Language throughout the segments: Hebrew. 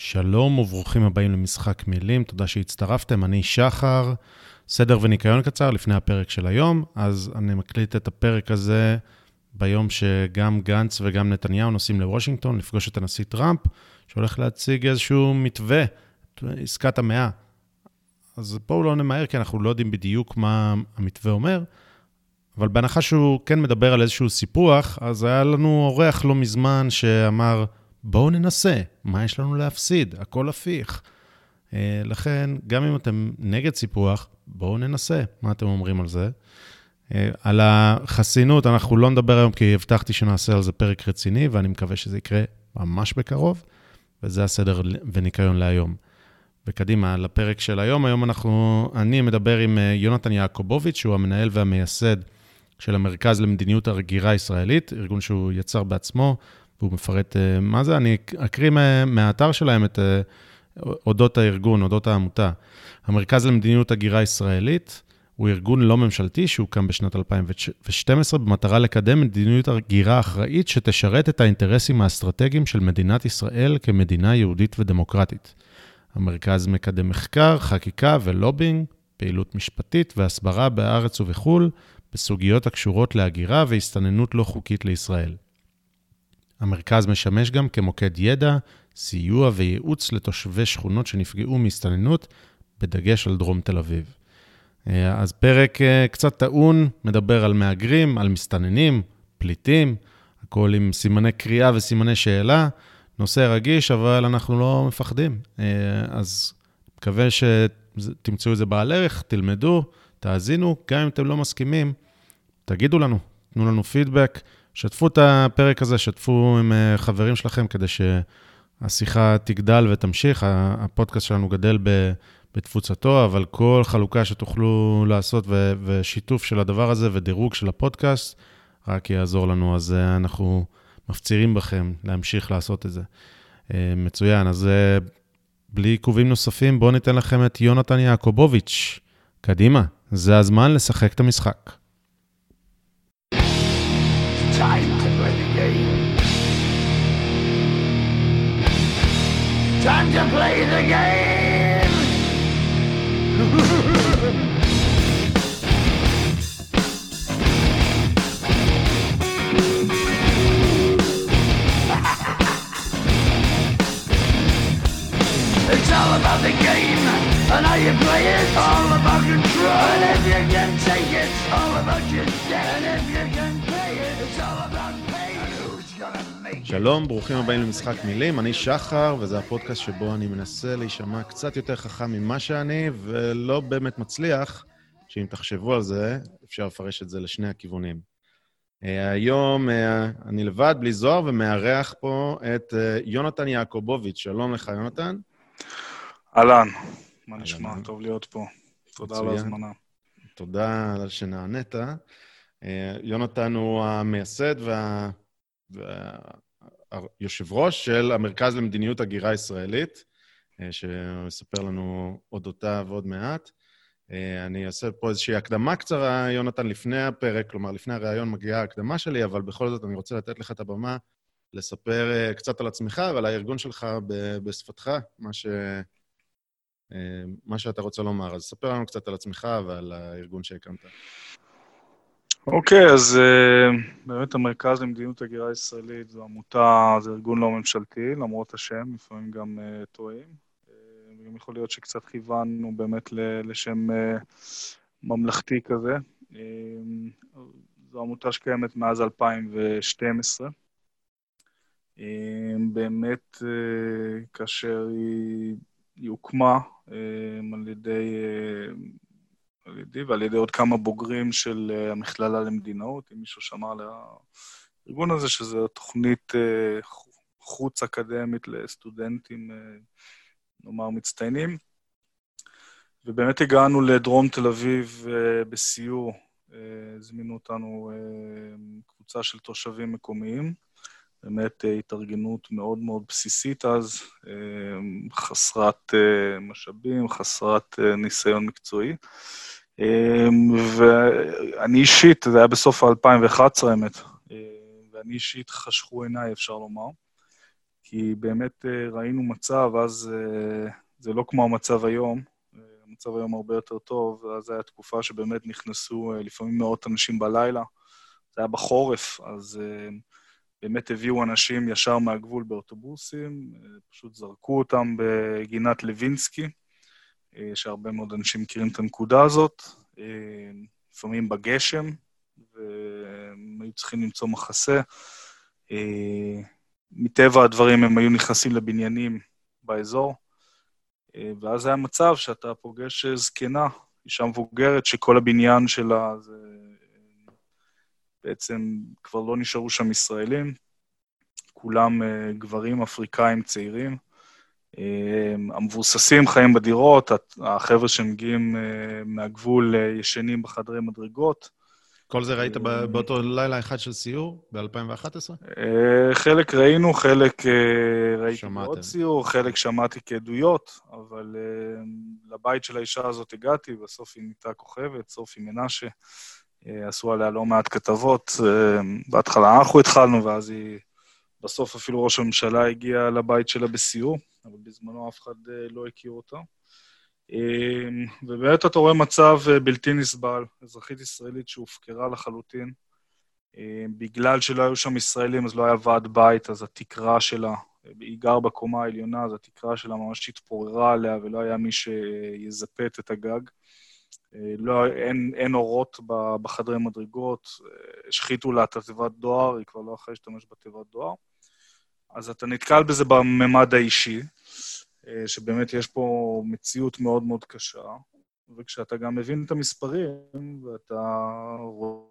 שלום וברוכים הבאים למשחק מילים, תודה שהצטרפתם, אני שחר, סדר וניקיון קצר לפני הפרק של היום, אז אני מקליט את הפרק הזה ביום שגם גנץ וגם נתניהו נוסעים לוושינגטון לפגוש את הנשיא טראמפ, שהולך להציג איזשהו מתווה, עסקת המאה. אז בואו לא נמהר, כי אנחנו לא יודעים בדיוק מה המתווה אומר, אבל בהנחה שהוא כן מדבר על איזשהו סיפוח, אז היה לנו אורח לא מזמן שאמר, בואו ננסה, מה יש לנו להפסיד? הכל הפיך. אה, לכן, גם אם אתם נגד סיפוח, בואו ננסה. מה אתם אומרים על זה? אה, על החסינות אנחנו לא נדבר היום, כי הבטחתי שנעשה על זה פרק רציני, ואני מקווה שזה יקרה ממש בקרוב, וזה הסדר וניקיון להיום. וקדימה, לפרק של היום. היום אנחנו, אני מדבר עם אה, יונתן יעקובוביץ', שהוא המנהל והמייסד של המרכז למדיניות ההגירה הישראלית, ארגון שהוא יצר בעצמו, והוא מפרט uh, מה זה. אני אקריא מהאתר שלהם את uh, אודות הארגון, אודות העמותה. המרכז למדיניות הגירה ישראלית הוא ארגון לא ממשלתי שהוקם בשנת 2012 במטרה לקדם מדיניות הגירה אחראית שתשרת את האינטרסים האסטרטגיים של מדינת ישראל כמדינה יהודית ודמוקרטית. המרכז מקדם מחקר, חקיקה ולובינג, פעילות משפטית והסברה בארץ ובחו"ל, בסוגיות הקשורות להגירה והסתננות לא חוקית לישראל. המרכז משמש גם כמוקד ידע, סיוע וייעוץ לתושבי שכונות שנפגעו מהסתננות, בדגש על דרום תל אביב. אה, אז פרק אה, קצת טעון, מדבר על מהגרים, על מסתננים, פליטים, הכל עם סימני קריאה וסימני שאלה. נושא רגיש, אבל אנחנו לא מפחדים. אה, אז מקווה שתמצאו את זה בעל ערך, תלמדו, תאזינו, גם אם אתם לא מסכימים, תגידו לנו, תנו לנו פידבק. שתפו את הפרק הזה, שתפו עם אה, חברים שלכם כדי שהשיחה תגדל ותמשיך. הפודקאסט שלנו גדל בתפוצתו, אבל כל חלוקה שתוכלו לעשות ושיתוף של הדבר הזה ודירוג של הפודקאסט, רק יעזור לנו. אז אה, אנחנו מפצירים בכם להמשיך לעשות את זה. אה, מצוין, אז בלי עיכובים נוספים, בואו ניתן לכם את יונתן יעקובוביץ'. קדימה, זה הזמן לשחק את המשחק. Time to play the game. Time to play the game. It's all about the game and how you play it. All about control. And if you can take it, all about your. And if you can שלום, ברוכים הבאים למשחק מילים. אני שחר, וזה הפודקאסט שבו אני מנסה להישמע קצת יותר חכם ממה שאני, ולא באמת מצליח, שאם תחשבו על זה, אפשר לפרש את זה לשני הכיוונים. Uh, היום uh, אני לבד, בלי זוהר, ומארח פה את uh, יונתן יעקובוביץ'. שלום לך, יונתן. אהלן, מה נשמע? טוב להיות פה. תודה על ההזמנה. תודה שנענית. יונתן הוא המייסד והיושב ראש של המרכז למדיניות הגירה ישראלית, שיספר לנו אודותיו עוד מעט. אני אעשה פה איזושהי הקדמה קצרה, יונתן, לפני הפרק, כלומר, לפני הריאיון מגיעה ההקדמה שלי, אבל בכל זאת אני רוצה לתת לך את הבמה לספר קצת על עצמך ועל הארגון שלך בשפתך, מה ש... מה שאתה רוצה לומר. אז ספר לנו קצת על עצמך ועל הארגון שהקמת. אוקיי, okay, אז uh, באמת המרכז למדיניות הגירה ישראלית זו עמותה, זה ארגון לא ממשלתי, למרות השם, לפעמים גם uh, טועים. Uh, גם יכול להיות שקצת כיוונו באמת לשם uh, ממלכתי כזה. Uh, זו עמותה שקיימת מאז 2012. Uh, באמת, uh, כאשר היא, היא הוקמה, על ידי, על ידי ועל ידי עוד כמה בוגרים של אה, המכללה למדינאות, אם מישהו שמע על הארגון הזה, שזו תוכנית אה, חוץ אקדמית לסטודנטים, אה, נאמר, מצטיינים. ובאמת הגענו לדרום תל אביב בסיור, הזמינו אותנו קבוצה של תושבים מקומיים. באמת התארגנות מאוד מאוד בסיסית אז, חסרת משאבים, חסרת ניסיון מקצועי. ואני אישית, זה היה בסוף ה-2011 האמת, ואני אישית חשכו עיניי, אפשר לומר, כי באמת ראינו מצב, אז זה לא כמו המצב היום, המצב היום הרבה יותר טוב, זו הייתה תקופה שבאמת נכנסו לפעמים מאות אנשים בלילה. זה היה בחורף, אז באמת הביאו אנשים ישר מהגבול באוטובוסים, פשוט זרקו אותם בגינת לוינסקי, שהרבה מאוד אנשים מכירים את הנקודה הזאת, לפעמים בגשם, והם היו צריכים למצוא מחסה. מטבע הדברים הם היו נכנסים לבניינים באזור, ואז היה מצב שאתה פוגש זקנה, אישה מבוגרת, שכל הבניין שלה זה בעצם כבר לא נשארו שם ישראלים, כולם גברים אפריקאים צעירים. Uh, המבוססים חיים בדירות, החבר'ה שמגיעים uh, מהגבול uh, ישנים בחדרי מדרגות. כל זה ראית באותו לילה אחד של סיור, ב-2011? חלק ראינו, חלק ראיתי בעוד סיור, חלק שמעתי כעדויות, אבל לבית של האישה הזאת הגעתי, בסוף היא נהייתה כוכבת, סופי מנשה. אה, עשו עליה לא מעט כתבות. אה, בהתחלה אנחנו התחלנו, ואז היא... בסוף אפילו ראש הממשלה הגיע לבית שלה בסיור, אבל בזמנו אף אחד אה, לא הכיר אותה. ובאמת אתה רואה מצב בלתי נסבל, אזרחית ישראלית שהופקרה לחלוטין. בגלל שלא היו שם ישראלים, אז לא היה ועד בית, אז התקרה שלה, היא גר בקומה העליונה, אז התקרה שלה ממש התפוררה עליה, ולא היה מי שיזפת את הגג. אה, לא, אין, אין אורות בחדרי מדרגות, אה, השחיתו לה את התיבת דואר, היא כבר לא יכולה להשתמש בתיבת דואר. אז אתה נתקל בזה בממד האישי, אה, שבאמת יש פה מציאות מאוד מאוד קשה, וכשאתה גם מבין את המספרים, ואתה רואה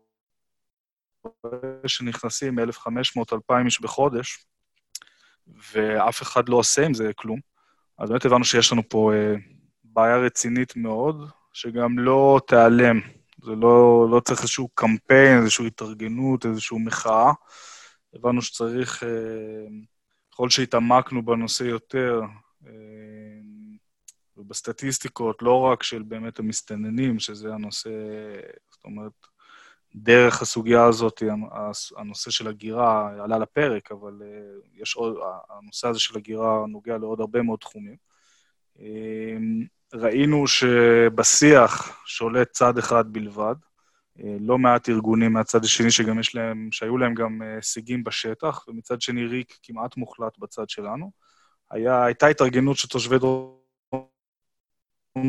שנכנסים 1,500-2,000 איש בחודש, ואף אחד לא עושה עם זה כלום, אז באמת הבנו שיש לנו פה בעיה רצינית מאוד, שגם לא תיעלם. זה לא, לא צריך איזשהו קמפיין, איזושהי התארגנות, איזושהי מחאה. הבנו שצריך, אה, ככל שהתעמקנו בנושא יותר, אה, ובסטטיסטיקות, לא רק של באמת המסתננים, שזה הנושא, זאת אומרת, דרך הסוגיה הזאת, הנושא של הגירה עלה לפרק, אבל אה, יש עוד, הנושא הזה של הגירה נוגע לעוד הרבה מאוד תחומים. ראינו שבשיח שולט צד אחד בלבד, אה, לא מעט ארגונים מהצד השני שגם יש להם, שהיו להם גם אה, הישגים בשטח, ומצד שני ריק כמעט מוחלט בצד שלנו. היה, הייתה התארגנות של תושבי דרום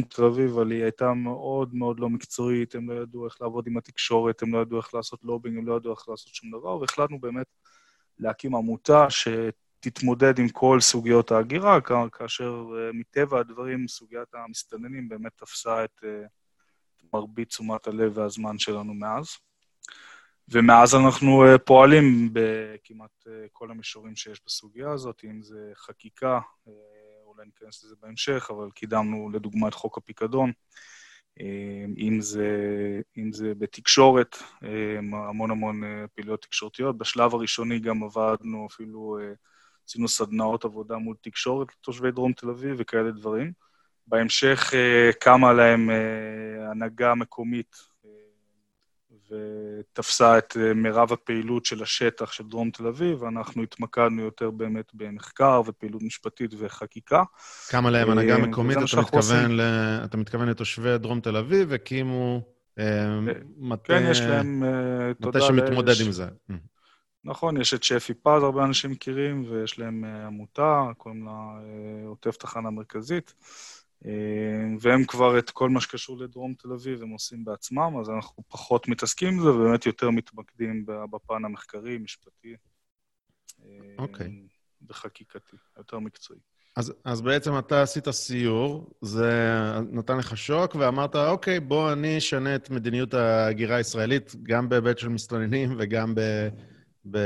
תל אביב, אבל היא הייתה מאוד מאוד לא מקצועית, הם לא ידעו איך לעבוד עם התקשורת, הם לא ידעו איך לעשות לובינג, הם לא ידעו איך לעשות שום דבר, והחלטנו באמת להקים עמותה ש... תתמודד עם כל סוגיות ההגירה, כאשר אה, מטבע הדברים סוגיית המסתננים באמת תפסה את אה, מרבית תשומת הלב והזמן שלנו מאז. ומאז אנחנו אה, פועלים בכמעט כל המישורים שיש בסוגיה הזאת, אם זה חקיקה, אולי ניכנס לזה בהמשך, אבל קידמנו לדוגמה את חוק הפיקדון, אם זה, אם זה בתקשורת, המון המון פעילויות תקשורתיות. בשלב הראשוני גם עבדנו אפילו עשינו סדנאות עבודה מול תקשורת לתושבי דרום תל אביב וכאלה דברים. בהמשך אה, קמה להם אה, הנהגה מקומית אה, ותפסה את מירב הפעילות של השטח של דרום תל אביב, ואנחנו התמקדנו יותר באמת במחקר ופעילות משפטית וחקיקה. קמה להם הנהגה מקומית, אתה מתכוון, ל... אתה מתכוון לתושבי דרום תל אביב, הקימו מטה... כן, יש להם. מטה שמתמודד עם זה. נכון, יש את שפי פז, הרבה אנשים מכירים, ויש להם uh, עמותה, קוראים לה uh, עוטף תחנה מרכזית, uh, והם כבר את כל מה שקשור לדרום תל אביב הם עושים בעצמם, אז אנחנו פחות מתעסקים עם זה, ובאמת יותר מתמקדים בפן המחקרי, משפטי, אוקיי. Okay. וחקיקתי, יותר מקצועי. אז, אז בעצם אתה עשית סיור, זה נתן לך שוק, ואמרת, אוקיי, בוא אני אשנה את מדיניות ההגירה הישראלית, גם בהיבט של מסתננים וגם ב... ב...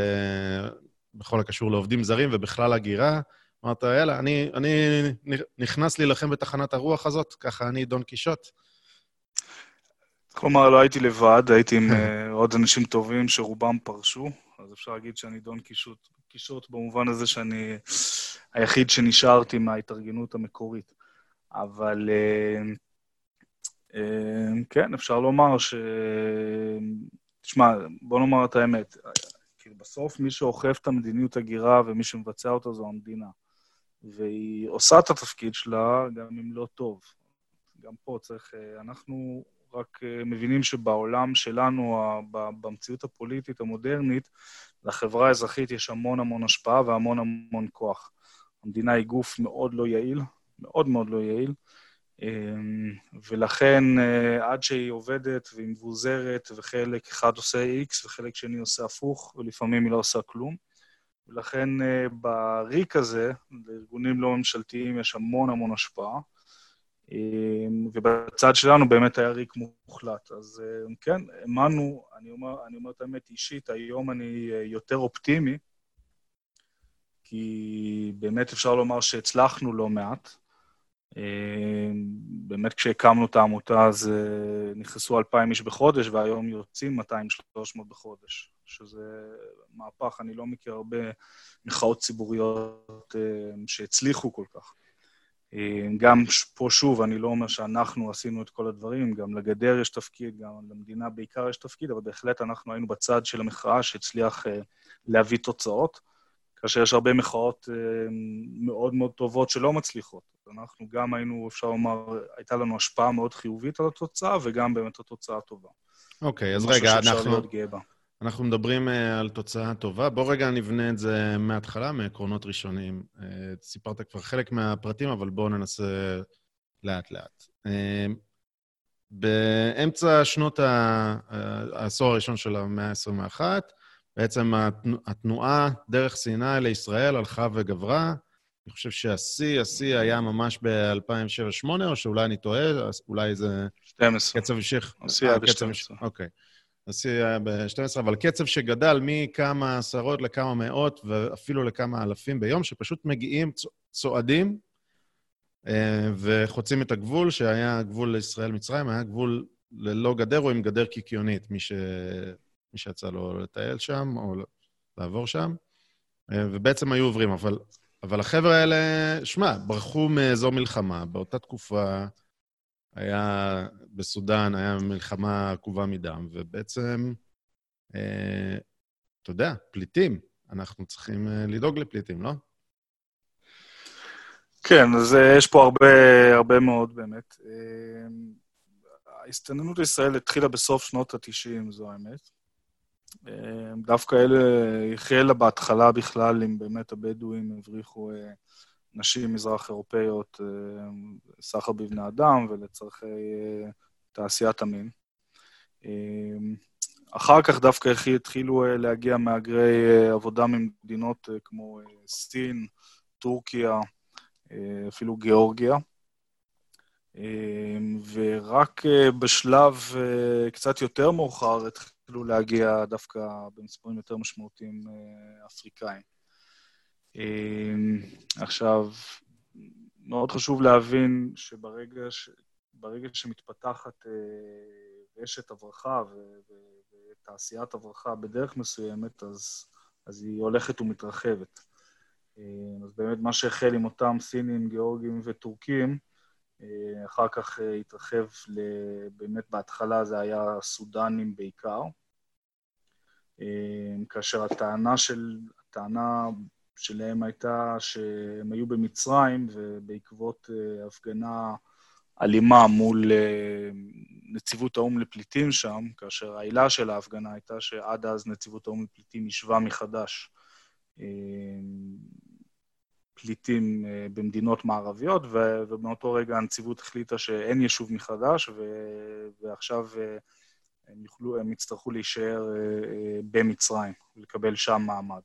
בכל הקשור לעובדים זרים ובכלל הגירה. אמרת, יאללה, אני, אני נכנס להילחם בתחנת הרוח הזאת, ככה אני דון קישוט. כלומר, לא הייתי לבד, הייתי עם uh, עוד אנשים טובים שרובם פרשו, אז אפשר להגיד שאני דון קישוט, קישוט במובן הזה שאני היחיד שנשארתי מההתארגנות המקורית. אבל uh, uh, כן, אפשר לומר ש... תשמע, בוא נאמר את האמת, כאילו בסוף מי שאוכף את המדיניות הגירה ומי שמבצע אותה זו המדינה. והיא עושה את התפקיד שלה גם אם לא טוב. גם פה צריך, אה, אנחנו רק אה, מבינים שבעולם שלנו, במציאות הפוליטית המודרנית, לחברה האזרחית יש המון המון השפעה והמון המון כוח. המדינה היא גוף מאוד לא יעיל, מאוד מאוד לא יעיל, ולכן אה, עד שהיא עובדת והיא מבוזרת, וחלק אחד עושה X וחלק שני עושה הפוך, ולפעמים היא לא עושה כלום. ולכן בריק הזה, לארגונים לא ממשלתיים יש המון המון השפעה. אמ, ובצד שלנו באמת היה ריק מוחלט. אז אמ, כן, האמנו, אני אומר, אני אומר את האמת אישית, היום אני אה, יותר אופטימי, כי באמת אפשר לומר שהצלחנו לא מעט. אמ, באמת כשהקמנו את העמותה אז אה, נכנסו 2,000 איש בחודש, והיום יוצאים 200-300 בחודש, שזה מהפך, אני לא מכיר הרבה מחאות ציבוריות שהצליחו כל כך. אה, גם פה, שוב, אני לא אומר שאנחנו עשינו את כל הדברים, גם לגדר יש תפקיד, גם למדינה בעיקר יש תפקיד, אבל בהחלט אנחנו היינו בצד של המחאה שהצליח אה, להביא תוצאות, כאשר יש הרבה מחאות אה, מאוד מאוד טובות שלא מצליחות. אנחנו גם היינו, אפשר לומר, הייתה לנו השפעה מאוד חיובית על התוצאה, וגם באמת התוצאה טובה. אוקיי, אז רגע, אנחנו... אנחנו מדברים uh, על תוצאה טובה. בוא רגע נבנה את זה מההתחלה, מעקרונות ראשונים. Uh, סיפרת כבר חלק מהפרטים, אבל בואו ננסה לאט-לאט. באמצע שנות העשור הראשון של המאה ה-21, בעצם התנועה דרך סיני לישראל הלכה וגברה. אני חושב שהשיא, השיא היה ממש ב-2007-2008, או שאולי אני טועה, אולי זה... 12. קצב המשיך. השיא היה ב-12. אוקיי. השיא היה ב-12, אבל קצב שגדל מכמה עשרות לכמה מאות ואפילו לכמה אלפים ביום, שפשוט מגיעים, צועדים אה, וחוצים את הגבול, שהיה גבול לישראל-מצרים, היה גבול ללא גדר או עם גדר קיקיונית, מי, ש... מי שיצא לו לטייל שם או לעבור שם, אה, ובעצם היו עוברים. אבל, אבל החבר'ה האלה, שמע, ברחו מאזור מלחמה. באותה תקופה היה בסודאן, היה מלחמה עקובה מדם, ובעצם, אה, אתה יודע, פליטים, אנחנו צריכים אה, לדאוג לפליטים, לא? כן, אז יש פה הרבה, הרבה מאוד באמת. ההסתננות לישראל התחילה בסוף שנות ה-90, זו האמת. אה, דווקא אלה החלה בהתחלה בכלל, אם באמת הבדואים הבריחו נשים מזרח אירופאיות, אה, סחר בבני אדם ולצורכי אה, תעשיית המין. אה, אחר כך דווקא התחילו להגיע מהגרי עבודה ממדינות כמו סין, טורקיה, אפילו גיאורגיה. ורק בשלב קצת יותר מאוחר התחילו להגיע דווקא במספרים יותר משמעותיים אפריקאים. אמ, עכשיו, מאוד חשוב להבין שברגע ש... ברגע שמתפתחת אה, רשת הברחה ותעשיית הברחה בדרך מסוימת, אז, אז היא הולכת ומתרחבת. אמ, אז באמת מה שהחל עם אותם סינים, גיאורגים וטורקים, אה, אחר כך אה, התרחב, באמת בהתחלה זה היה סודנים בעיקר, כאשר הטענה של, הטענה שלהם הייתה שהם היו במצרים, ובעקבות uh, הפגנה אלימה מול uh, נציבות האו"ם לפליטים שם, כאשר העילה של ההפגנה הייתה שעד אז נציבות האו"ם לפליטים ישבה מחדש פליטים במדינות מערביות, ו- ובאותו רגע הנציבות החליטה שאין יישוב מחדש, ועכשיו הם, יוכלו, הם יצטרכו להישאר uh, uh, במצרים, ולקבל שם מעמד.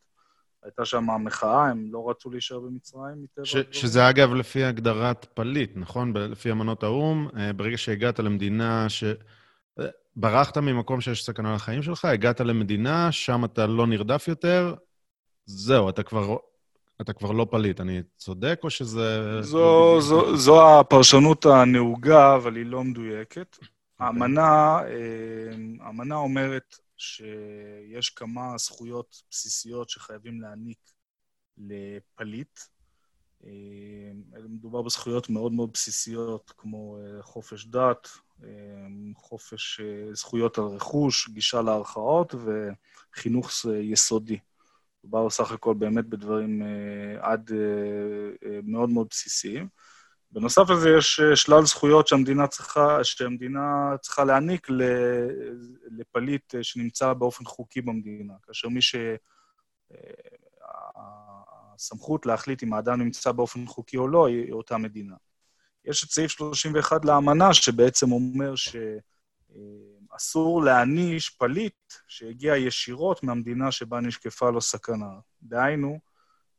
הייתה שם מחאה, הם לא רצו להישאר במצרים מטבע ש- שזה אגב לפי הגדרת פליט, נכון? לפי אמנות האו"ם, אה, ברגע שהגעת למדינה ש... אה, ברחת ממקום שיש סכנה לחיים שלך, הגעת למדינה, שם אתה לא נרדף יותר, זהו, אתה כבר, אתה כבר לא פליט. אני צודק או שזה... זו, לא זו, זו הפרשנות הנהוגה, אבל היא לא מדויקת. אוקיי. האמנה, אה, האמנה אומרת שיש כמה זכויות בסיסיות שחייבים להעניק לפליט. אה, מדובר בזכויות מאוד מאוד בסיסיות, כמו אה, חופש דת, חופש זכויות על רכוש, גישה לערכאות וחינוך יסודי. מדובר סך הכל באמת בדברים עד מאוד מאוד בסיסיים. בנוסף לזה יש שלל זכויות שהמדינה צריכה, שהמדינה צריכה להעניק לפליט שנמצא באופן חוקי במדינה, כאשר מי ש... הסמכות להחליט אם האדם נמצא באופן חוקי או לא היא אותה מדינה. יש את סעיף 31 לאמנה, שבעצם אומר שאסור להעניש פליט שהגיע ישירות מהמדינה שבה נשקפה לו סכנה. דהיינו,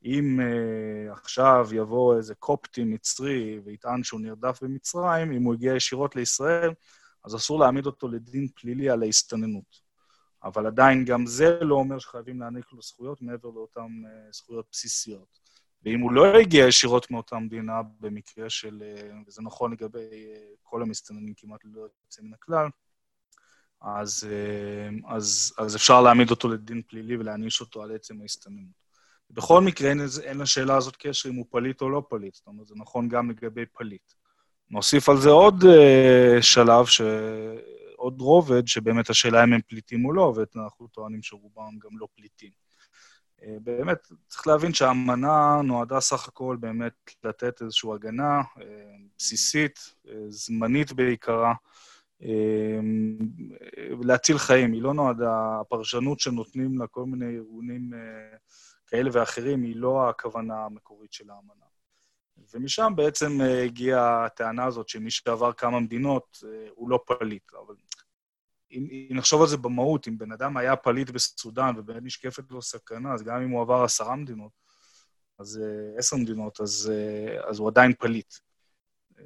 אם uh, עכשיו יבוא איזה קופטי מצרי ויטען שהוא נרדף במצרים, אם הוא הגיע ישירות לישראל, אז אסור להעמיד אותו לדין פלילי על ההסתננות. אבל עדיין גם זה לא אומר שחייבים להעניק לו זכויות מעבר לאותן uh, זכויות בסיסיות. ואם הוא לא הגיע ישירות מאותה מדינה, במקרה של, uh, וזה נכון לגבי uh, כל המסתננים כמעט ללא יוצא מן הכלל, אז, uh, אז, אז אפשר להעמיד אותו לדין פלילי ולהעניש אותו על עצם ההסתננות. בכל מקרה, אין, אין לשאלה הזאת קשר אם הוא פליט או לא פליט, זאת אומרת, זה נכון גם לגבי פליט. נוסיף על זה עוד uh, שלב, ש... עוד רובד, שבאמת השאלה אם הם פליטים או לא, ואנחנו טוענים שרובם גם לא פליטים. Uh, באמת, צריך להבין שהאמנה נועדה סך הכל באמת לתת איזושהי הגנה uh, בסיסית, uh, זמנית בעיקרה, uh, להציל חיים. היא לא נועדה, הפרשנות שנותנים לה כל מיני ארגונים uh, כאלה ואחרים, היא לא הכוונה המקורית של האמנה. ומשם בעצם אה, הגיעה הטענה הזאת שמי שעבר כמה מדינות אה, הוא לא פליט. אבל אם, אם נחשוב על זה במהות, אם בן אדם היה פליט בסודאן ובאמת נשקפת לו סכנה, אז גם אם הוא עבר עשרה מדינות, אז אה, עשר מדינות, אז, אז הוא עדיין פליט.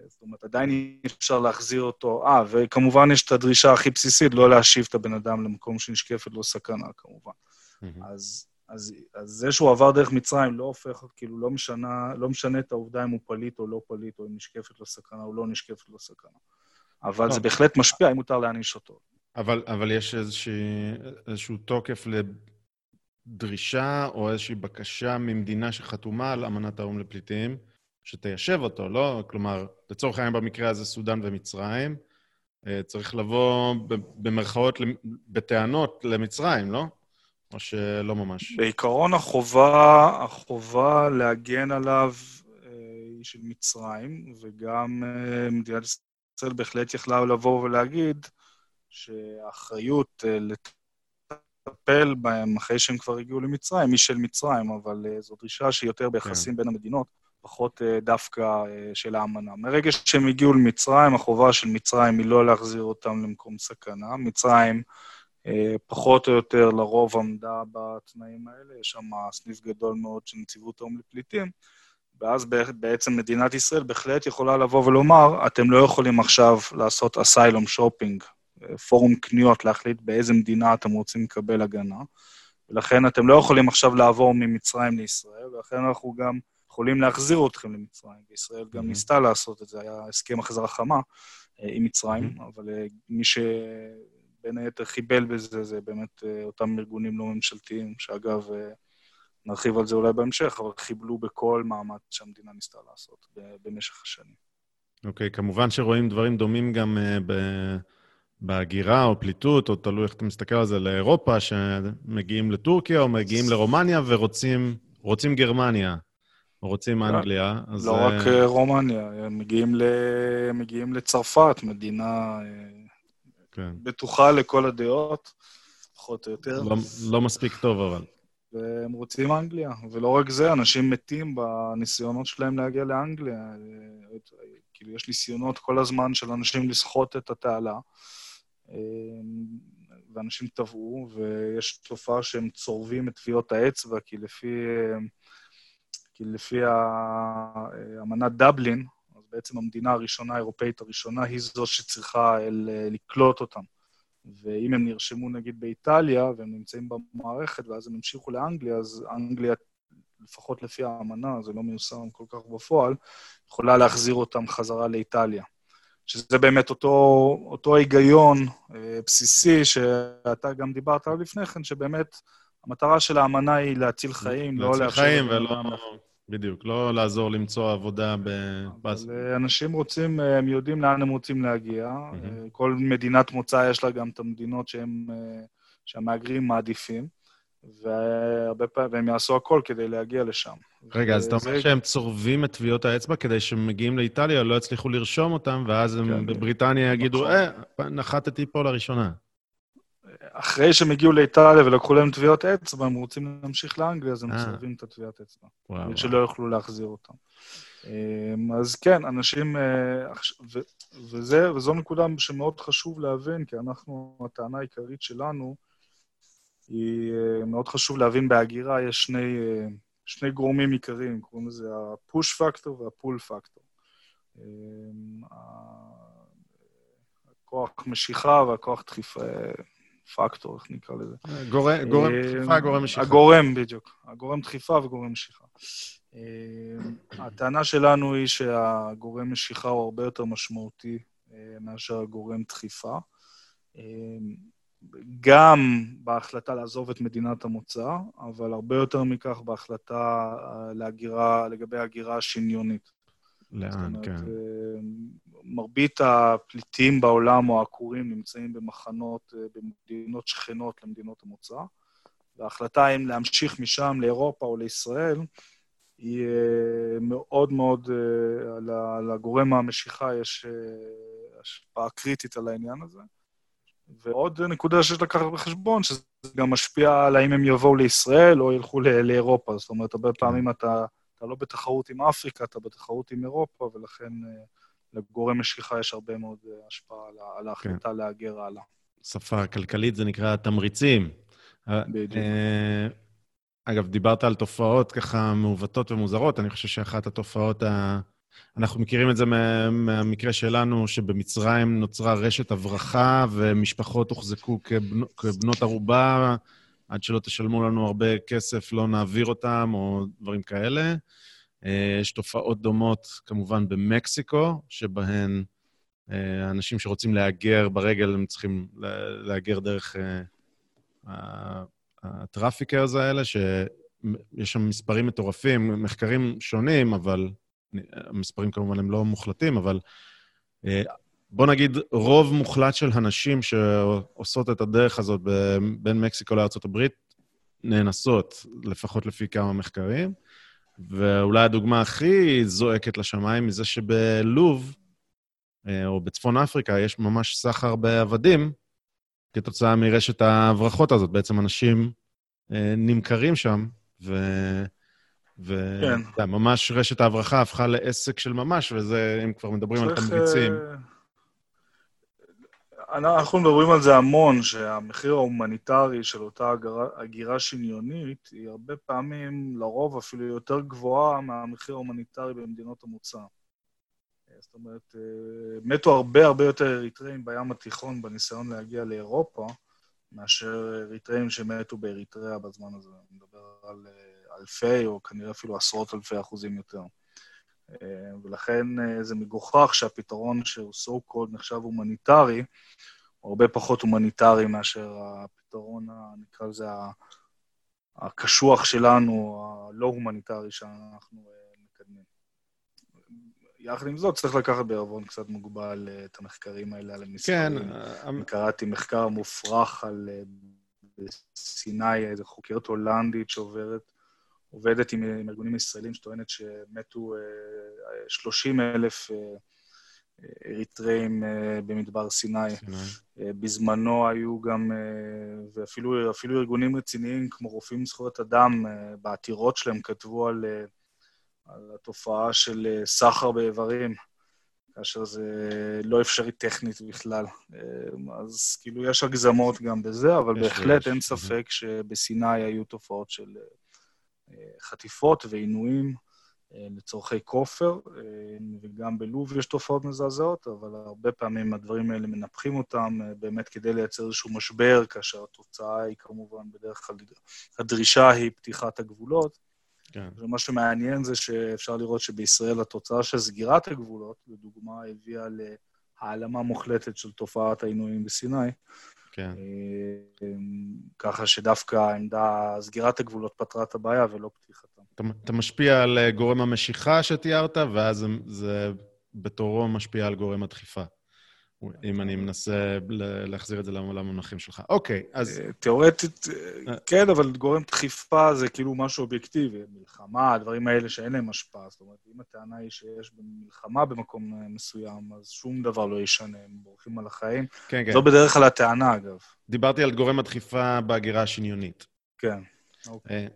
זאת אומרת, עדיין אי אפשר להחזיר אותו. אה, וכמובן יש את הדרישה הכי בסיסית, לא להשיב את הבן אדם למקום שנשקפת לו סכנה, כמובן. Mm-hmm. אז אז, אז זה שהוא עבר דרך מצרים לא הופך, כאילו, לא משנה, לא משנה את העובדה אם הוא פליט או לא פליט, או אם נשקפת לו סכנה או לא נשקפת לו סכנה. אבל לא. זה בהחלט משפיע אם מותר להעניש אותו. אבל, אבל יש איזושהי, איזשהו תוקף לדרישה או איזושהי בקשה ממדינה שחתומה על אמנת האו"ם לפליטים, שתיישב אותו, לא? כלומר, לצורך העניין במקרה הזה סודאן ומצרים, אה, צריך לבוא במרכאות, בטענות למצרים, לא? או שלא ממש? בעיקרון החובה, החובה להגן עליו אה, היא של מצרים, וגם אה, מדינת ישראל בהחלט יכלה לבוא ולהגיד שהאחריות אה, לטפל בהם אחרי שהם כבר הגיעו למצרים היא של מצרים, אבל זו דרישה שהיא יותר ביחסים כן. בין המדינות, פחות דווקא של האמנה. מרגע שהם הגיעו למצרים, החובה של מצרים היא לא להחזיר אותם למקום סכנה. מצרים... אה, פחות או יותר לרוב עמדה בתנאים האלה, יש שם סניף גדול מאוד של נציבות האו"ם לפליטים, ואז בעצם מדינת ישראל בהחלט יכולה לבוא ולומר, אתם לא יכולים עכשיו לעשות אסיילום שופינג, אה, פורום קניות, להחליט באיזה מדינה אתם רוצים לקבל הגנה, ולכן אתם לא יכולים עכשיו לעבור ממצרים לישראל, ולכן אנחנו גם יכולים להחזיר אתכם למצרים, וישראל גם mm-hmm. ניסתה לעשות את זה, היה הסכם החזרה חמה אה, עם מצרים, mm-hmm. אבל מי ש... בין היתר חיבל בזה, זה באמת אה, אותם ארגונים לא ממשלתיים, שאגב, אה, נרחיב על זה אולי בהמשך, אבל חיבלו בכל מאמץ שהמדינה ניסתה לעשות במשך השנים. אוקיי, okay, כמובן שרואים דברים דומים גם uh, ב... בהגירה או פליטות, או תלוי איך אתה מסתכל על זה, לאירופה, שמגיעים לטורקיה או מגיעים לרומניה ורוצים גרמניה, או רוצים לא, אנגליה. אז... לא רק רומניה, הם מגיעים, ל... מגיעים לצרפת, מדינה כן. בטוחה לכל הדעות, פחות או יותר. לא, לא מספיק טוב, אבל. והם רוצים אנגליה, ולא רק זה, אנשים מתים בניסיונות שלהם להגיע לאנגליה. כאילו, יש ניסיונות כל הזמן של אנשים לסחוט את התעלה, ואנשים טבעו, ויש תופעה שהם צורבים את טביעות האצבע, כי לפי, כי לפי אמנת דבלין, בעצם המדינה הראשונה, האירופאית הראשונה, היא זו שצריכה לקלוט אותם. ואם הם נרשמו נגיד באיטליה, והם נמצאים במערכת, ואז הם המשיכו לאנגליה, אז אנגליה, לפחות לפי האמנה, זה לא מיושם כל כך בפועל, יכולה להחזיר אותם חזרה לאיטליה. שזה באמת אותו, אותו היגיון אה, בסיסי שאתה גם דיברת עליו לפני כן, שבאמת המטרה של האמנה היא להציל חיים, לא לאפשר... להציל חיים ולא... בדיוק, לא לעזור למצוא עבודה ב... אבל אה, אנשים רוצים, אה, הם יודעים לאן הם רוצים להגיע. Mm-hmm. כל מדינת מוצא יש לה גם את המדינות שהם, שהמהגרים מעדיפים, והרבה פעמים, והם יעשו הכל כדי להגיע לשם. רגע, אז אתה אומר שהם צורבים את טביעות האצבע כדי שהם מגיעים לאיטליה, לא יצליחו לרשום אותם, ואז הם כן, בבריטניה יגידו, נכון. אה, נחתתי פה לראשונה. אחרי שהם הגיעו לאיטליה ולקחו להם טביעות אצבע, הם רוצים להמשיך לאנגליה, אז הם מסרבים את הטביעת אצבע. וואו. שלא יוכלו להחזיר אותם. אמ, אז כן, אנשים... אה, וזה, וזו נקודה שמאוד חשוב להבין, כי אנחנו, הטענה העיקרית שלנו, היא אה, מאוד חשוב להבין בהגירה, יש שני, אה, שני גורמים עיקריים, קוראים לזה ה-push factor וה-pull factor. אמ, הכוח משיכה והכוח דחיפה, פקטור, איך נקרא לזה. גורם, גורם אה, דחיפה, גורם משיכה. הגורם, בדיוק. הגורם דחיפה וגורם משיכה. אה, הטענה שלנו היא שהגורם משיכה הוא הרבה יותר משמעותי אה, מאשר הגורם דחיפה. גם בהחלטה לעזוב את מדינת המוצא, אבל הרבה יותר מכך בהחלטה להגירה, לגבי הגירה השניונית. לאן, כן. מרבית הפליטים בעולם או העקורים נמצאים במחנות, אה, במדינות שכנות למדינות המוצא, וההחלטה אם להמשיך משם לאירופה או לישראל היא אה, מאוד מאוד, אה, לגורם המשיכה יש השפעה קריטית על העניין הזה. ועוד נקודה שיש לקחת בחשבון, שזה גם משפיע על האם הם יבואו לישראל או ילכו לאירופה. זאת אומרת, הרבה כן. פעמים אתה, אתה לא בתחרות עם אפריקה, אתה בתחרות עם אירופה, ולכן לגורם משיכה יש הרבה מאוד אה, השפעה על, על ההחלטה כן. להגר הלאה. שפה כלכלית זה נקרא תמריצים. אה, בדיוק. אה, אגב, דיברת על תופעות ככה מעוותות ומוזרות. אני חושב שאחת התופעות, ה... אנחנו מכירים את זה מהמקרה שלנו, שבמצרים נוצרה רשת הברחה ומשפחות הוחזקו כבנ... כבנות ערובה, עד שלא תשלמו לנו הרבה כסף, לא נעביר אותם, או דברים כאלה. אה, יש תופעות דומות כמובן במקסיקו, שבהן אה, אנשים שרוצים להגר ברגל, הם צריכים להגר דרך אה, ה traffickers האלה, שיש שם מספרים מטורפים, מחקרים שונים, אבל המספרים כמובן הם לא מוחלטים, אבל בוא נגיד, רוב מוחלט של הנשים שעושות את הדרך הזאת בין מקסיקו לארה"ב נאנסות, לפחות לפי כמה מחקרים. ואולי הדוגמה הכי זועקת לשמיים היא זה שבלוב, אה, או בצפון אפריקה, יש ממש סחר בעבדים כתוצאה מרשת ההברחות הזאת. בעצם אנשים אה, נמכרים שם, ו... ו... כן. ממש רשת ההברחה הפכה לעסק של ממש, וזה, אם כבר מדברים על תמריצים. Uh... אנחנו מדברים על זה המון, שהמחיר ההומניטרי של אותה הגירה שניונית היא הרבה פעמים, לרוב אפילו יותר גבוהה מהמחיר ההומניטרי במדינות המוצא. זאת אומרת, אה, מתו הרבה הרבה יותר אריתראים בים התיכון בניסיון להגיע לאירופה, מאשר אריתראים שמתו באריתריאה בזמן הזה. אני מדבר על אה, אלפי, או כנראה אפילו עשרות אלפי אחוזים יותר. אה, ולכן אה, זה מגוחך שהפתרון שהוא so called נחשב הומניטרי, הוא הרבה פחות הומניטרי מאשר הפתרון, נקרא לזה, הקשוח שלנו, הלא הומניטרי שאנחנו אה, מקדמים. יחד עם זאת, צריך לקחת בערבון קצת מוגבל את המחקרים האלה על המספרים. כן. אני קראתי מחקר מופרך על סיני, איזו חוקרת הולנדית שעוברת עובדת עם, עם ארגונים ישראלים שטוענת שמתו 30 אה, אלף אה, אריתראים אה, במדבר סיני. סיני. בזמנו היו גם, ואפילו ארגונים רציניים כמו רופאים לזכויות אדם, בעתירות שלהם כתבו על, על התופעה של סחר באיברים, כאשר זה לא אפשרי טכנית בכלל. אז כאילו יש הגזמות גם בזה, אבל בהחלט יש. אין ספק שבסיני היו תופעות של חטיפות ועינויים אה, לצורכי כופר, אה, וגם בלוב יש תופעות מזעזעות, אבל הרבה פעמים הדברים האלה מנפחים אותם אה, באמת כדי לייצר איזשהו משבר, כאשר התוצאה היא כמובן בדרך כלל, הדרישה היא פתיחת הגבולות. כן. ומה שמעניין זה שאפשר לראות שבישראל התוצאה של סגירת הגבולות, לדוגמה, הביאה להעלמה מוחלטת של תופעת העינויים בסיני. כן. ככה שדווקא העמדה, סגירת הגבולות פתרה את הבעיה ולא פתיחתם. אתה, אתה משפיע על גורם המשיכה שתיארת, ואז זה, זה בתורו משפיע על גורם הדחיפה. אם אני מנסה להחזיר את זה למונחים שלך. אוקיי, אז... אה, תיאורטית, אה, כן, אבל גורם דחיפה זה כאילו משהו אובייקטיבי. מלחמה, הדברים האלה שאין להם השפעה. זאת אומרת, אם הטענה היא שיש מלחמה במקום אה, מסוים, אז שום דבר לא ישנה, הם בורחים על החיים. כן, כן. זו בדרך כלל הטענה, אגב. דיברתי על גורם הדחיפה בהגירה השניונית. כן, אוקיי.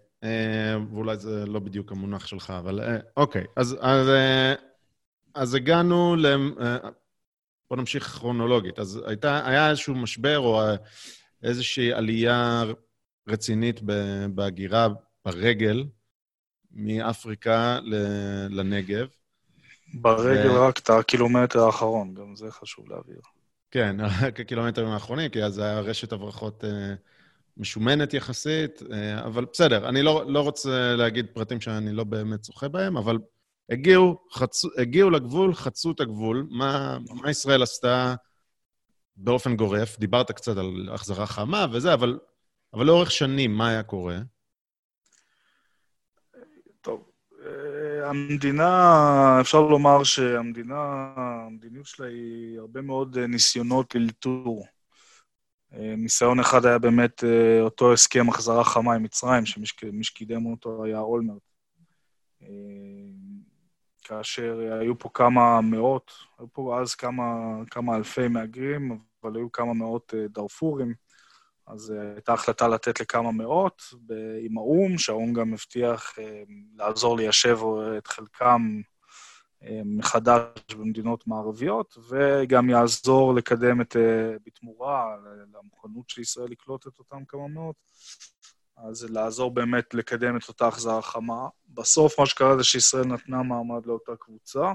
ואולי זה לא בדיוק המונח שלך, אבל אוקיי. אז, אז, אז הגענו ל... בוא נמשיך כרונולוגית. אז הייתה, היה איזשהו משבר או איזושהי עלייה רצינית בהגירה ברגל מאפריקה לנגב. ברגל ו... רק את הקילומטר האחרון, גם זה חשוב להבהיר. כן, רק הקילומטרים האחרונים, כי אז היה רשת הברחות אה, משומנת יחסית, אה, אבל בסדר, אני לא, לא רוצה להגיד פרטים שאני לא באמת זוכה בהם, אבל הגיעו, חצו, הגיעו לגבול, חצו את הגבול. מה, מה ישראל עשתה באופן גורף? דיברת קצת על החזרה חמה וזה, אבל, אבל לאורך שנים, מה היה קורה? טוב, אה, המדינה, אפשר לומר שהמדינה, המדיניות שלה היא הרבה מאוד ניסיונות לאלתור. אה, ניסיון אחד היה באמת אה, אותו הסכם החזרה חמה עם מצרים, שמי שקידם אותו היה אולמרט. כאשר היו פה כמה מאות, היו פה אז כמה, כמה אלפי מהגרים, אבל היו כמה מאות אה, דארפורים, אז אה, הייתה החלטה לתת לכמה מאות עם האו"ם, שהאו"ם גם הבטיח אה, לעזור ליישב את חלקם מחדש במדינות מערביות, וגם יעזור לקדם את, בתמורה למוכנות של ישראל לקלוט את אותם כמה מאות, אז לעזור באמת לקדם את אותה החזרה חמה. בסוף מה שקרה זה שישראל נתנה מעמד לאותה קבוצה.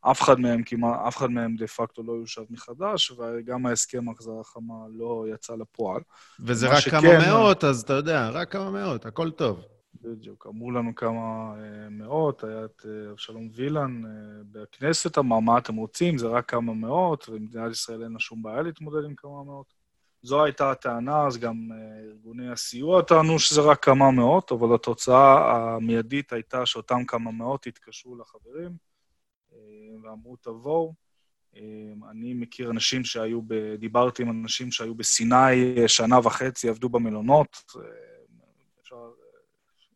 אף אחד מהם כמעט, אף אחד מהם דה פקטו לא יושב מחדש, וגם ההסכם החזרה חמה לא יצא לפועל. וזה רק שכן, כמה מאות, אז אתה יודע, רק כמה מאות, הכל טוב. בדיוק, אמרו לנו כמה אה, מאות, היה את אה, אבשלום וילן אה, בכנסת, אמר, מה אתם רוצים, זה רק כמה מאות, ומדינת ישראל אין לה שום בעיה להתמודד עם כמה מאות. זו הייתה הטענה, אז גם uh, ארגוני הסיוע טענו שזה רק כמה מאות, אבל התוצאה המיידית הייתה שאותם כמה מאות התקשרו לחברים uh, ואמרו, תבואו. Uh, אני מכיר אנשים שהיו, ב... דיברתי עם אנשים שהיו בסיני שנה וחצי, עבדו במלונות. אפשר,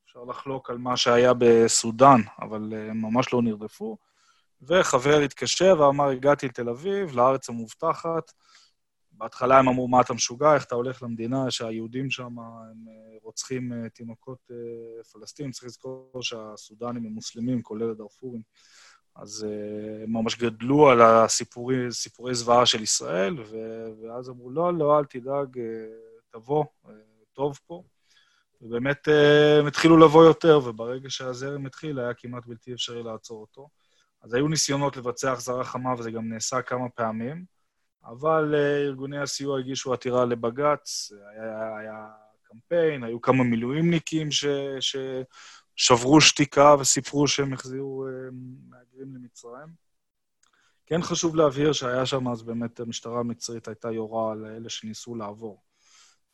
אפשר לחלוק על מה שהיה בסודאן, אבל uh, ממש לא נרדפו. וחבר התקשר ואמר, הגעתי לתל אביב, לארץ המובטחת, בהתחלה הם אמרו, מה אתה משוגע, איך אתה הולך למדינה שהיהודים שם הם אה, רוצחים אה, תינוקות אה, פלסטינים, צריך לזכור שהסודנים הם מוסלמים, כולל הדארפורים. אז הם ממש גדלו על הסיפורי, סיפורי זוועה של ישראל, ו, ואז אמרו, לא, לא, אל תדאג, תבוא, טוב פה. ובאמת הם התחילו לבוא יותר, וברגע שהזרם התחיל, היה כמעט בלתי אפשרי לעצור אותו. אז היו ניסיונות לבצע החזרה חמה, וזה גם נעשה כמה פעמים. אבל אה, ארגוני הסיוע הגישו עתירה לבג"ץ, היה, היה קמפיין, היו כמה מילואימניקים ש, ששברו שתיקה וסיפרו שהם החזירו אה, מהגרים למצרים. כן חשוב להבהיר שהיה שם, אז באמת המשטרה המצרית הייתה יורה על אלה שניסו לעבור.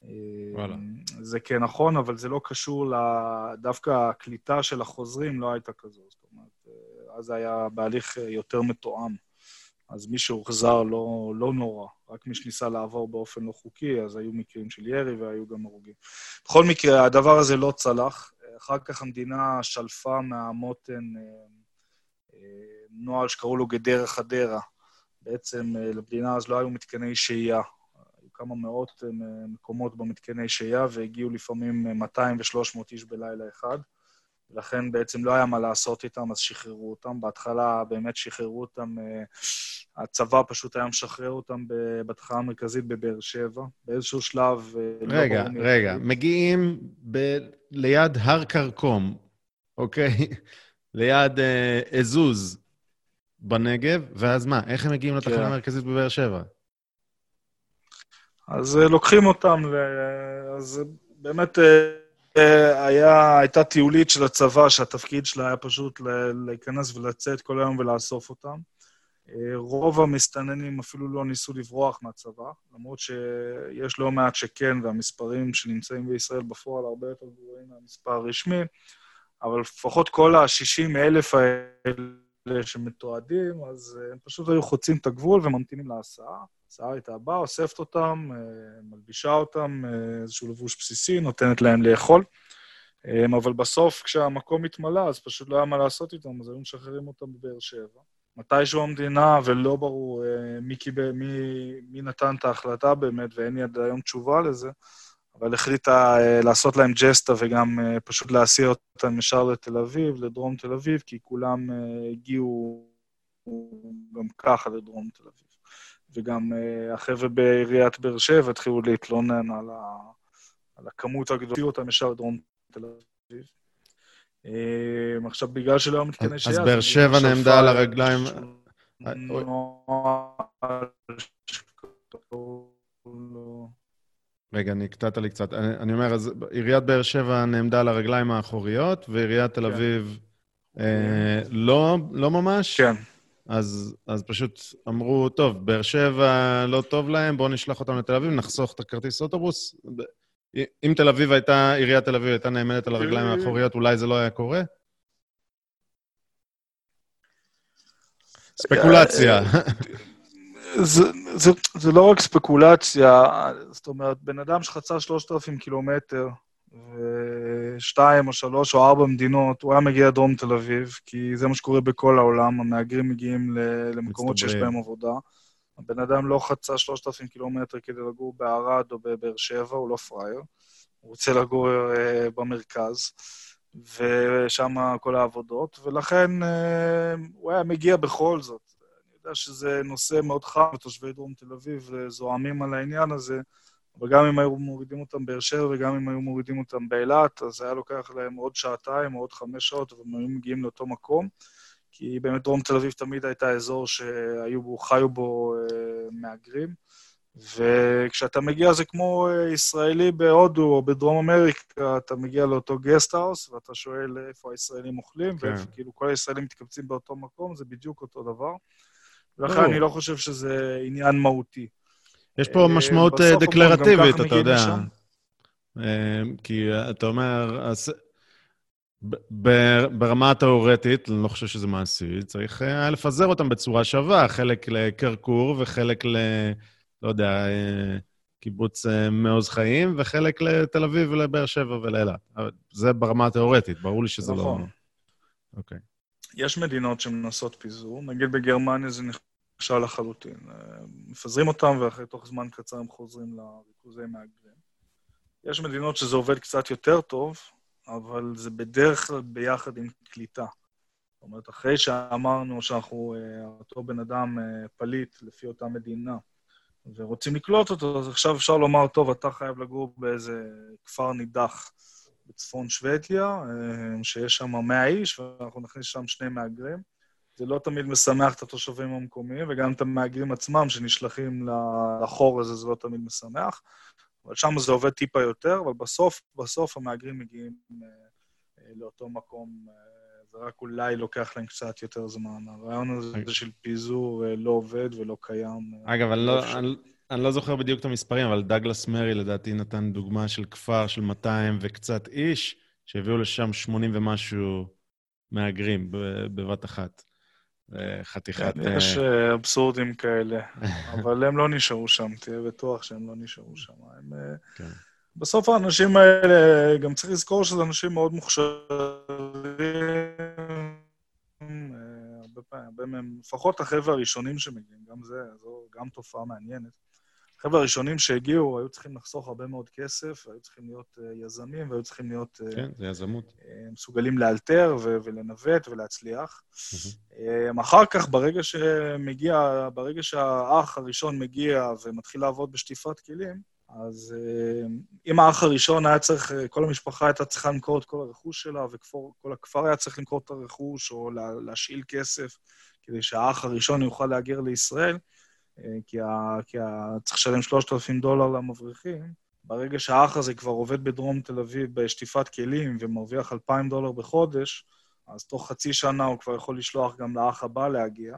אה, וואלה. זה כן נכון, אבל זה לא קשור ל... דווקא הקליטה של החוזרים לא הייתה כזו. זאת אומרת, אז היה בהליך יותר מתואם. אז מי שהוחזר לא, לא נורא, רק מי שניסה לעבור באופן לא חוקי, אז היו מקרים של ירי והיו גם הרוגים. בכל מקרה, הדבר הזה לא צלח. אחר כך המדינה שלפה מהמותן אה, אה, נוהל שקראו לו גדרה חדרה. בעצם אה, למדינה אז לא היו מתקני שהייה. היו כמה מאות מקומות במתקני שהייה, והגיעו לפעמים 200 ו-300 איש בלילה אחד. ולכן בעצם לא היה מה לעשות איתם, אז שחררו אותם. בהתחלה באמת שחררו אותם, אה, הצבא פשוט היה משחרר אותם בתחנה המרכזית בבאר שבע. באיזשהו שלב... אה, לא רגע, לא רגע, מי... מגיעים ב... ליד הר כרכום, אוקיי? ליד אה, אזוז בנגב, ואז מה? איך הם מגיעים לתחנה כן. המרכזית בבאר שבע? אז אה, לוקחים אותם, ל... אז באמת... היה, הייתה טיולית של הצבא, שהתפקיד שלה היה פשוט להיכנס ולצאת כל היום ולאסוף אותם. רוב המסתננים אפילו לא ניסו לברוח מהצבא, למרות שיש לא מעט שכן, והמספרים שנמצאים בישראל בפועל הרבה יותר גבוהים מהמספר הרשמי. אבל לפחות כל ה-60 אלף האלה שמתועדים, אז הם פשוט היו חוצים את הגבול וממתינים להסעה. ההסעה הייתה באה, אוספת אותם, מלבישה אותם, איזשהו לבוש בסיסי, נותנת להם לאכול. אבל בסוף, כשהמקום התמלא, אז פשוט לא היה מה לעשות איתם, אז היו משחררים אותם בבאר שבע. מתישהו המדינה, ולא ברור אה, מי, קיבל, מי, מי נתן את ההחלטה באמת, ואין לי עד היום תשובה לזה, אבל החליטה אה, לעשות להם ג'סטה וגם אה, פשוט להסיע אותם ישר לתל אביב, לדרום תל אביב, כי כולם הגיעו גם ככה לדרום תל אביב. וגם החבר'ה בעיריית באר שבע התחילו להתלונן על, ה, על הכמות הגדולה, אותם ישר לדרום תל אביב. אמ, עכשיו, בגלל שלא היו מתקני שהייה... אז באר שבע נעמדה על הרגליים... רגע, אני קטעת לי קצת. אני, אני אומר, אז עיריית באר שבע נעמדה על הרגליים האחוריות, ועיריית תל כן. אביב אה, לא, לא ממש? כן. אז, אז פשוט אמרו, טוב, באר שבע לא טוב להם, בואו נשלח אותם לתל אביב, נחסוך את הכרטיס אוטובוס. אם תל אביב הייתה, עיריית תל אביב הייתה נעמדת על הרגליים האחוריות, אולי זה לא היה קורה? ספקולציה. זה לא רק ספקולציה, זאת אומרת, בן אדם שחצה 3,000 קילומטר, ושתיים או שלוש או ארבע מדינות, הוא היה מגיע לדרום תל אביב, כי זה מה שקורה בכל העולם, המהגרים מגיעים למקומות שיש בהם עבודה. הבן אדם לא חצה 3,000 קילומטר כדי לגור בערד או בבאר שבע, הוא לא פראייר. הוא רוצה לגור uh, במרכז, ושם כל העבודות, ולכן uh, הוא היה מגיע בכל זאת. אני יודע שזה נושא מאוד חם, ותושבי דרום תל אביב זועמים על העניין הזה, אבל גם אם היו מורידים אותם באר שבע וגם אם היו מורידים אותם באילת, אז היה לוקח להם עוד שעתיים או עוד חמש שעות, והם היו מגיעים לאותו מקום. כי באמת דרום תל אביב תמיד הייתה אזור שהיו בו, חיו בו אה, מהגרים. וכשאתה מגיע זה כמו אה, ישראלי בהודו או בדרום אמריקה, אתה מגיע לאותו גסטהאוס ואתה שואל איפה הישראלים אוכלים, כן. וכאילו כל הישראלים מתקבצים באותו מקום, זה בדיוק אותו דבר. ולכן אני לא חושב שזה עניין מהותי. יש פה אה, משמעות דקלרטיבית, אתה יודע. כי אתה אומר, ברמה התאורטית, אני לא חושב שזה מעשי, צריך היה לפזר אותם בצורה שווה, חלק לקרקור וחלק ל... לא יודע, אה, קיבוץ אה, מעוז חיים, וחלק לתל אביב ולבאר שבע ולאילת. זה ברמה התאורטית, ברור לי שזה נכון. לא... נכון. אוקיי. יש מדינות שמנסות פיזור, נגיד בגרמניה זה נכשל לחלוטין. אה, מפזרים אותם, ואחרי תוך זמן קצר הם חוזרים לריכוזי מהגרים. יש מדינות שזה עובד קצת יותר טוב, אבל זה בדרך כלל ביחד עם קליטה. זאת אומרת, אחרי שאמרנו שאנחנו, אותו בן אדם פליט לפי אותה מדינה, ורוצים לקלוט אותו, אז עכשיו אפשר לומר, טוב, אתה חייב לגור באיזה כפר נידח בצפון שוודיה, אה, שיש שם 100 איש, ואנחנו נכניס שם שני מהגרים. זה לא תמיד משמח את התושבים המקומיים, וגם את המהגרים עצמם שנשלחים לחור הזה, זה לא תמיד משמח. אבל שם זה עובד טיפה יותר, אבל בסוף, בסוף המהגרים מגיעים אה, אה, לאותו מקום זה רק אולי לוקח להם קצת יותר זמן. הרעיון הזה אוקיי. של פיזור אה, לא עובד ולא קיים. אה, אגב, אני לא, אני, אני לא זוכר בדיוק את המספרים, אבל דגלס מרי לדעתי נתן דוגמה של כפר של 200 וקצת איש, שהביאו לשם 80 ומשהו מהגרים בבת אחת. חתיכת... כן, יש אה, אבסורדים כאלה, אבל הם לא נשארו שם, תהיה בטוח שהם לא נשארו שם. הם... כן. בסוף האנשים האלה, גם צריך לזכור שזה אנשים מאוד מוכשרים, אה, הרבה פעמים, הרבה מהם, לפחות החבר'ה הראשונים שמגיעים, גם זה, זו גם תופעה מעניינת. החבר'ה הראשונים שהגיעו היו צריכים לחסוך הרבה מאוד כסף, היו צריכים להיות uh, יזמים, והיו צריכים להיות... Uh, כן, זה יזמות. Uh, מסוגלים לאלתר ו- ולנווט ולהצליח. Mm-hmm. אחר כך, ברגע שמגיע, ברגע שהאח הראשון מגיע ומתחיל לעבוד בשטיפת כלים, אז אה, אם האח הראשון היה צריך, אה, כל המשפחה הייתה צריכה למכור את כל הרכוש שלה, וכל הכפר היה צריך למכור את הרכוש, או להשאיל כסף, כדי שהאח הראשון יוכל להגר לישראל, אה, כי, ה, כי ה, צריך לשלם 3,000 דולר למבריחים. ברגע שהאח הזה כבר עובד בדרום תל אביב בשטיפת כלים ומרוויח 2,000 דולר בחודש, אז תוך חצי שנה הוא כבר יכול לשלוח גם לאח הבא להגיע.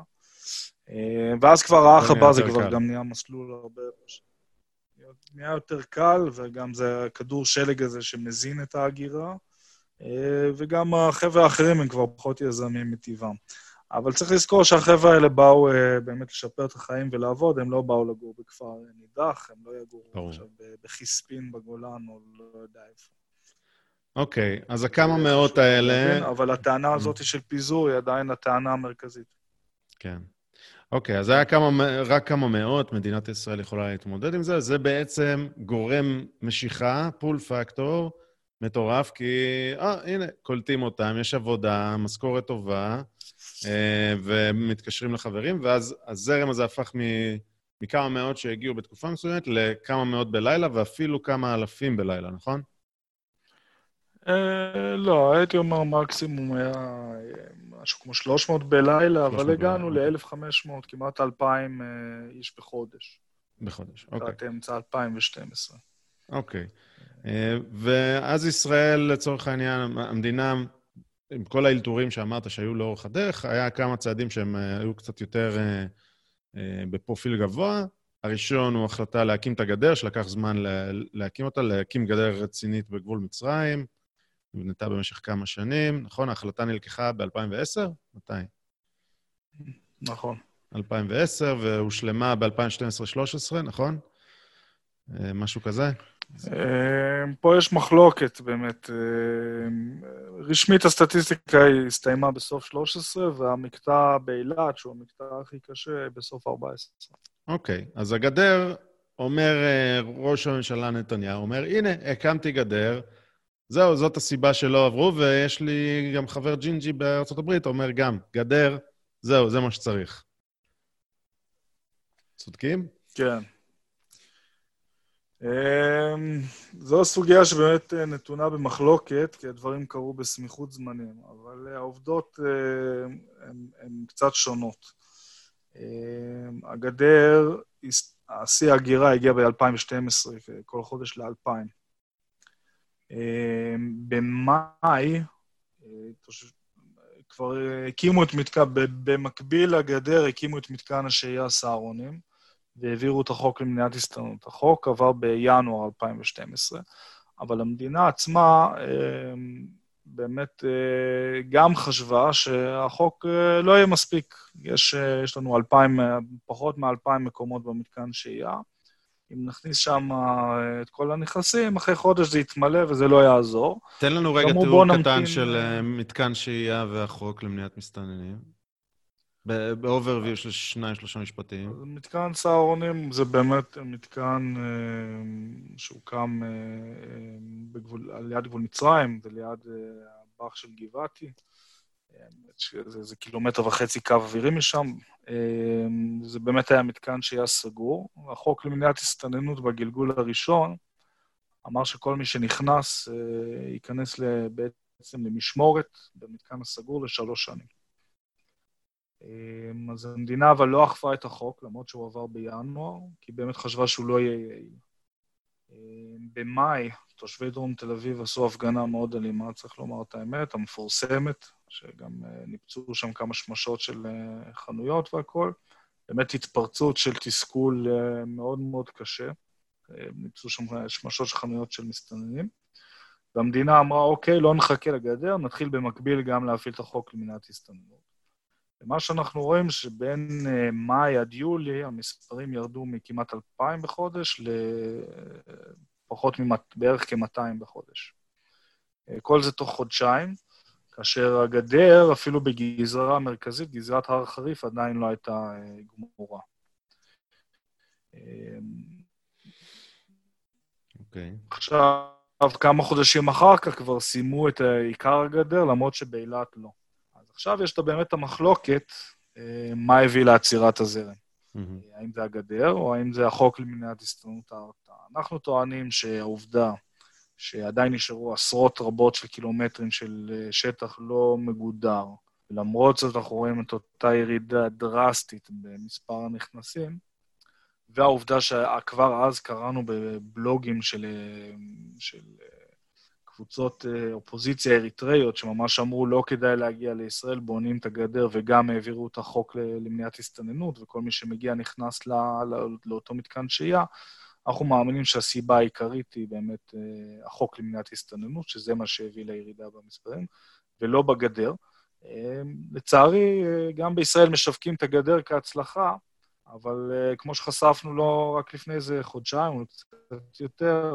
ואז כבר האח הבא זה כבר גם נהיה מסלול הרבה... נהיה יותר קל, וגם זה הכדור שלג הזה שמזין את ההגירה, וגם החבר'ה האחרים הם כבר פחות יזמים מטבעם. אבל צריך לזכור שהחבר'ה האלה באו באמת לשפר את החיים ולעבוד, הם לא באו לגור בכפר נידח, הם לא יגורו עכשיו בחיספין בגולן או לא יודע איפה. אוקיי, אז הכמה מאות האלה... אבל הטענה הזאת של פיזור היא עדיין הטענה המרכזית. כן. אוקיי, אז היה כמה, רק כמה מאות, מדינת ישראל יכולה להתמודד עם זה. זה בעצם גורם משיכה, פול פקטור, מטורף, כי, אה, הנה, קולטים אותם, יש עבודה, משכורת טובה, אה, ומתקשרים לחברים, ואז הזרם הזה הפך מ, מכמה מאות שהגיעו בתקופה מסוימת לכמה מאות בלילה, ואפילו כמה אלפים בלילה, נכון? אה, לא, הייתי אומר מקסימום היה אה, משהו כמו 300 בלילה, אבל הגענו ל-1,500, כמעט 2,000 אה, איש בחודש. בחודש, אוקיי. לקראת אמצע 2012. אוקיי. ואז ישראל, לצורך העניין, המדינה, עם כל האלתורים שאמרת שהיו לאורך הדרך, היה כמה צעדים שהם היו קצת יותר בפרופיל גבוה. הראשון הוא החלטה להקים את הגדר, שלקח זמן להקים אותה, להקים גדר רצינית בגבול מצרים. נבנתה במשך כמה שנים, נכון? ההחלטה נלקחה ב-2010? מתי? נכון. 2010, והושלמה ב-2012-2013, נכון? אה, משהו כזה? אה, פה יש מחלוקת, באמת. אה, רשמית הסטטיסטיקה הסתיימה בסוף 13, והמקטע באילת, שהוא המקטע הכי קשה, בסוף 14. אוקיי, אז הגדר, אומר ראש הממשלה נתניהו, אומר, הנה, הקמתי גדר, זהו, זאת הסיבה שלא עברו, ויש לי גם חבר ג'ינג'י בארצות הברית, אומר גם, גדר, זהו, זה מה שצריך. צודקים? כן. אמ, זו סוגיה שבאמת אה, נתונה במחלוקת, כי הדברים קרו בסמיכות זמנים, אבל העובדות אה, הן קצת שונות. אמ, הגדר, השיא ההגירה הגיע ב-2012, כל חודש ל-2000. אמ, במאי, אה, כבר הקימו את מתקן, במקביל לגדר הקימו את מתקן השהייה סהרונים, והעבירו את החוק למניעת הסתננות. החוק עבר בינואר 2012, אבל המדינה עצמה אמ, באמת אה, גם חשבה שהחוק אה, לא יהיה מספיק. יש, יש לנו 2,000, פחות מ-2,000 מקומות במתקן שהייה. אם נכניס שם אה, את כל הנכסים, אחרי חודש זה יתמלא וזה לא יעזור. תן לנו רגע תיאור קטן נמתין... של אה, מתקן שהייה והחוק למניעת מסתננים. באוברוויו של שניים, שלושה משפטים. מתקן סהרונים זה באמת מתקן אה, שהוקם אה, אה, בגבול, על יד גבול מצרים וליד אה, הבאח של גבעתי. זה, זה קילומטר וחצי קו אווירי משם. זה באמת היה מתקן שהיה סגור. החוק למניעת הסתננות בגלגול הראשון אמר שכל מי שנכנס ייכנס בעצם למשמורת במתקן הסגור לשלוש שנים. אמ, אז המדינה אבל לא אכפה את החוק, למרות שהוא עבר בינואר, כי באמת חשבה שהוא לא יהיה יעיל. אמ, במאי, תושבי דרום תל אביב עשו הפגנה מאוד אלימה, צריך לומר את האמת, המפורסמת, שגם אה, ניפצו שם כמה שמשות של אה, חנויות והכול. באמת התפרצות של תסכול אה, מאוד מאוד קשה. ניפצו שם שמשות של חנויות של מסתננים. והמדינה אמרה, אוקיי, לא נחכה לגדר, נתחיל במקביל גם להפעיל את החוק למניעת הסתננות. ומה שאנחנו רואים שבין מאי עד יולי המספרים ירדו מכמעט 2,000 בחודש לפחות בערך כ-200 בחודש. כל זה תוך חודשיים. כאשר הגדר, אפילו בגזרה המרכזית, גזרת הר חריף, עדיין לא הייתה אה, גמורה. אוקיי. Okay. עכשיו, כמה חודשים אחר כך כבר סיימו את עיקר הגדר, למרות שבאילת לא. עכשיו יש באמת המחלוקת אה, מה הביא לעצירת הזרם. Mm-hmm. האם זה הגדר, או האם זה החוק למניעת הסתנות ההרתעה. אנחנו טוענים שהעובדה שעדיין נשארו עשרות רבות של קילומטרים של אה, שטח לא מגודר. למרות זאת אנחנו רואים את אותה ירידה דרסטית במספר הנכנסים, והעובדה שכבר אז קראנו בבלוגים של, של קבוצות אופוזיציה אריתראיות, שממש אמרו לא כדאי להגיע לישראל, בונים את הגדר וגם העבירו את החוק למניעת הסתננות, וכל מי שמגיע נכנס לא, לא, לאותו מתקן שהייה, אנחנו מאמינים שהסיבה העיקרית היא באמת אה, החוק למניעת הסתננות, שזה מה שהביא לירידה במספרים, ולא בגדר. אה, לצערי, אה, גם בישראל משווקים את הגדר כהצלחה, אבל כמו שחשפנו לא רק לפני איזה חודשיים, או קצת יותר,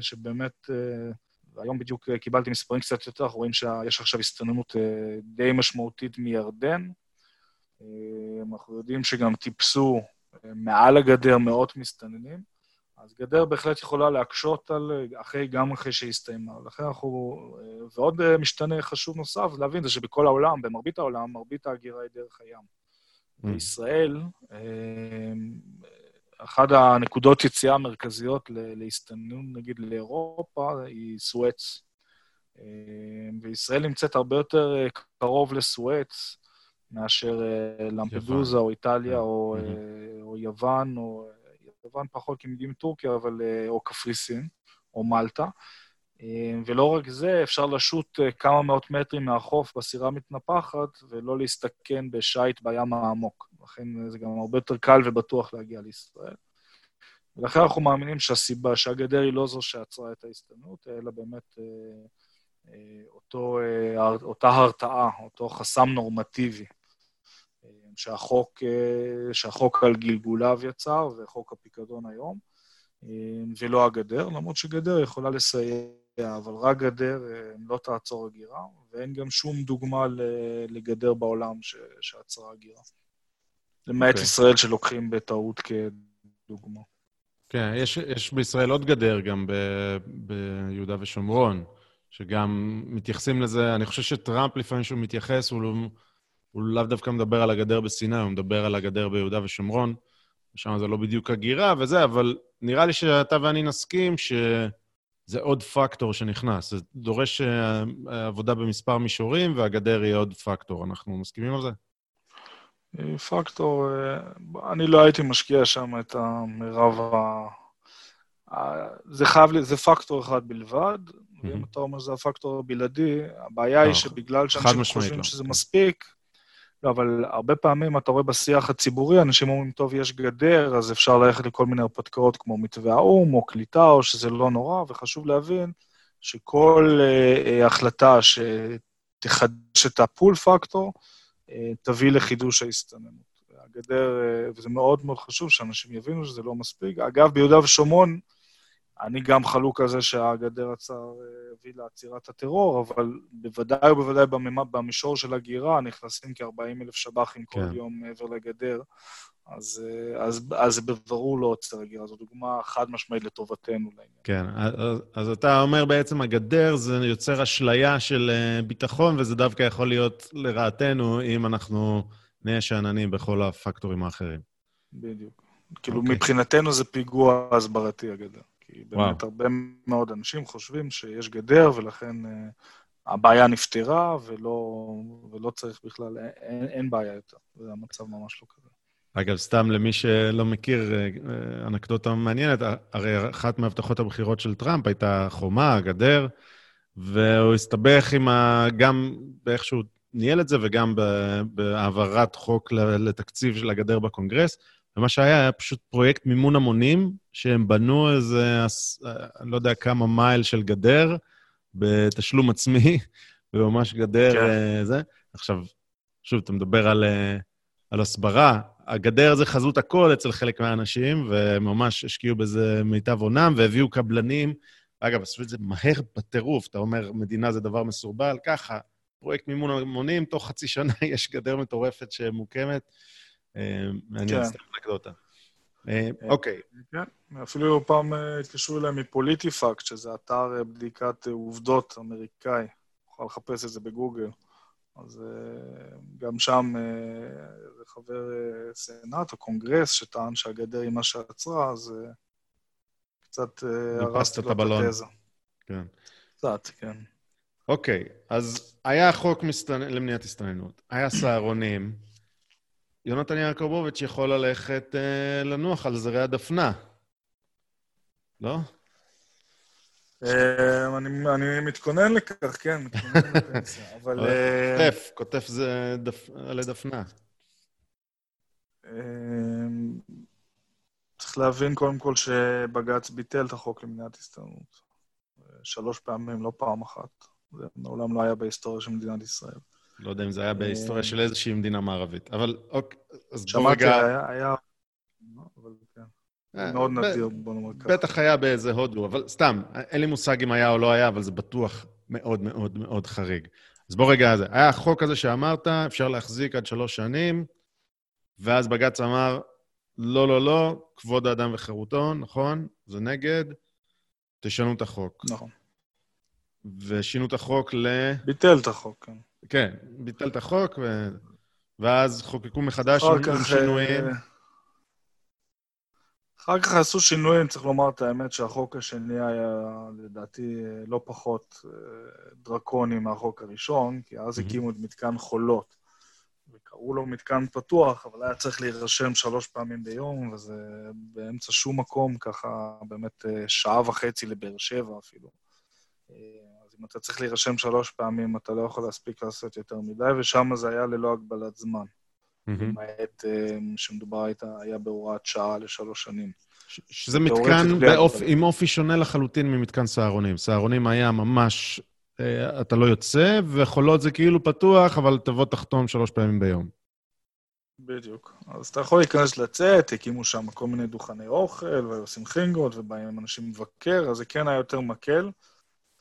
שבאמת, היום בדיוק קיבלתי מספרים קצת יותר, אנחנו רואים שיש עכשיו הסתננות די משמעותית מירדן. אנחנו יודעים שגם טיפסו מעל הגדר מאות מסתננים, אז גדר בהחלט יכולה להקשות על, אחרי, גם אחרי שהסתיימה. לכן אנחנו, ועוד משתנה חשוב נוסף להבין זה שבכל העולם, במרבית העולם, מרבית ההגירה היא דרך הים. Mm. בישראל, אחת הנקודות יציאה המרכזיות להסתננות, נגיד, לאירופה, היא סואץ. וישראל נמצאת הרבה יותר קרוב לסואץ, מאשר אה, למפדוזה או איטליה כן. או, אה, או יוון, או יוון פחות כי מגיעים מטורקיה, אבל, אה, או קפריסין, או מלטה. ולא רק זה, אפשר לשוט כמה מאות מטרים מהחוף בסירה מתנפחת ולא להסתכן בשייט בים העמוק. לכן זה גם הרבה יותר קל ובטוח להגיע לישראל. ולכן אנחנו מאמינים שהסיבה, שהגדר היא לא זו שעצרה את ההסתננות, אלא באמת אותו, אותה הרתעה, אותו חסם נורמטיבי שהחוק, אה, שהחוק על גלגוליו יצר וחוק הפיקדון היום, אה, ולא הגדר, למרות שגדר יכולה לסייע, אבל רק גדר אה, לא תעצור הגירה, ואין גם שום דוגמה לגדר בעולם שעצרה הגירה. למעט okay. אוקיי. ישראל שלוקחים בטעות כדוגמה. כן, יש, יש בישראל עוד גדר גם ב, ביהודה ושומרון, שגם מתייחסים לזה, אני חושב שטראמפ לפעמים שהוא מתייחס, הוא לא... הוא לאו דווקא מדבר על הגדר בסיני, הוא מדבר על הגדר ביהודה ושומרון. שם זה לא בדיוק הגירה וזה, אבל נראה לי שאתה ואני נסכים שזה עוד פקטור שנכנס. זה דורש אה, עבודה במספר מישורים, והגדר יהיה עוד פקטור. אנחנו מסכימים על זה? פקטור, אה, אני לא הייתי משקיע שם את המרב ה... זה חייב, זה פקטור אחד בלבד, ואם אתה אומר שזה הפקטור הבלעדי, הבעיה היא שבגלל שאנשים חושבים לא. שזה מספיק, לא, אבל הרבה פעמים אתה רואה בשיח הציבורי, אנשים אומרים, טוב, יש גדר, אז אפשר ללכת לכל מיני הרפתקאות כמו מתווה האו"ם, או קליטה, או שזה לא נורא, וחשוב להבין שכל uh, החלטה שתחדש את הפול פקטור, תביא לחידוש ההסתננות. הגדר, uh, וזה מאוד מאוד חשוב שאנשים יבינו שזה לא מספיק. אגב, ביהודה ושומרון, אני גם חלוק על זה שהגדר עצר אה, הביא לעצירת הטרור, אבל בוודאי ובוודאי במישור של הגירה נכנסים כ-40 אלף שב"חים כן. כל יום מעבר לגדר, אז, אה, אז, אז זה בברור לא עוצר הגירה. זו דוגמה חד משמעית לטובתנו לעניין. כן, אז, אז אתה אומר בעצם הגדר זה יוצר אשליה של אה, ביטחון, וזה דווקא יכול להיות לרעתנו אם אנחנו נהיה שאננים בכל הפקטורים האחרים. בדיוק. כאילו, okay. אוקיי. מבחינתנו זה פיגוע הסברתי הגדר. כי באמת וואו. הרבה מאוד אנשים חושבים שיש גדר, ולכן uh, הבעיה נפתרה, ולא, ולא צריך בכלל, אין, אין בעיה יותר. זה המצב ממש לא כזה. אגב, סתם למי שלא מכיר, אה, אה, אנקדוטה מעניינת, הרי אחת מהבטחות הבחירות של טראמפ הייתה חומה, גדר, והוא הסתבך עם ה... גם באיך שהוא ניהל את זה וגם בהעברת חוק לתקציב של הגדר בקונגרס. ומה שהיה, היה פשוט פרויקט מימון המונים, שהם בנו איזה, אני לא יודע כמה מייל של גדר, בתשלום עצמי, וממש גדר כן. אה, זה. עכשיו, שוב, אתה מדבר על, אה, על הסברה. הגדר זה חזות הכל אצל חלק מהאנשים, וממש השקיעו בזה מיטב עונם, והביאו קבלנים. אגב, עשו את זה מהר בטירוף. אתה אומר, מדינה זה דבר מסורבל, ככה, פרויקט מימון המונים, תוך חצי שנה יש גדר מטורפת שמוקמת. אה, מעניין, סתם אנקדוטה. אה, אוקיי. כן, אפילו פעם אה, התקשרו אליי מפוליטיפאקט, שזה אתר בדיקת עובדות אמריקאי. יכול לחפש את זה בגוגל. אז גם שם זה חבר סנאט או קונגרס שטען שהגדר היא מה שעצרה, אז קצת הרסתי לו את התזה. כן. קצת, כן. אוקיי, אז היה חוק למניעת הסתננות, היה סהרונים, יונתן יעקובוביץ' יכול ללכת אה, לנוח על זרי הדפנה, לא? אה, אני, אני מתכונן לכך, כן, מתכונן לפנסיה, אבל... אה, כותף, כותף זה דפ... עלי דפנה. אה, צריך להבין קודם כל שבג"ץ ביטל את החוק למניעת הסתננות. שלוש פעמים, לא פעם אחת. זה מעולם לא היה בהיסטוריה של מדינת ישראל. לא יודע אם זה היה בהיסטוריה של איזושהי מדינה מערבית, אבל אוקיי, אז בוא שמעתי, רגע... היה, היה... אבל מאוד ב- נדיר, בוא נאמר ככה. בטח היה באיזה הודו, אבל סתם, אין לי מושג אם היה או לא היה, אבל זה בטוח מאוד מאוד מאוד חריג. אז בוא רגע, זה. היה החוק הזה שאמרת, אפשר להחזיק עד שלוש שנים, ואז בג"ץ אמר, לא, לא, לא, כבוד האדם וחירותו, נכון? זה נגד, תשנו את החוק. נכון. ושינו את החוק ל... ביטל את החוק, כן. כן, ביטל את החוק, ו... ואז חוקקו מחדש שינויים. אחר כך עשו שינויים, צריך לומר את האמת שהחוק השני היה לדעתי לא פחות אה, דרקוני מהחוק הראשון, כי אז מהמם. הקימו את מתקן חולות. וקראו לו מתקן פתוח, אבל היה צריך להירשם שלוש פעמים ביום, וזה באמצע שום מקום, ככה באמת אה, שעה וחצי לבאר שבע אפילו. אה, אז אם אתה צריך להירשם שלוש פעמים, אתה לא יכול להספיק לעשות יותר מדי, ושם זה היה ללא הגבלת זמן. מהמם. למעט אה, שמדובר הייתה, היה בהוראת שעה לשלוש שנים. שזה מתקן באופ... עם אופי שונה לחלוטין ממתקן סהרונים. סהרונים היה ממש, אה, אתה לא יוצא, וחולות זה כאילו פתוח, אבל תבוא תחתום שלוש פעמים ביום. בדיוק. אז אתה יכול להיכנס לצאת, הקימו שם כל מיני דוכני אוכל, ועושים חינגות, ובאים אנשים לבקר, אז זה כן היה יותר מקל,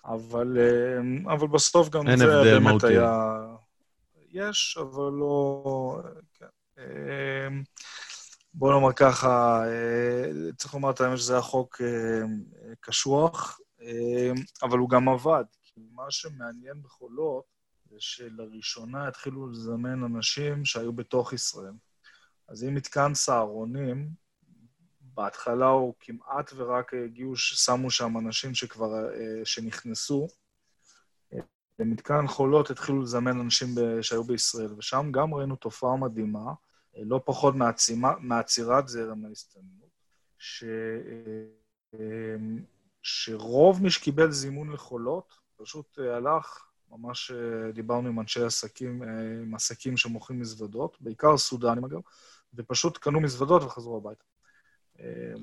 אבל, אה, אבל בסוף גם זה באמת מהותי. היה... יש, אבל לא... כן. אה, בוא נאמר ככה, אה, צריך לומר את האמת שזה היה חוק אה, קשוח, אה, אבל הוא גם עבד. כי מה שמעניין בחולות זה שלראשונה התחילו לזמן אנשים שהיו בתוך ישראל. אז אם מתקן סהרונים, בהתחלה הוא כמעט ורק הגיעו, שמו שם אנשים שכבר, שנכנסו. במתקן חולות התחילו לזמן אנשים ב- שהיו בישראל, ושם גם ראינו תופעה מדהימה, אה, לא פחות מעצימה, מעצירת זרם ההסתננות, ש, אה, שרוב מי שקיבל זימון לחולות, פשוט אה, הלך, ממש דיברנו עם אנשי עסקים, עם עסקים שמוכרים מזוודות, בעיקר סודנים אגב, ופשוט קנו מזוודות וחזרו הביתה.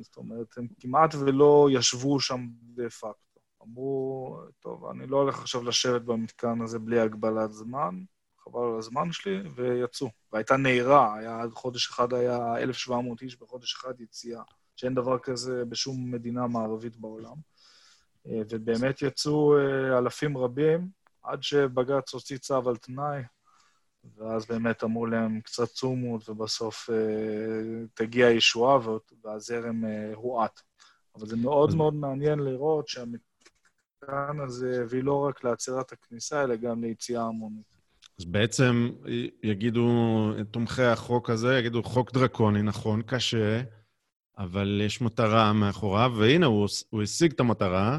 זאת אומרת, הם כמעט ולא ישבו שם דה פקטו. אמרו, טוב, אני לא הולך עכשיו לשבת במתקן הזה בלי הגבלת זמן, חבל על הזמן שלי, ויצאו. והייתה נהירה, היה עד חודש אחד היה 1,700 איש בחודש אחד יציאה, שאין דבר כזה בשום מדינה מערבית בעולם. אה, ובאמת יצאו אה, אלפים רבים, עד שבג"ץ הוציא צו על תנאי, ואז באמת אמרו להם קצת צומות, ובסוף אה, תגיע הישועה והזרם הואט. אבל זה מאוד מאוד מעניין לראות שהמתקן הזה הביא לא רק לעצירת הכניסה, אלא גם ליציאה המונית. אז בעצם יגידו, תומכי החוק הזה, יגידו, חוק דרקוני, נכון, קשה, אבל יש מטרה מאחוריו, והנה, הוא, הוא השיג את המטרה,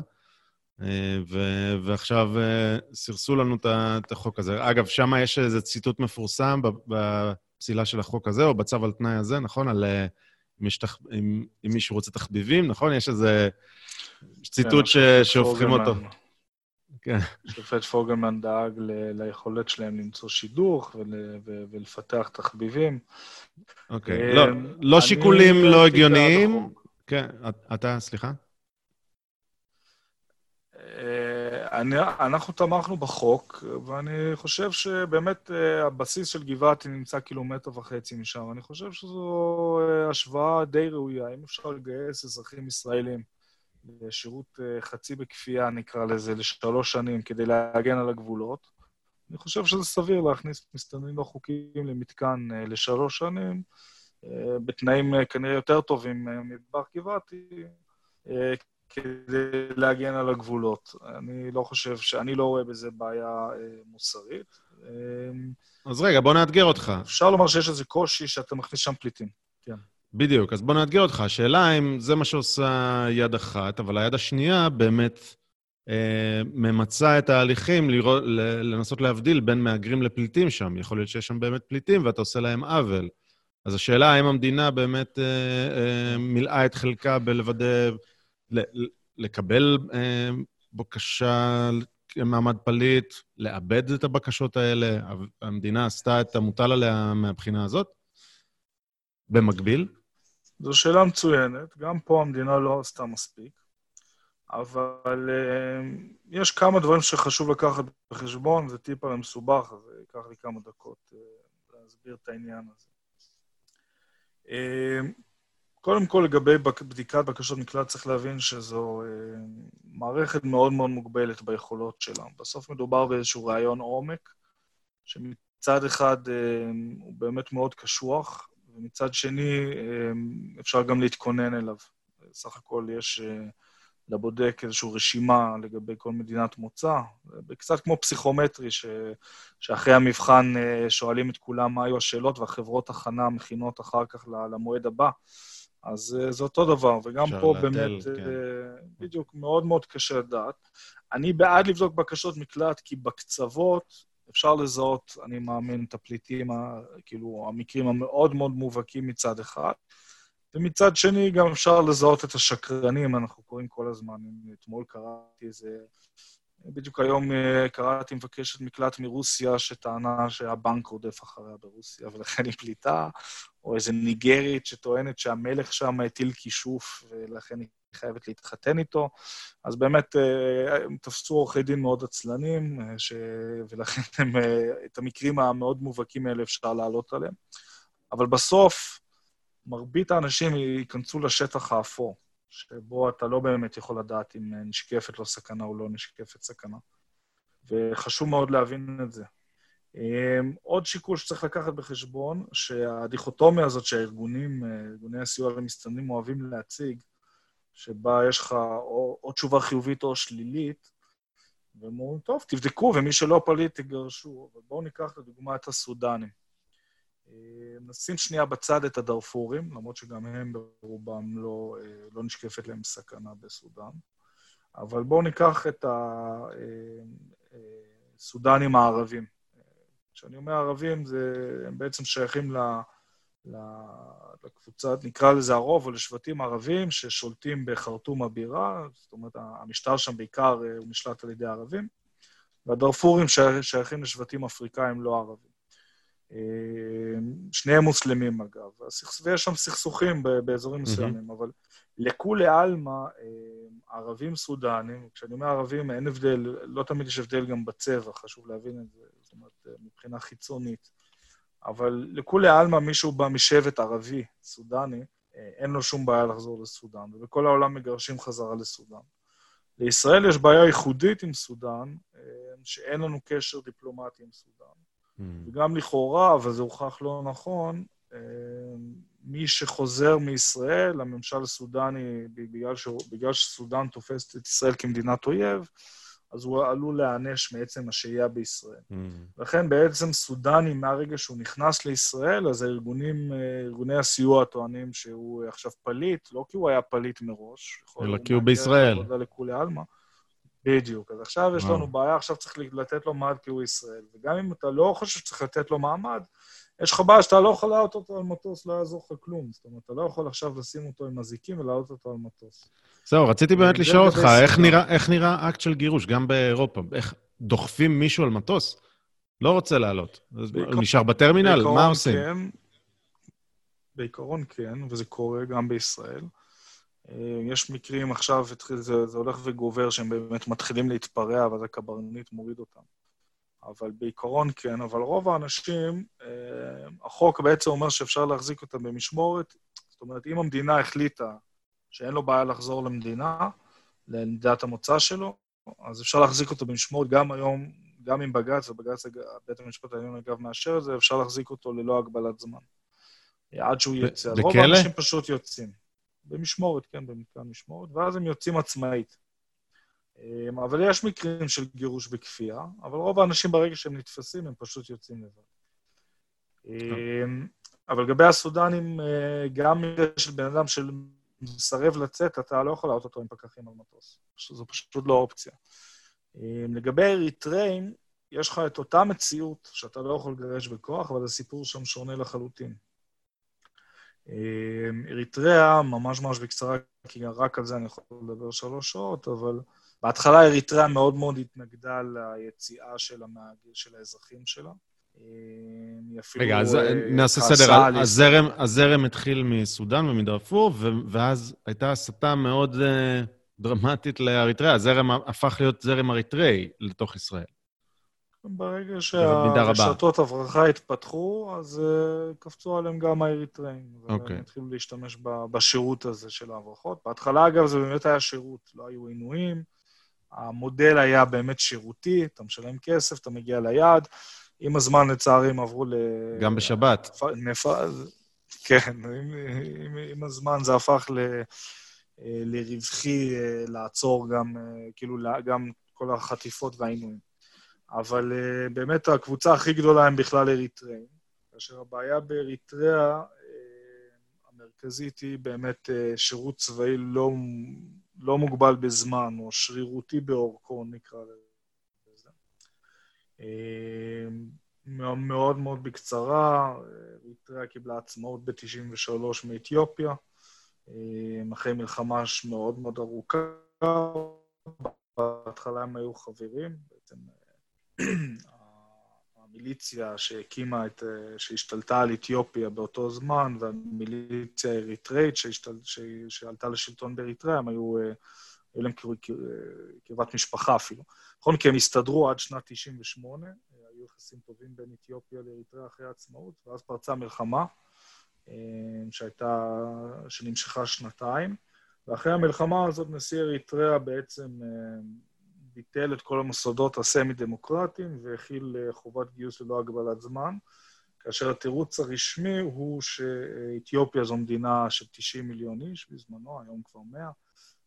אה, ו- ועכשיו אה, סירסו לנו את את החוק הזה. אגב, שם יש איזה ציטוט מפורסם בפסילה של החוק הזה, או בצו על תנאי הזה, נכון? על אה, אם, יש תח... אם, אם מישהו רוצה תחביבים, נכון? יש איזה ציטוט ש... כן, שהופכים אותו. כן. השופט פוגלמן דאג ל- ליכולת שלהם למצוא שידוך ול, ו, ולפתח תחביבים. אוקיי. אה, לא, לא שיקולים לא הגיוניים. כן, את- אתה, סליחה? אה, אני, אנחנו תמכנו בחוק, ואני חושב שבאמת אה, הבסיס של גבעתי נמצא קילומטר וחצי משם. אני חושב שזו אה, השוואה די ראויה. אם אפשר לגייס אזרחים ישראלים לשירות אה, חצי בכפייה, נקרא לזה, לשלוש שנים כדי להגן על הגבולות, אני חושב שזה סביר להכניס מסתננים לא חוקיים למתקן אה, לשלוש שנים, אה, בתנאים אה, כנראה יותר טובים מבר גבעתי, כדי להגן על הגבולות. אני לא חושב, ש... אני לא רואה בזה בעיה מוסרית. אז רגע, בוא נאתגר אותך. אפשר לומר שיש איזה קושי שאתה מכניס שם פליטים. בדיוק, אז בוא נאתגר אותך. השאלה אם זה מה שעושה יד אחת, אבל היד השנייה באמת אה, ממצה את ההליכים לראות, לנסות להבדיל בין מהגרים לפליטים שם. יכול להיות שיש שם באמת פליטים ואתה עושה להם עוול. אז השאלה האם המדינה באמת אה, אה, מילאה את חלקה בלוודא, ל- לקבל אה, בקשה מעמד פליט, לאבד את הבקשות האלה. המדינה עשתה את המוטל עליה מהבחינה הזאת? במקביל? זו שאלה מצוינת. גם פה המדינה לא עשתה מספיק, אבל uh, יש כמה דברים שחשוב לקחת בחשבון, זה טיפה מסובך, אז ייקח לי כמה דקות uh, להסביר את העניין הזה. Uh, קודם כל, לגבי בדיקת בקשות מקלט, צריך להבין שזו מערכת מאוד מאוד מוגבלת ביכולות שלה. בסוף מדובר באיזשהו רעיון עומק, שמצד אחד הוא באמת מאוד קשוח, ומצד שני uh, אפשר גם להתכונן אליו. סך הכל יש uh, לבודק איזושהי רשימה לגבי כל מדינת מוצא, קצת כמו פסיכומטרי, ש... שאחרי המבחן uh, שואלים את כולם מה היו השאלות, והחברות הכנה מכינות אחר כך למועד הבא. אז uh, זה אותו דבר, וגם פה להתל, באמת, כן. בדיוק, מאוד מאוד קשה לדעת. אני בעד לבדוק בקשות מקלט, כי בקצוות אפשר לזהות, אני מאמין, את הפליטים, כאילו, המקרים המאוד מאוד מובהקים מצד אחד, ומצד שני גם אפשר לזהות את השקרנים, אנחנו קוראים כל הזמן. אתמול קראתי איזה... בדיוק היום אה, קראתי מבקשת מקלט מרוסיה שטענה שהבנק רודף אחריה ברוסיה ולכן היא פליטה, או איזה ניגרית שטוענת שהמלך שם הטיל כישוף ולכן היא חייבת להתחתן איתו. אז באמת, אה, הם תפסו עורכי דין מאוד עצלנים, אה, ש... ולכן הם, את המקרים המאוד מובהקים האלה אפשר לעלות עליהם. אבל בסוף, מרבית האנשים ייכנסו לשטח האפור. שבו אתה לא באמת יכול לדעת אם נשקפת לו סכנה או לא נשקפת סכנה. וחשוב מאוד להבין את זה. אמ, עוד שיקול שצריך לקחת בחשבון, שהדיכוטומיה הזאת שהארגונים, ארגוני הסיוע למסתננים אוהבים להציג, שבה יש לך או, או תשובה חיובית או שלילית, והם אומרים, טוב, תבדקו, ומי שלא פליט תגרשו. אבל בואו ניקח לדוגמה את הסודנים. אה, נשים שנייה בצד את הדארפורים, למרות שגם הם ברובם לא, אה, לא נשקפת להם סכנה בסודאן. אבל בואו ניקח את הסודנים אה, הערבים. כשאני אומר ערבים, זה, הם בעצם שייכים ל, ל, לקבוצה, נקרא לזה הרוב, או לשבטים ערבים ששולטים בחרטום הבירה, זאת אומרת, המשטר שם בעיקר הוא נשלט על ידי ערבים, והדארפורים שייכים לשבטים אפריקאים לא ערבים. שניהם מוסלמים אגב, ויש שם סכסוכים באזורים מסוימים, אבל לכולי עלמא, ערבים סודנים, כשאני אומר ערבים, אין הבדל, לא תמיד יש הבדל גם בצבע, חשוב להבין את זה, זאת אומרת, מבחינה חיצונית. אבל לכולי עלמא מישהו בא משבט ערבי, סודני, אין לו שום בעיה לחזור לסודאן, ובכל העולם מגרשים חזרה לסודאן. לישראל יש בעיה ייחודית עם סודאן, שאין לנו קשר דיפלומטי עם סודאן. Mm. וגם לכאורה, אבל זה הוכח לא נכון, אה, מי שחוזר מישראל, הממשל הסודני, בגלל, ש... בגלל שסודן תופסת את ישראל כמדינת אויב, אז הוא עלול להיענש מעצם השהייה בישראל. Mm. לכן בעצם סודני, מהרגע שהוא נכנס לישראל, אז הארגונים, אה, ארגוני הסיוע טוענים שהוא עכשיו פליט, לא כי הוא היה פליט מראש, אלא כי הוא בישראל. לכולי עלמא. בדיוק. אז עכשיו יש לנו בעיה, עכשיו צריך לתת לו מעמד כי הוא ישראל. וגם אם אתה לא חושב שצריך לתת לו מעמד, יש לך בעיה שאתה לא יכול להעלות אותו על מטוס, לא יעזור לך כלום. זאת אומרת, אתה לא יכול עכשיו לשים אותו עם אזיקים ולהעלות אותו על מטוס. זהו, רציתי באמת לשאול אותך, איך נראה, איך נראה אקט של גירוש, גם באירופה? איך דוחפים מישהו על מטוס? לא רוצה לעלות. בעיקר, נשאר בטרמינל? מה עושים? כן, בעיקרון כן, וזה קורה גם בישראל. אה, יש מקרים עכשיו, זה, זה הולך וגובר, שהם באמת מתחילים להתפרע, ואז הקברניט מוריד אותם. אבל בעיקרון כן, אבל רוב האנשים, אה, החוק בעצם אומר שאפשר להחזיק אותם במשמורת. זאת אומרת, אם המדינה החליטה שאין לו בעיה לחזור למדינה, למדינת המוצא שלו, אז אפשר להחזיק אותו במשמורת גם היום, גם עם בג"ץ, ובג"ץ, בית המשפט העליון אגב מאשר את זה, אפשר להחזיק אותו ללא הגבלת זמן. עד שהוא יוצא. בכלא? רוב האנשים פשוט יוצאים. במשמורת, כן, במתקן משמורת, ואז הם יוצאים עצמאית. אמ, אבל יש מקרים של גירוש בכפייה, אבל רוב האנשים ברגע שהם נתפסים, הם פשוט יוצאים לבד. אמ, אבל לגבי הסודנים, אה, גם מקרה של בן אדם שמסרב לצאת, אתה לא יכול לעלות אותו עם פקחים על מטוס. זו פשוט לא אופציה. אמ, לגבי אריתראים, יש לך את אותה מציאות שאתה לא יכול לגרש בכוח, אבל הסיפור שם שונה לחלוטין. אמ, אריתריאה, ממש ממש בקצרה, כי רק על זה אני יכול לדבר שלוש שעות, אבל בהתחלה אריתריאה מאוד מאוד התנגדה ליציאה של, המהגר, של האזרחים שלה. רגע, אז נעשה סדר. הזרם, הזרם התחיל מסודאן ומדארפור, ואז הייתה הסתה מאוד דרמטית לאריתריאה. הזרם הפך להיות זרם אריתראי לתוך ישראל. ברגע שהרשתות הברחה התפתחו, אז uh, קפצו עליהם גם האריתראים. אוקיי. Okay. התחילו להשתמש בשירות הזה של ההברחות. בהתחלה, אגב, זה באמת היה שירות, לא היו עינויים. המודל היה באמת שירותי, אתה משלם כסף, אתה מגיע ליעד. עם הזמן, לצערי, הם עברו ל... גם בשבת. נפ... כן, עם, עם, עם הזמן זה הפך ל... אה, לרווחי אה, לעצור גם, כאילו, גם כל החטיפות והעינויים. אבל uh, באמת הקבוצה הכי גדולה הם בכלל אריתריאים, כאשר הבעיה באריתריאה uh, המרכזית היא באמת uh, שירות צבאי לא, לא מוגבל בזמן, או שרירותי באורכו, נקרא לזה. Uh, מאוד מאוד בקצרה, אריתריאה קיבלה עצמאות ב-93 מאתיופיה, אחרי מלחמה מאוד מאוד ארוכה, בהתחלה הם היו חברים, בעצם המיליציה שהקימה את, שהשתלטה על אתיופיה באותו זמן, והמיליציה האריתראית שעלתה לשלטון באריתריאה, הם היו, היו להם קרבת משפחה אפילו. נכון, כי הם הסתדרו עד שנת 98', היו יחסים טובים בין אתיופיה לאריתריאה אחרי העצמאות, ואז פרצה מלחמה, שהייתה, שנמשכה שנתיים, ואחרי המלחמה הזאת נשיא אריתריאה בעצם ביטל את כל המוסדות הסמי-דמוקרטיים והכיל אה, חובת גיוס ללא הגבלת זמן, כאשר התירוץ הרשמי הוא שאתיופיה זו מדינה של 90 מיליון איש בזמנו, היום כבר 100,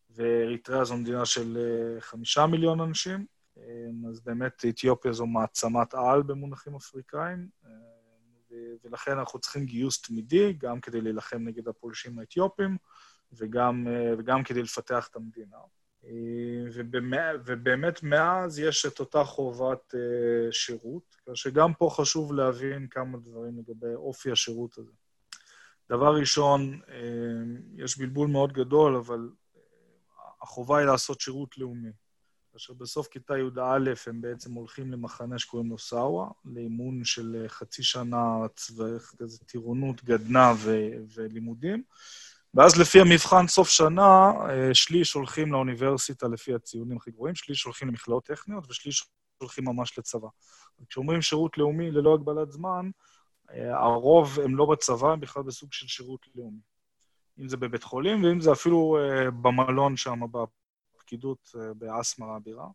ואריתריאה זו מדינה של 5 אה, מיליון אנשים, אה, אז באמת אתיופיה זו מעצמת על במונחים אפריקאים, ולכן אנחנו צריכים גיוס תמידי, גם כדי להילחם נגד הפולשים האתיופים, וגם, וגם כדי לפתח את המדינה. ובאמת מאז יש את אותה חובת אה, שירות, כאשר גם פה חשוב להבין כמה דברים לגבי אופי השירות הזה. דבר ראשון, אה, יש בלבול מאוד גדול, אבל אה, החובה היא לעשות שירות לאומי. כאשר בסוף כיתה י"א הם בעצם הולכים למחנה שקוראים לו סאווה, לאימון של חצי שנה צבא, כזה טירונות, גדנ"ע ולימודים. ואז לפי המבחן סוף שנה, אה, שליש הולכים לאוניברסיטה לפי הציונים הכי גבוהים, שליש הולכים למכללות טכניות ושליש הולכים ממש לצבא. כשאומרים שירות לאומי ללא הגבלת זמן, אה, הרוב הם לא בצבא, הם בכלל בסוג של שירות לאומי. אם זה בבית חולים, ואם זה אפילו אה, במלון שם, בפקידות באסמרה הבירה.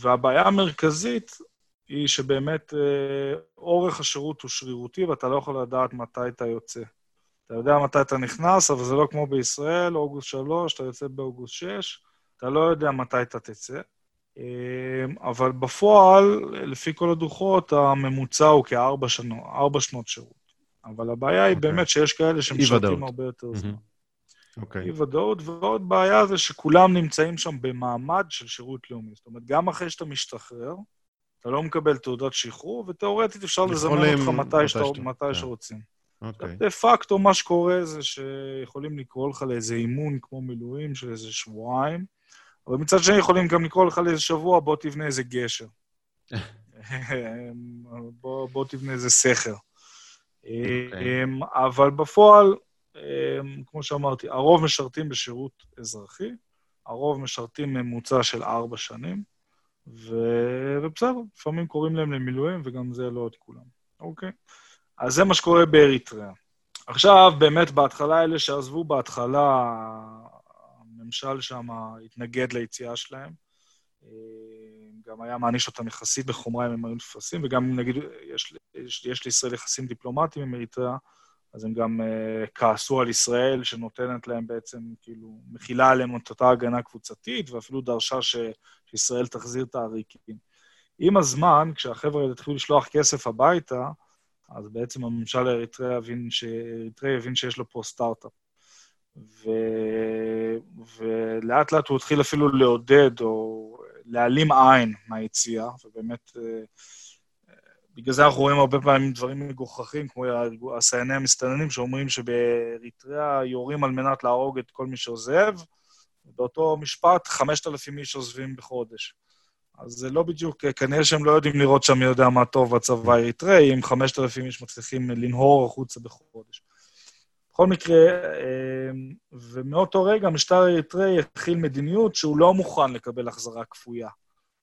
והבעיה המרכזית היא שבאמת אורך השירות הוא שרירותי, ואתה לא יכול לדעת מתי אתה יוצא. אתה יודע מתי אתה נכנס, אבל זה לא כמו בישראל, אוגוסט 3, אתה יוצא באוגוסט 6, אתה לא יודע מתי אתה תצא. אמ, אבל בפועל, לפי כל הדוחות, הממוצע הוא כארבע ארבע שנות שירות. אבל הבעיה היא okay. אוקיי. באמת שיש כאלה שמשרתים הרבה יותר זמן. אוקיי. Okay. אי-ודאות, ועוד בעיה זה שכולם נמצאים שם במעמד של שירות לאומי. זאת אומרת, גם אחרי שאתה משתחרר, אתה לא מקבל תעודת שחרור, ותאורטית אפשר לזמן אותך מתי, שאתה, מתי כן. שרוצים. אוקיי. דה פקטו מה שקורה זה שיכולים לקרוא לך לאיזה אימון כמו מילואים של איזה שבועיים, אבל מצד שני יכולים גם לקרוא לך לאיזה שבוע, בוא תבנה איזה גשר. בוא, בוא תבנה איזה סכר. Okay. אוקיי. אמ, אבל בפועל, אמ, כמו שאמרתי, הרוב משרתים בשירות אזרחי, הרוב משרתים ממוצע של ארבע שנים, ו... ובסדר, לפעמים קוראים להם למילואים, וגם זה לא את כולם, אוקיי? Okay? אז זה מה שקורה באריתריאה. עכשיו, באמת, בהתחלה, אלה שעזבו בהתחלה, הממשל שם התנגד ליציאה שלהם. גם היה מעניש אותם יחסית בחומרה אם הם היו נתפסים, וגם נגיד, יש, יש, יש לישראל יחסים דיפלומטיים עם אריתריאה, אז הם גם uh, כעסו על ישראל, שנותנת להם בעצם, כאילו, מכילה עליהם את אותה הגנה קבוצתית, ואפילו דרשה ש, שישראל תחזיר את העריקים. עם הזמן, כשהחבר'ה האלה התחילו לשלוח כסף הביתה, אז בעצם הממשל האריתראי הבין, שאריתראי הבין שיש לו פה סטארט-אפ. ו... ולאט לאט הוא התחיל אפילו לעודד או להעלים עין מהיציאה, ובאמת, אה, בגלל זה אנחנו רואים הרבה פעמים דברים מגוחכים, כמו הסייני המסתננים, שאומרים שבאריתריאה יורים על מנת להרוג את כל מי שעוזב, ובאותו משפט 5,000 איש עוזבים בחודש. אז זה לא בדיוק, כנראה שהם לא יודעים לראות שם מי יודע מה טוב בצבא האריתראי, אם 5,000 איש מצליחים לנהור החוצה בחודש. בכל מקרה, אמ, ומאותו רגע המשטר האריתראי התחיל מדיניות שהוא לא מוכן לקבל החזרה כפויה.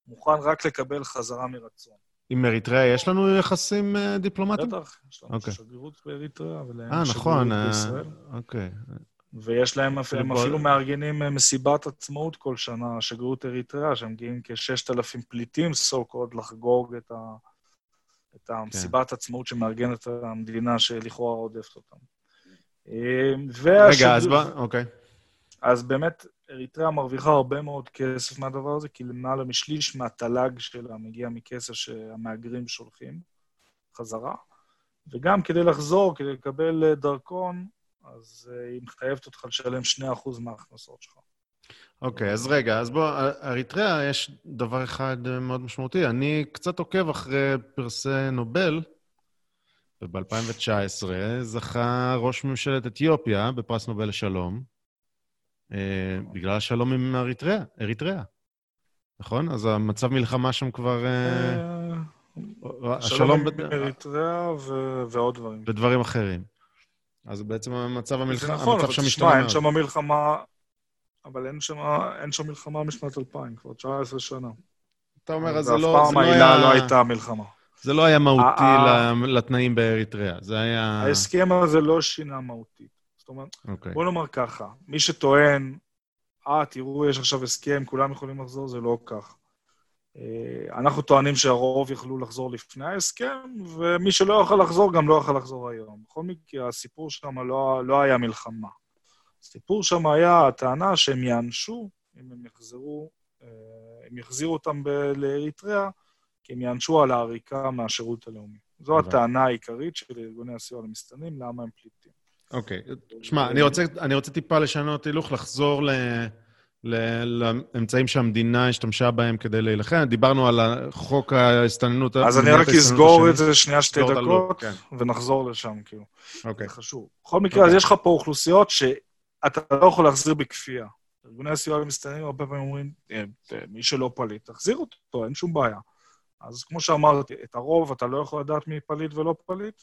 מוכן רק לקבל חזרה מרצון. עם אריתריאה יש לנו יחסים אה, דיפלומטיים? בטח, יש לנו okay. אוקיי. שגרירות באריתריאה, ולהם אה, נכון, שגרירות בישראל. אוקיי. ויש להם, הם בוא- אפילו מארגנים אה, מסיבת עצמאות כל שנה, שגרירות אריתריאה, שמגיעים כ-6,000 פליטים, so called, לחגוג את, ה, את המסיבת עצמאות שמארגנת המדינה שלכאורה רודפת אותם. אה, רגע, אז בוא, אוקיי. אז באמת, אריתריאה מרוויחה הרבה מאוד כסף מהדבר הזה, כי למעלה משליש מהתל"ג שלה מגיע מכסף שהמהגרים שולחים חזרה. וגם כדי לחזור, כדי לקבל אה, דרכון, אז אה, היא מחייבת אותך לשלם 2% מההכנסות שלך. אוקיי, אז רגע, אז בוא, אריתריאה, יש דבר אחד אה, מאוד משמעותי. אני קצת עוקב אחרי פרסי נובל, וב-2019 זכה ראש ממשלת אתיופיה בפרס נובל לשלום, אה, בגלל השלום עם אריתריאה, אריתריאה. נכון? אז המצב מלחמה שם כבר... אה, אה, השלום שלום בד- אריתריאה ועוד דברים. בדברים אחרים. אז בעצם המצב המלחמה, נכון, המצב אבל שם תשמע, משתנה אין מאוד. שם מלחמה, אבל אין שם, אין שם מלחמה משנת 2000, כבר 19 שנה. אתה אומר, אז זה ואף לא, פעם זה לא העילה לא. הייתה מלחמה. זה לא היה מהותי לתנאים באריתריאה, זה היה... ההסכם הזה לא שינה מהותית. זאת אומרת, אוקיי. בוא נאמר ככה, מי שטוען, אה, תראו, יש עכשיו הסכם, כולם יכולים לחזור, זה לא כך. אה, אנחנו טוענים שהרוב יכלו לחזור לפני ההסכם, ומי שלא יכול לחזור, גם לא יכול לחזור היום. בכל מקרה, הסיפור שם לא, לא היה מלחמה. הסיפור שם היה הטענה שהם יענשו, אם הם יחזרו, אה, הם יחזירו אותם לאריתריאה, כי הם יענשו על העריקה מהשירות הלאומי. זו הבנתי. הטענה העיקרית של ארגוני הסיוע למסתננים, למה הם פליטים. אוקיי. שמע, אני רוצה, אני רוצה טיפה לשנות הילוך, לחזור ל, לאמצעים שהמדינה השתמשה בהם כדי להילחם. דיברנו על חוק ההסתננות. אז אני רק אסגור. את זה שנייה שתי דקות, כן. ונחזור לשם, כאילו. אוקיי. זה חשוב. בכל מקרה, אז אוקיי. יש לך פה אוכלוסיות שאתה לא יכול להחזיר בכפייה. ארגוני הסיוע למסתננים הרבה פעמים אומרים, "אה, אה, מי שלא פליט, תחזיר אותו, אין שום בעיה. אז כמו שאמרתי, את הרוב אתה לא יכול לדעת מי פליט ולא פליט.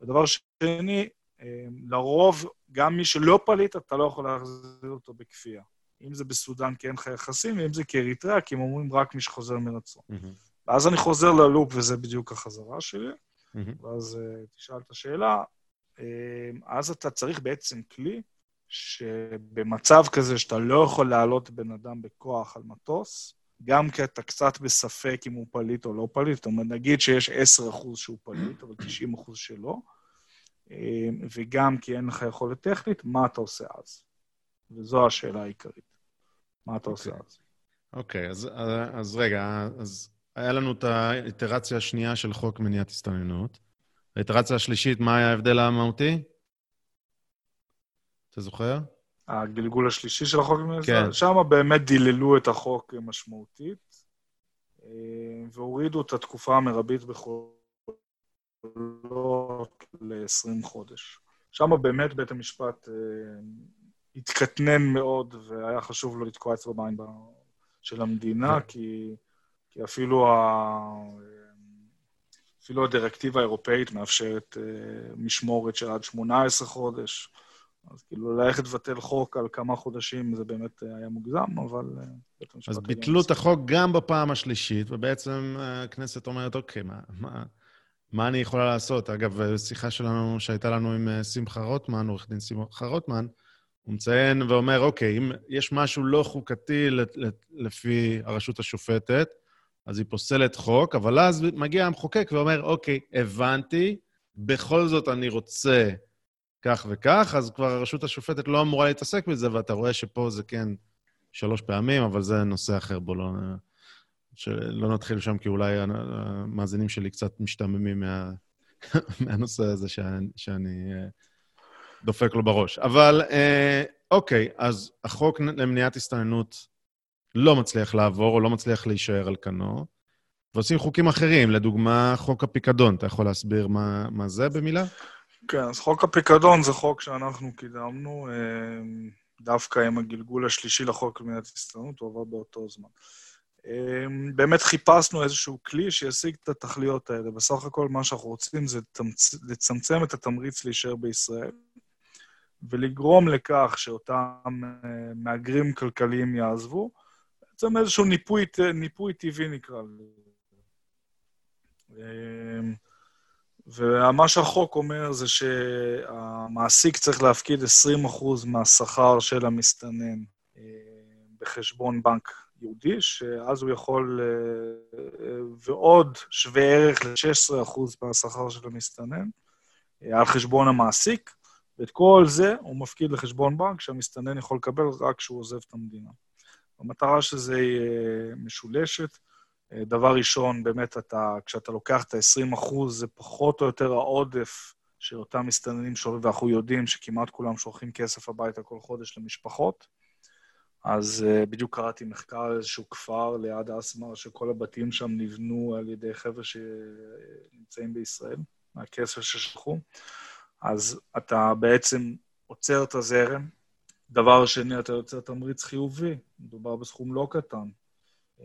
ודבר שני, אה, לרוב, גם מי שלא פליט, אתה לא יכול להחזיר אותו בכפייה. אם זה בסודאן כי אין לך יחסים, ואם זה כאריתריאה, כי הם אומרים רק מי שחוזר מרצון. מהמם, ואז אני חוזר ללופ, וזה בדיוק החזרה שלי. מהמם. ואז אה, תשאל את השאלה. אה, אז אתה צריך בעצם כלי שבמצב כזה שאתה לא יכול להעלות בן אדם בכוח על מטוס, גם כי אתה קצת בספק אם הוא פליט או לא פליט, זאת אומרת, נגיד שיש 10% שהוא פליט, אבל 90% שלא, uh, וגם כי אין לך יכולת טכנית, מה אתה עושה אז? וזו השאלה העיקרית. מה אתה עושה אוקיי. אז? אוקיי, אז, אז רגע, אז היה לנו את האיטרציה השנייה של חוק מניעת הסתננות. האיטרציה השלישית, מה היה ההבדל המהותי? אתה זוכר? הגלגול השלישי של החוק, כן. שם באמת דיללו את החוק משמעותית, אה, והורידו את התקופה המרבית בחולות ל-20 חודש. שם באמת בית המשפט אה, התקטנן מאוד, והיה חשוב לו לתקוע אצבע בעין של המדינה, כן. כי, כי אפילו, ה, אפילו הדירקטיבה האירופאית מאפשרת אה, משמורת של עד 18 חודש. אז כאילו ללכת לבטל חוק על כמה חודשים זה באמת אה, היה מוגזם, אבל... אה, אז ביטלו את. החוק גם בפעם השלישית, ובעצם הכנסת אומרת, אוקיי, מה, מה, מה אני יכולה לעשות? אגב, שיחה שלנו, שהייתה לנו עם שמחה רוטמן, עורך דין שמחה רוטמן, הוא מציין ואומר, אוקיי, אם יש משהו לא חוקתי לפי הרשות השופטת, אז היא פוסלת חוק, אבל אז מגיע המחוקק ואומר, אוקיי, הבנתי, בכל זאת אני רוצה כך וכך, אז כבר הרשות השופטת לא אמורה להתעסק בזה, ואתה רואה שפה זה כן שלוש פעמים, אבל זה נושא אחר, בוא לא, שלא נתחיל שם, כי אולי המאזינים שלי קצת משתעממים מה, מהנושא הזה שאני, שאני אה, דופק לו בראש. אבל אה, אוקיי, אז החוק למניעת הסתננות לא מצליח לעבור, או לא מצליח להישאר על כנו, ועושים חוקים אחרים, לדוגמה, חוק הפיקדון. אתה יכול להסביר מה, מה זה במילה? כן, אז חוק הפיקדון זה חוק שאנחנו קידמנו, אה, דווקא עם הגלגול השלישי לחוק למניעת הסתננות, הוא עבר באותו זמן. אמ, באמת חיפשנו איזשהו כלי שישיג את התכליות האלה. בסך הכל מה שאנחנו רוצים זה לצמצם את התמריץ להישאר בישראל, ולגרום לכך שאותם אה, מהגרים כלכליים יעזבו, בעצם איזשהו ניפוי, ניפוי טבעי נקרא לזה. אמ, ומה שהחוק אומר זה שהמעסיק צריך להפקיד 20% מהשכר של המסתנן אה, בחשבון בנק יהודי, שאז הוא יכול, אה, ועוד שווה ערך ל-16% מהשכר של המסתנן, על חשבון המעסיק, ואת כל זה הוא מפקיד לחשבון בנק שהמסתנן יכול לקבל רק כשהוא עוזב את המדינה. המטרה שזה יהיה משולשת. דבר ראשון, באמת, אתה, כשאתה לוקח את ה-20 אחוז, זה פחות או יותר העודף של אותם מסתננים שולחים, ואנחנו יודעים שכמעט כולם שולחים כסף הביתה כל חודש למשפחות. אז uh, בדיוק קראתי מחקר על איזשהו כפר ליד אסמר, שכל הבתים שם נבנו על ידי חבר'ה שנמצאים בישראל, מהכסף ששלחו. אז אתה בעצם עוצר את הזרם. דבר שני, אתה יוצר תמריץ חיובי, מדובר בסכום לא קטן. אמ,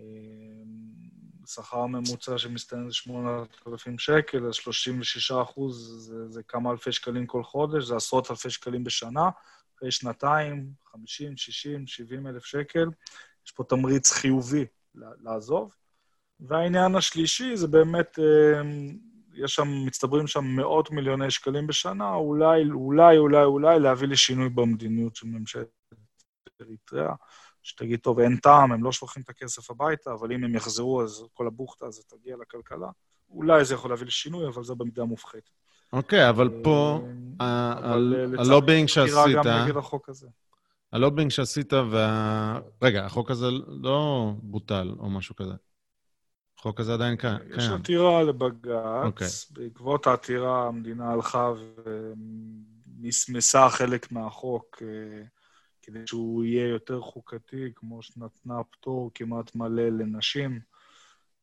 שכר ממוצע שמסתיים זה 8,000 שקל, אז 36 אחוז זה, זה כמה אלפי שקלים כל חודש, זה עשרות אלפי שקלים בשנה. אחרי שנתיים, 50, 60, 70 אלף שקל, יש פה תמריץ חיובי לעזוב. והעניין השלישי זה באמת אמ, יש שם, מצטברים שם מאות מיליוני שקלים בשנה, אולי, אולי, אולי, אולי להביא לשינוי במדיניות של ממשלת אריתריאה, שתגיד, טוב, אין טעם, הם לא שולחים את הכסף הביתה, אבל אם הם יחזרו, אז כל הבוכטה הזאת תגיע לכלכלה. אולי זה יכול להביא לשינוי, אבל זה במידה מופחתת. אוקיי, אבל פה, אה, הלובינג שעשית... גם נגד החוק הזה. הלובינג שעשית, וה... רגע, החוק הזה לא בוטל או משהו כזה. החוק הזה עדיין קיים. יש עתירה לבג"ץ. Okay. אוקיי. בעקבות העתירה המדינה הלכה ומסמסה חלק מהחוק אה, כדי שהוא יהיה יותר חוקתי, כמו שנתנה פטור כמעט מלא לנשים.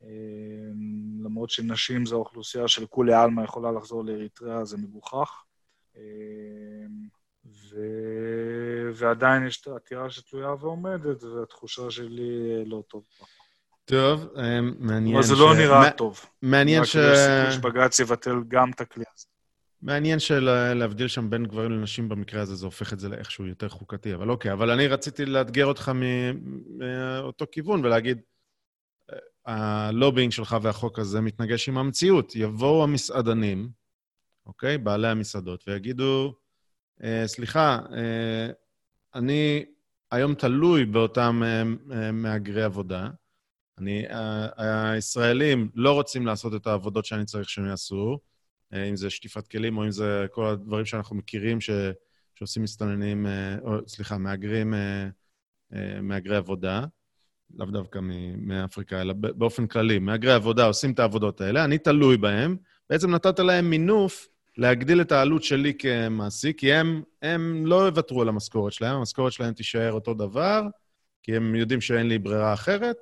אה, למרות שנשים זו האוכלוסייה של כולי עלמא יכולה לחזור לאריתריאה, זה מגוחך. אה, ו... ועדיין יש את העתירה שתלויה ועומדת, והתחושה שלי לא טובה. טוב, אה, מעניין ש... אבל זה לא נראה טוב. מעניין ש... רק שבג"ץ יבטל גם את הכלי הזה. מעניין שלהבדיל שם בין גברים לנשים במקרה הזה, זה הופך את זה לאיכשהו יותר חוקתי, אבל אוקיי. אבל אני רציתי לאתגר אותך מאותו כיוון ולהגיד, הלובינג שלך והחוק הזה מתנגש עם המציאות. יבואו המסעדנים, אוקיי? בעלי המסעדות, ויגידו, אה, סליחה, אה, אני היום תלוי באותם מהגרי עבודה, אני, הישראלים לא רוצים לעשות את העבודות שאני צריך שהם יעשו, אה, אם זה שטיפת כלים או אם זה כל הדברים שאנחנו מכירים ש, שעושים מסתננים, אה, או סליחה, מהגרים, אה, מהגרי עבודה, לאו דווקא מאפריקה, אלא באופן כללי, מהגרי עבודה עושים את העבודות האלה, אני תלוי בהם, בעצם נתת להם מינוף להגדיל את העלות שלי כמעסיק, כי הם, הם לא יוותרו על המשכורת שלהם, המשכורת שלהם תישאר אותו דבר, כי הם יודעים שאין לי ברירה אחרת,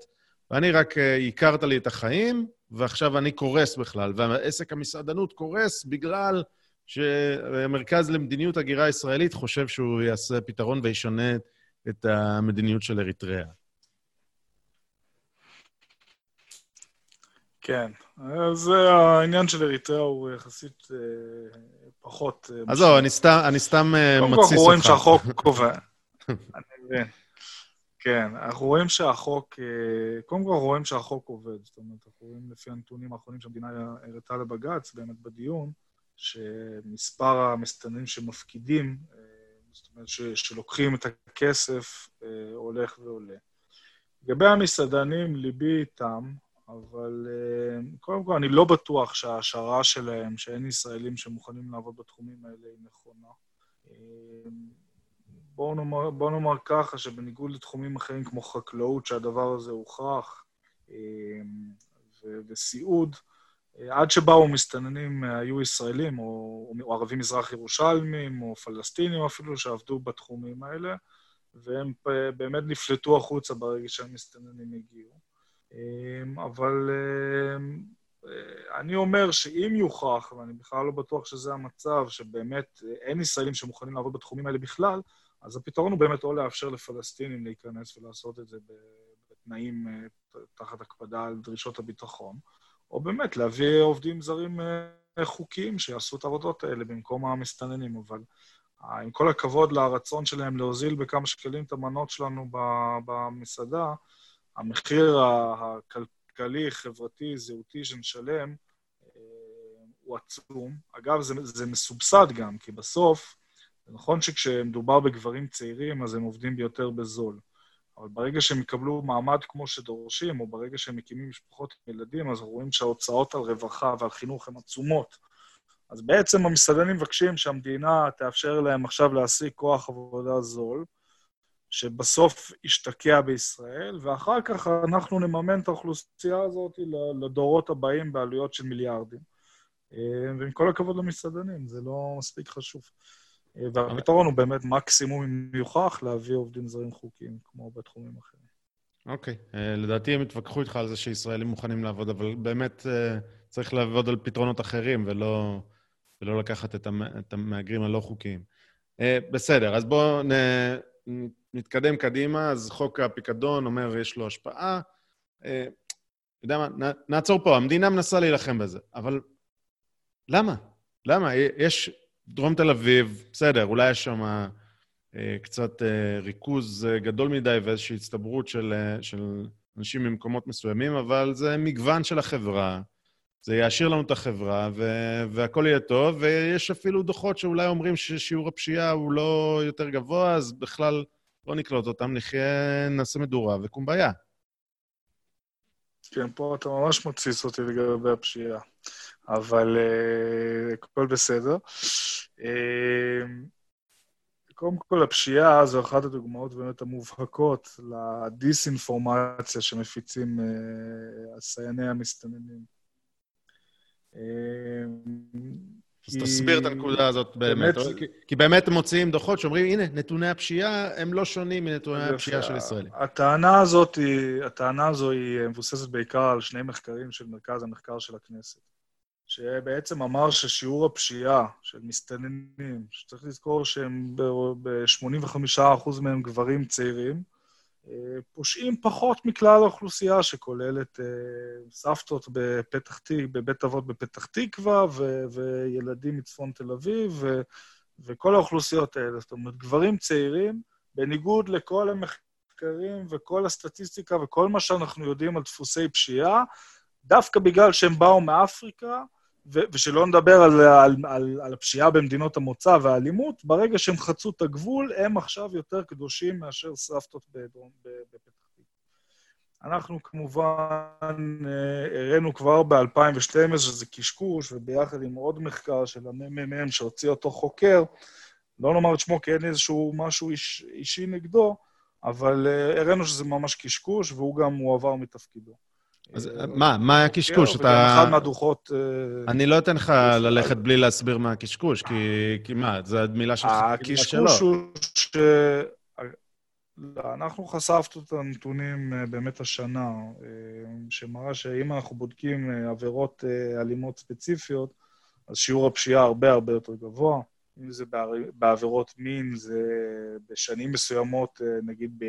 ואני רק הכרת לי את החיים, ועכשיו אני קורס בכלל, ועסק המסעדנות קורס בגלל שהמרכז למדיניות הגירה ישראלית חושב שהוא יעשה פתרון וישנה את המדיניות של אריתריאה. כן, אז העניין של אריתריאה הוא יחסית אה, פחות... אה, אז זהו, אני סתם, אני סתם אה, מתסיס אותך. קודם כל אנחנו רואים שהחוק קובע. אני מבין. כן, אנחנו רואים שהחוק, אה, קודם כל רואים שהחוק עובד. זאת אומרת, אנחנו רואים לפי הנתונים האחרונים שהמדינה הראתה לבג"ץ, באמת בדיון, שמספר המסתננים שמפקידים, אה, זאת אומרת, ש, שלוקחים את הכסף, אה, הולך ועולה. לגבי המסעדנים, ליבי איתם, אבל קודם כל, אני לא בטוח שההשערה שלהם, שאין ישראלים שמוכנים לעבוד בתחומים האלה, היא נכונה. בואו נאמר, בוא נאמר ככה, שבניגוד לתחומים אחרים כמו חקלאות, שהדבר הזה הוכרח, אמ, וסיעוד, אה, עד שבאו מסתננים, אה, היו ישראלים, או, או ערבים מזרח ירושלמים, או פלסטינים אפילו, שעבדו בתחומים האלה, והם באמת נפלטו החוצה ברגע שהמסתננים הגיעו. אמ, אבל אמ, אה, אני אומר שאם יוכח, ואני בכלל לא בטוח שזה המצב, שבאמת אין ישראלים שמוכנים לעבוד בתחומים האלה בכלל, אז הפתרון הוא באמת או לאפשר לפלסטינים להיכנס ולעשות את זה בתנאים אה, תחת הקפדה על דרישות הביטחון, או באמת להביא עובדים זרים חוקיים שיעשו את העבודות האלה במקום המסתננים, אבל עם כל הכבוד לרצון שלהם להוזיל בכמה שקלים את המנות שלנו במסעדה, המחיר הכלכלי, חברתי, זהותי שנשלם אה, הוא עצום. אגב, זה, זה מסובסד גם, כי בסוף, זה נכון שכשמדובר בגברים צעירים, אז הם עובדים ביותר בזול. אבל ברגע שהם יקבלו מעמד כמו שדורשים, או ברגע שהם מקימים משפחות עם ילדים, אז רואים שההוצאות על רווחה ועל חינוך הן עצומות. אז בעצם המסעדנים מבקשים שהמדינה תאפשר להם עכשיו להעסיק כוח עבודה זול, שבסוף ישתקע בישראל, ואחר כך אנחנו נממן את האוכלוסייה הזאת לדורות הבאים בעלויות של מיליארדים. אה, ועם כל הכבוד למסעדנים, זה לא מספיק חשוב. והפתרון הוא באמת מקסימום, אם יוכח, להביא עובדים זרים חוקיים, כמו בתחומים אחרים. אוקיי. Okay. אה, לדעתי הם התווכחו איתך על זה שישראלים מוכנים לעבוד, אבל באמת צריך לעבוד על פתרונות אחרים ולא, ולא לקחת את המהגרים הלא חוקיים. בסדר, אז בואו נתקדם קדימה, אז חוק הפיקדון אומר, יש לו השפעה. אתה יודע מה, נעצור פה, המדינה מנסה להילחם בזה, אבל למה? למה? יש דרום תל אביב, בסדר, אולי יש שם אה, קצת אה, ריכוז גדול מדי ואיזושהי הצטברות של, של אנשים ממקומות מסוימים, אבל זה מגוון של החברה. זה יעשיר לנו את החברה, ו- והכול יהיה טוב, ויש אפילו דוחות שאולי אומרים ששיעור הפשיעה הוא לא יותר גבוה, אז בכלל לא נקלוט אותם, נחיה, נעשה מדורה וקומביה. כן, פה אתה ממש מתסיס אותי לגבי הפשיעה, אבל uh, הכל בסדר. Uh, קודם כל, הפשיעה זו אחת הדוגמאות באמת המובהקות לדיסאינפורמציה שמפיצים uh, הסייני המסתננים. Uh, אז תסביר את הנקודה הזאת באמת. כי, כי באמת מוציאים דוחות שאומרים, הנה, נתוני הפשיעה הם לא שונים מנתוני הפשיעה של ישראלים. הטענה הזאת, הטענה הזו היא מבוססת בעיקר על שני מחקרים של מרכז המחקר של הכנסת, שבעצם אמר ששיעור הפשיעה של מסתננים, שצריך לזכור שהם ב-85% מהם גברים צעירים, פושעים פחות מכלל האוכלוסייה, שכוללת אה, סבתות בפתח תקווה, בבית אבות בפתח תקווה, ו- וילדים מצפון תל אביב, ו- וכל האוכלוסיות האלה. זאת אומרת, גברים צעירים, בניגוד לכל המחקרים וכל הסטטיסטיקה וכל מה שאנחנו יודעים על דפוסי פשיעה, דווקא בגלל שהם באו מאפריקה, ושלא נדבר על, על, על, על הפשיעה במדינות המוצא והאלימות, ברגע שהם חצו את הגבול, הם עכשיו יותר קדושים מאשר סבתות בפתח תקווה. אנחנו כמובן אה, הראינו כבר ב-2012 שזה קשקוש, וביחד עם עוד מחקר של הממ"מ שהוציא אותו חוקר, לא נאמר את שמו כי אין איזשהו משהו איש, אישי נגדו, אבל אה, הראינו שזה ממש קשקוש, והוא גם הועבר מתפקידו. אז אה, מה, מה היה קשקוש? אתה... אחד מהדוחות... אה, אני לא אתן לך ללכת בלי להסביר מה הקשקוש, כי מה, זו מילה שלך, הקשקוש הוא ש... אנחנו חשפנו את הנתונים אה, באמת השנה, שמראה שאם אנחנו בודקים עבירות אלימות ספציפיות, אז שיעור הפשיעה הרבה הרבה יותר גבוה. אם זה בעבירות מין, זה בשנים מסוימות, נגיד ב...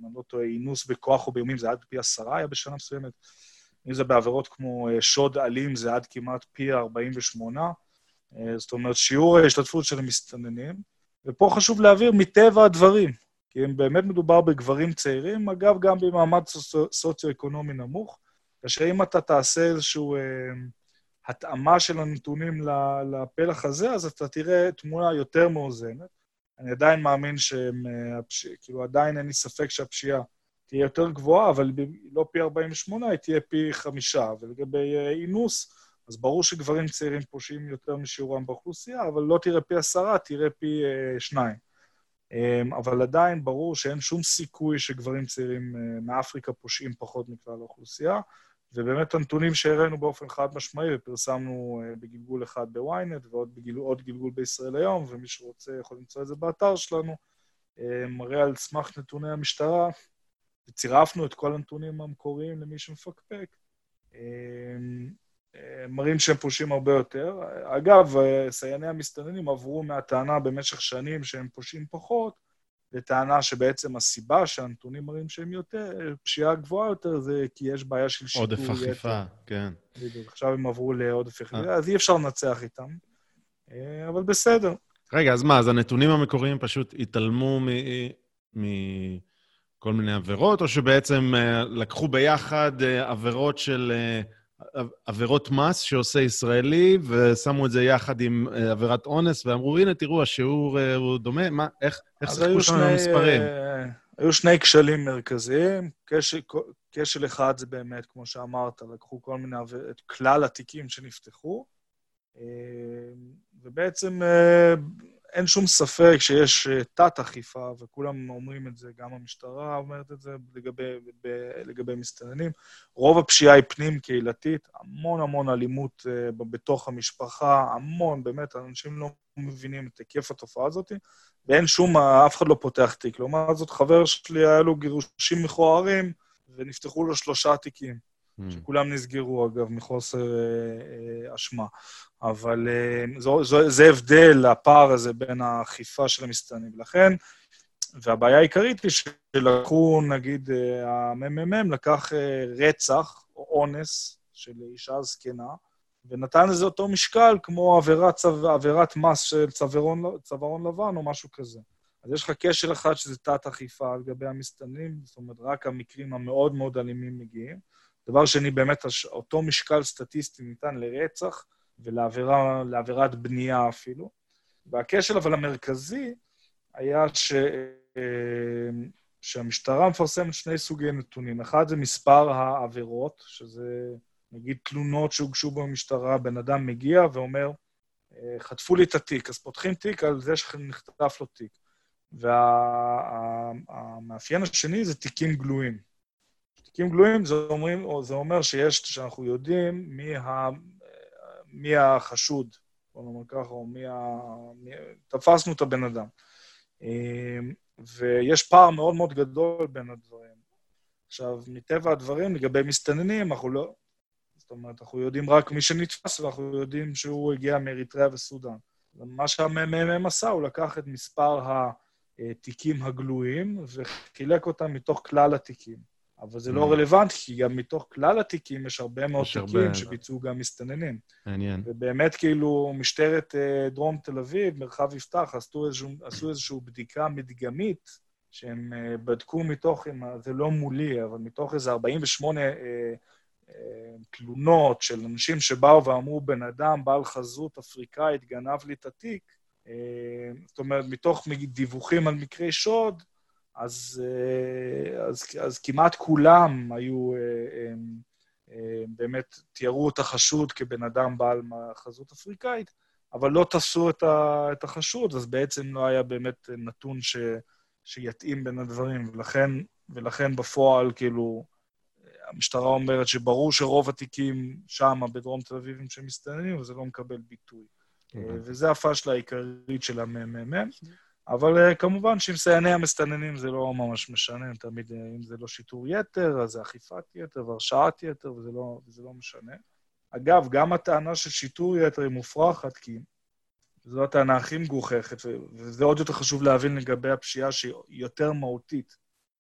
אם אני לא טועה, אינוס בכוח או באיומים זה עד פי עשרה היה בשנה מסוימת. אם זה בעבירות כמו אה, שוד אלים, זה עד כמעט פי 48. אה, זאת אומרת, שיעור ההשתתפות של המסתננים. ופה חשוב להבהיר, מטבע הדברים, כי אם באמת מדובר בגברים צעירים, אגב, גם במעמד סוציו-אקונומי נמוך, כאשר אם אתה תעשה איזושהי אה, התאמה של הנתונים לפלח הזה, אז אתה תראה תמונה יותר מאוזנת. אני עדיין מאמין שהם, אה, כאילו עדיין אין לי ספק שהפשיעה תהיה יותר גבוהה, אבל לא פי 48, היא תהיה פי חמישה. ולגבי אה, אינוס, אז ברור שגברים צעירים פושעים יותר משיעורם באוכלוסייה, אבל לא תראה פי עשרה, תראה פי אה, שניים. אמ, אבל עדיין ברור שאין שום סיכוי שגברים צעירים מאפריקה פושעים פחות מכלל האוכלוסייה. ובאמת הנתונים שהראינו באופן חד משמעי, ופרסמנו אה, בגלגול אחד בוויינט ועוד בגלגול, גלגול בישראל היום, ומי שרוצה יכול למצוא את זה באתר שלנו, אה, מראה על סמך נתוני המשטרה, וצירפנו את כל הנתונים המקוריים למי שמפקפק, אה, מראים שהם פושעים הרבה יותר. אגב, סייעני המסתננים עברו מהטענה במשך שנים שהם פושעים פחות, לטענה שבעצם הסיבה שהנתונים מראים שהם יותר, פשיעה גבוהה יותר, זה כי יש בעיה של שיטור יתר. עודף אכיפה, כן. בדיוק, עכשיו הם עברו לעודף אכיפה, אה. אז אי אפשר לנצח איתם, אה, אבל בסדר. רגע, אז מה, אז הנתונים המקוריים פשוט התעלמו מכל מיני עבירות, או שבעצם אה, לקחו ביחד עבירות של... עבירות מס שעושה ישראלי, ושמו את זה יחד עם אה, עבירת אונס, ואמרו, הנה, תראו, השיעור אה, הוא דומה, מה, איך, איך שיחקו שם המספרים? אה, היו שני כשלים מרכזיים. כשל, כשל אחד זה באמת, כמו שאמרת, לקחו כל מיני, את כלל התיקים שנפתחו, ובעצם אין שום ספק שיש אה, תת-אכיפה, וכולם אומרים את זה, גם המשטרה אומרת את זה לגבי, לגבי מסתננים. רוב הפשיעה היא פנים-קהילתית, המון המון אלימות uh, בתוך המשפחה, המון, באמת, אנשים לא מבינים את היקף התופעה הזאת, ואין שום, אף אחד לא פותח תיק. לעומת זאת, חבר שלי, היה לו גירושים מכוערים, ונפתחו לו שלושה תיקים. Mm. שכולם נסגרו, אגב, מחוסר אה, אה, אשמה. אבל אה, זו, זו, זה הבדל, הפער הזה בין האכיפה של המסתננים. לכן, והבעיה העיקרית היא שלקחו, נגיד, הממ"מ לקח רצח או אונס של אישה זקנה, ונתן לזה אותו משקל כמו עבירת, צו, עבירת מס של צווארון, צווארון לבן או משהו כזה. אז יש לך קשר אחד שזה תת-אכיפה על גבי המסתננים, זאת אומרת, רק המקרים המאוד מאוד אלימים מגיעים. דבר שני, באמת, אותו משקל סטטיסטי ניתן לרצח ולעבירת בנייה אפילו. והכשל אבל המרכזי היה ש... שהמשטרה מפרסמת שני סוגי נתונים. אחד זה מספר העבירות, שזה נגיד תלונות שהוגשו במשטרה, בן אדם מגיע ואומר, חטפו לי את התיק, אז פותחים תיק על זה שנחטף לו תיק. והמאפיין וה... השני זה תיקים גלויים. תיקים גלויים זה, אומרים, זה אומר שיש, שאנחנו יודעים מי, ה, מי החשוד, בוא נאמר ככה, או מי ה... מי, תפסנו את הבן אדם. אמ, ויש פער מאוד מאוד גדול בין הדברים. עכשיו, מטבע הדברים, לגבי מסתננים, אנחנו לא... זאת אומרת, אנחנו יודעים רק מי שנתפס, ואנחנו יודעים שהוא הגיע מאריתריאה וסודאן. מה שהממ"מ עשה, הוא לקח את מספר התיקים הגלויים וחילק אותם מתוך כלל התיקים. אבל זה לא mm. רלוונטי, כי גם מתוך כלל התיקים יש הרבה מאוד יש תיקים הרבה... שביצעו גם מסתננים. מעניין. ובאמת, כאילו, משטרת uh, דרום תל אביב, מרחב יפתח, עשו, איזשהו, עשו איזושהי בדיקה מדגמית, שהם uh, בדקו מתוך, זה לא מולי, אבל מתוך איזה 48 uh, uh, תלונות של אנשים שבאו ואמרו, בן אדם בעל חזות אפריקאית גנב לי את התיק, uh, זאת אומרת, מתוך דיווחים על מקרי שוד, אז, אה, אז, אז כמעט כולם היו, אה, אה, באמת תיארו את החשוד כבן אדם בעל חזות אפריקאית, אבל לא תפסו את החשוד, אז בעצם לא היה באמת נתון ש, שיתאים בין הדברים, ולכן, ולכן בפועל, כאילו, המשטרה אומרת שברור שרוב התיקים שם, בדרום תל אביב, הם שמסתננים, וזה לא מקבל ביטוי. וזה הפאשלה העיקרית של הממ"מ. אבל uh, כמובן שעם סייעני המסתננים זה לא ממש משנה, תמיד uh, אם זה לא שיטור יתר, אז זה אכיפת יתר והרשעת יתר, וזה לא, וזה לא משנה. אגב, גם הטענה של שיטור יתר היא מופרכת, כי זו הטענה הכי מגוחכת, וזה עוד יותר חשוב להבין לגבי הפשיעה שהיא יותר מהותית.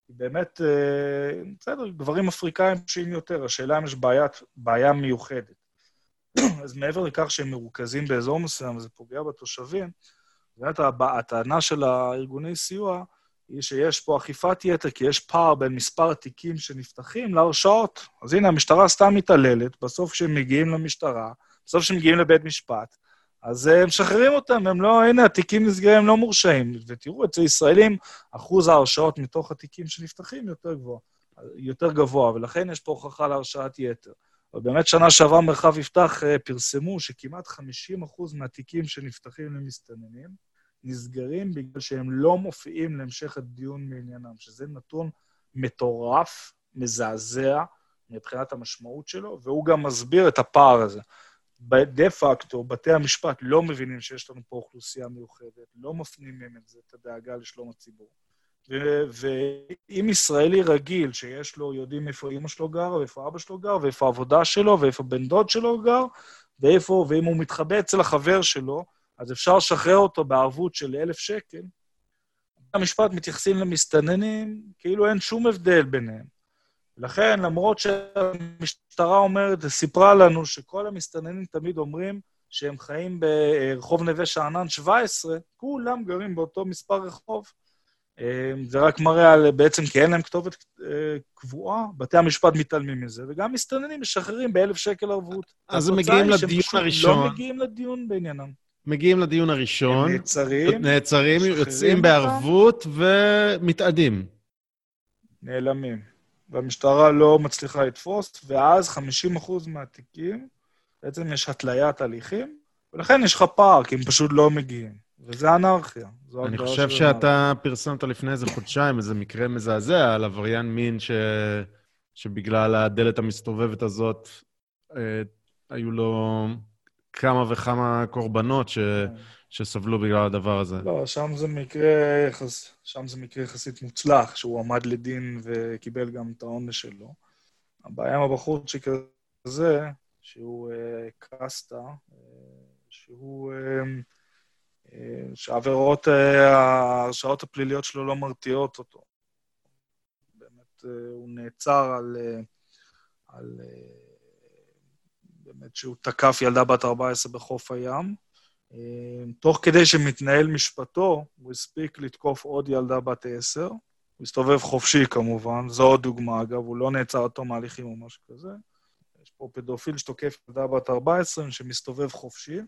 היא באמת, uh, בסדר, גברים אפריקאים פשיעים יותר, השאלה אם יש בעיית, בעיה מיוחדת. אז מעבר לכך שהם מרוכזים באזור מסוים וזה פוגע בתושבים, באמת הטענה של הארגוני סיוע היא שיש פה אכיפת יתר, כי יש פער בין מספר התיקים שנפתחים להרשעות. אז הנה, המשטרה סתם מתעללת, בסוף כשהם מגיעים למשטרה, בסוף כשהם מגיעים לבית משפט, אז הם משחררים אותם, הם לא, הנה, התיקים נסגרים, הם לא מורשעים. ותראו, אצל ישראלים, אחוז ההרשעות מתוך התיקים שנפתחים יותר גבוה, יותר גבוה, ולכן יש פה הוכחה להרשעת יתר. אבל באמת שנה שעברה מרחב יפתח אה, פרסמו שכמעט 50% מהתיקים שנפתחים למסתננים נסגרים בגלל שהם לא מופיעים להמשך הדיון מעניינם, שזה נתון מטורף, מזעזע מבחינת המשמעות שלו, והוא גם מסביר את הפער הזה. דה פקטו, בתי המשפט לא מבינים שיש לנו פה אוכלוסייה מיוחדת, לא מפנימים את זה, את הדאגה לשלום הציבור. ואם ישראלי רגיל, שיש לו, יודעים איפה אימא שלו גרה, ואיפה אבא שלו גר, ואיפה העבודה שלו, ואיפה בן דוד שלו גר, ואיפה, ואם הוא מתחבא אצל החבר שלו, אז אפשר לשחרר אותו בערבות של אלף שקל, המשפט מתייחסים למסתננים כאילו אין שום הבדל ביניהם. לכן, למרות שהמשטרה אומרת, סיפרה לנו שכל המסתננים תמיד אומרים שהם חיים ברחוב נווה שאנן 17, כולם גרים באותו מספר רחוב. אה, זה רק מראה על, בעצם כי אין להם כתובת אה, קבועה, בתי המשפט מתעלמים מזה, וגם מסתננים משחררים באלף שקל ערבות. אז הם מגיעים לדיון לא הראשון. לא מגיעים לדיון בעניינם. מגיעים לדיון הראשון. נעצרים. נעצרים, יוצאים בערבות ומתאדים. נעלמים. והמשטרה לא מצליחה לתפוס, ואז 50% מהתיקים, בעצם יש התליית הליכים, ולכן יש לך פער, כי הם פשוט לא מגיעים. וזה אנרכיה. אני חושב שאתה פרסמת לפני איזה חודשיים איזה מקרה מזעזע על עבריין מין ש... שבגלל הדלת המסתובבת הזאת אה, היו לו כמה וכמה קורבנות ש... כן. שסבלו בגלל הדבר הזה. לא, שם זה מקרה, יחס... שם זה מקרה יחסית מוצלח, שהוא עמד לדין וקיבל גם את העונש שלו. הבעיה עם הבחורצ'יק הזה, שהוא אה, קסטה, אה, שהוא... אה, אה, שהעבירות, אה, ההרשעות הפליליות שלו לא מרתיעות אותו. באמת, אה, הוא נעצר על... אה, על אה, באמת שהוא תקף ילדה בת 14 בחוף הים. אה, תוך כדי שמתנהל משפטו, הוא הספיק לתקוף עוד ילדה בת 10. הוא הסתובב חופשי כמובן, זו עוד דוגמה, אגב, הוא לא נעצר עד תום ההליכים או משהו כזה. יש פה פדופיל שתוקף ילדה בת 14 שמסתובב חופשי.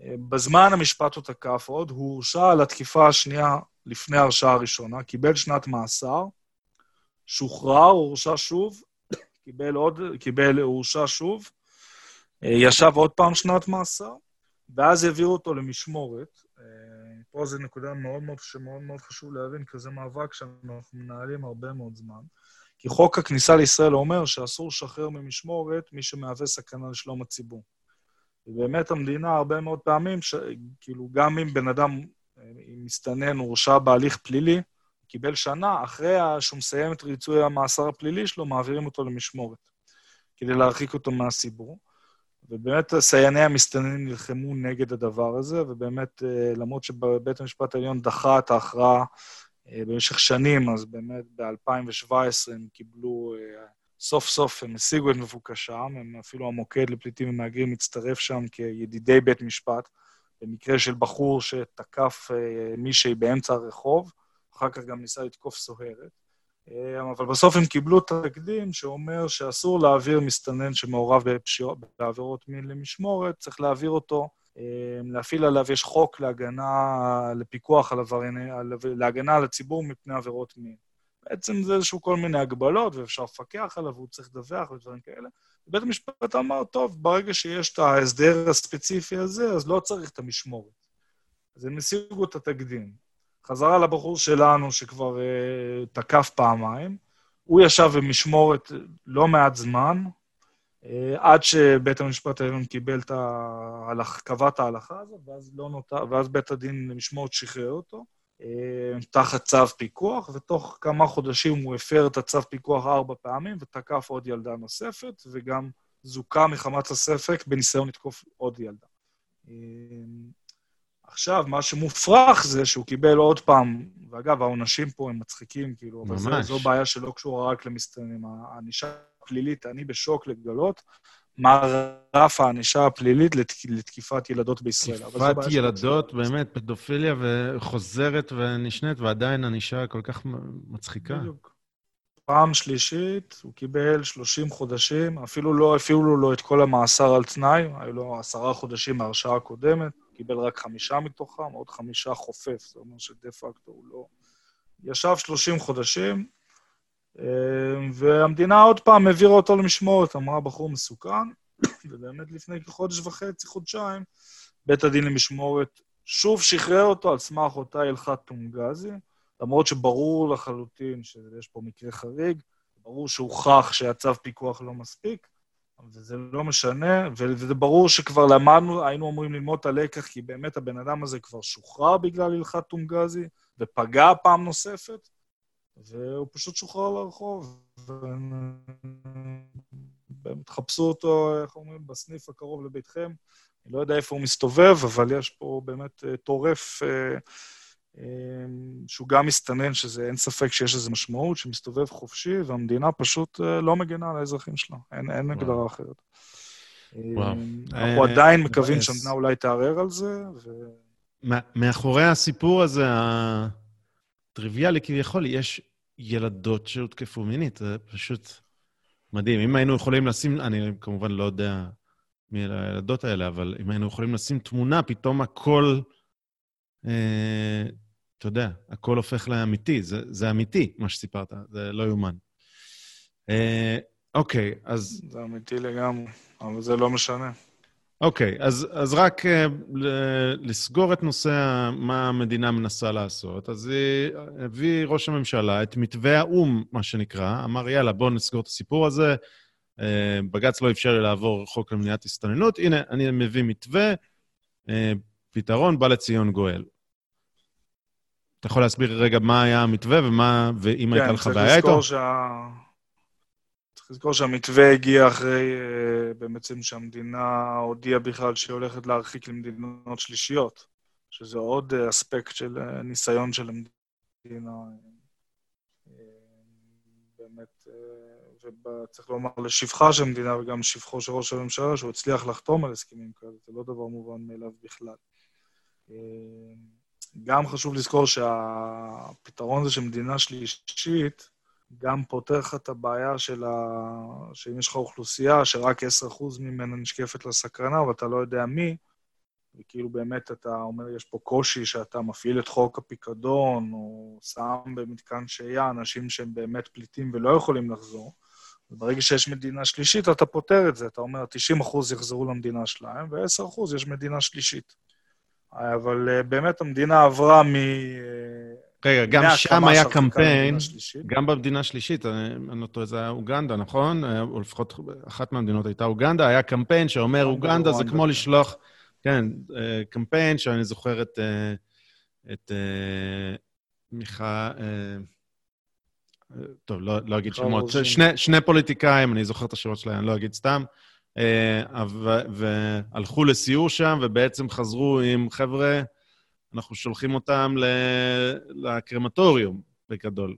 אה, בזמן המשפט הוא תקף עוד, הוא הורשע על התקיפה השנייה לפני ההרשעה הראשונה, קיבל שנת מאסר, שוחרר, הורשע שוב, קיבל עוד, קיבל, הורשע שוב, ישב עוד פעם שנת מאסר, ואז העבירו אותו למשמורת. אה, פה זו נקודה מאוד מאוד, שמאוד מאוד חשוב להבין, כי זה מאבק שאנחנו מנהלים הרבה מאוד זמן. כי חוק הכניסה לישראל אומר שאסור לשחרר ממשמורת מי שמהווה סכנה לשלום הציבור. ובאמת המדינה הרבה מאוד פעמים, ש... כאילו, גם אם בן אדם, אם מסתנן, הורשע בהליך פלילי, קיבל שנה, אחרי שהוא מסיים את ריצוי המאסר הפלילי שלו, מעבירים אותו למשמורת, כדי להרחיק אותו מהציבור. ובאמת סייעני המסתננים נלחמו נגד הדבר הזה, ובאמת, אה, למרות שבית המשפט העליון דחה את ההכרעה אה, במשך שנים, אז באמת ב-2017 הם קיבלו, אה, סוף סוף הם השיגו את מבוקשם, הם אפילו המוקד לפליטים ומהגרים מצטרף שם כידידי בית משפט, במקרה של בחור שתקף מישהי באמצע הרחוב, אחר כך גם ניסה לתקוף סוהרת. אה, אבל בסוף הם קיבלו תקדים שאומר שאסור להעביר מסתנן שמעורב בעבירות מין למשמורת, צריך להעביר אותו, אה, להפעיל עליו, יש חוק להגנה, לפיקוח על עברייני, להגנה על הציבור מפני עבירות מין. בעצם זה איזשהו כל מיני הגבלות, ואפשר לפקח עליו, והוא צריך לדווח ודברים כאלה. בית המשפט אמר, טוב, ברגע שיש את ההסדר הספציפי הזה, אז לא צריך את המשמורת. אז הם השיגו את התקדים. חזרה לבחור שלנו, שכבר uh, תקף פעמיים. הוא ישב במשמורת לא מעט זמן, uh, עד שבית המשפט העליון קיבל את ההלך, קבע את ההלכה הזאת, ואז, לא נותר, ואז בית הדין למשמורת שחרר אותו, uh, תחת צו פיקוח, ותוך כמה חודשים הוא הפר את הצו פיקוח ארבע פעמים, ותקף עוד ילדה נוספת, וגם זוכה מחמת הספק בניסיון לתקוף עוד ילדה. עכשיו, מה שמופרך זה שהוא קיבל עוד פעם, ואגב, העונשים פה הם מצחיקים, כאילו, ממש. אבל זו, זו בעיה שלא קשורה רק למסתננים. הענישה הפלילית, אני בשוק לגלות מה רף הענישה הפלילית לתק, לתקיפת ילדות בישראל. תקיפת ילדות, באמת, פדופיליה וחוזרת ונשנית, ועדיין ענישה כל כך מצחיקה. בדיוק. פעם שלישית, הוא קיבל 30 חודשים, אפילו לא הפעילו לו את כל המאסר על תנאי, היו לו עשרה חודשים מהרשעה הקודמת. קיבל רק חמישה מתוכם, עוד חמישה חופף, זאת אומרת שדה פקטו הוא לא... ישב 30 חודשים, אה, והמדינה עוד פעם העבירה אותו למשמורת, אמרה, בחור מסוכן, ובאמת לפני כחודש וחצי, חודשיים, בית הדין למשמורת שוב שחרר אותו על סמך אותה הלכת טונגזי, למרות שברור לחלוטין שיש פה מקרה חריג, ברור שהוכח שהצו פיקוח לא מספיק, וזה לא משנה, וזה ברור שכבר למדנו, היינו אמורים ללמוד את הלקח, כי באמת הבן אדם הזה כבר שוחרר בגלל הלכת טונגזי, ופגע פעם נוספת, והוא פשוט שוחרר לרחוב. באמת חפשו אותו, איך אומרים, בסניף הקרוב לביתכם. אני לא יודע איפה הוא מסתובב, אבל יש פה באמת אה, טורף, אה, שהוא גם מסתנן, שזה אין ספק שיש לזה משמעות, שמסתובב חופשי, והמדינה פשוט לא מגנה על האזרחים שלה, אין, אין הגדרה אחרת. וואו. אנחנו עדיין מקווים שהמדינה אולי תערער על זה, ו... מאחורי הסיפור הזה, הטריוויאלי כביכול, יש ילדות שהותקפו מינית, זה פשוט מדהים. אם היינו יכולים לשים, אני כמובן לא יודע מי אלה הילדות האלה, אבל אם היינו יכולים לשים תמונה, פתאום הכל, אה, אתה יודע, הכל הופך לאמיתי. זה, זה אמיתי, מה שסיפרת, זה לא יאומן. אה, אוקיי, אז... זה אמיתי לגמרי, אבל זה לא משנה. אוקיי, okay, אז, אז רק uh, לסגור את נושא מה המדינה מנסה לעשות, אז הביא ראש הממשלה את מתווה האו"ם, מה שנקרא, אמר, יאללה, בואו נסגור את הסיפור הזה. Uh, בג"ץ לא אפשר לי לעבור חוק למניעת הסתננות, הנה, אני מביא מתווה, uh, פתרון, בא לציון גואל. אתה יכול להסביר רגע מה היה המתווה ומה, ואם כן, הייתה לך בעיה איתו? שה... צריך לזכור שהמתווה הגיע אחרי, אה, בעצם שהמדינה הודיעה בכלל שהיא הולכת להרחיק למדינות שלישיות, שזה עוד אה, אספקט של אה, ניסיון של המדינה. באמת, וצריך לומר לשבחה של המדינה וגם לשבחו של ראש הממשלה, שהוא הצליח לחתום על הסכמים כאלה, זה לא דבר מובן מאליו בכלל. גם חשוב לזכור שהפתרון הזה של מדינה שלישית, גם פותר לך את הבעיה של ה... שאם יש לך אוכלוסייה שרק 10% ממנה נשקפת לסכנה ואתה לא יודע מי, וכאילו באמת אתה אומר, יש פה קושי שאתה מפעיל את חוק הפיקדון, או שם במתקן שהייה אנשים שהם באמת פליטים ולא יכולים לחזור, וברגע שיש מדינה שלישית, אתה פותר את זה. אתה אומר, 90% יחזרו למדינה שלהם, ו-10% יש מדינה שלישית. אבל אה, באמת המדינה עברה מ... רגע, גם שם היה קמפיין, גם במדינה השלישית, אני לא טועה, זה היה אוגנדה, נכון? או לפחות אחת מהמדינות הייתה אוגנדה, היה קמפיין שאומר, אוגנדה זה כמו לשלוח, כן, אה, קמפיין שאני זוכר את, אה, את אה, מיכה, טוב, לא, לא אגיד שמות, שני, שני פוליטיקאים, אני זוכר את השמות שלהם, אני לא אגיד סתם, והלכו לסיור שם, ובעצם חזרו עם חבר'ה, אנחנו שולחים אותם לקרמטוריום, בגדול.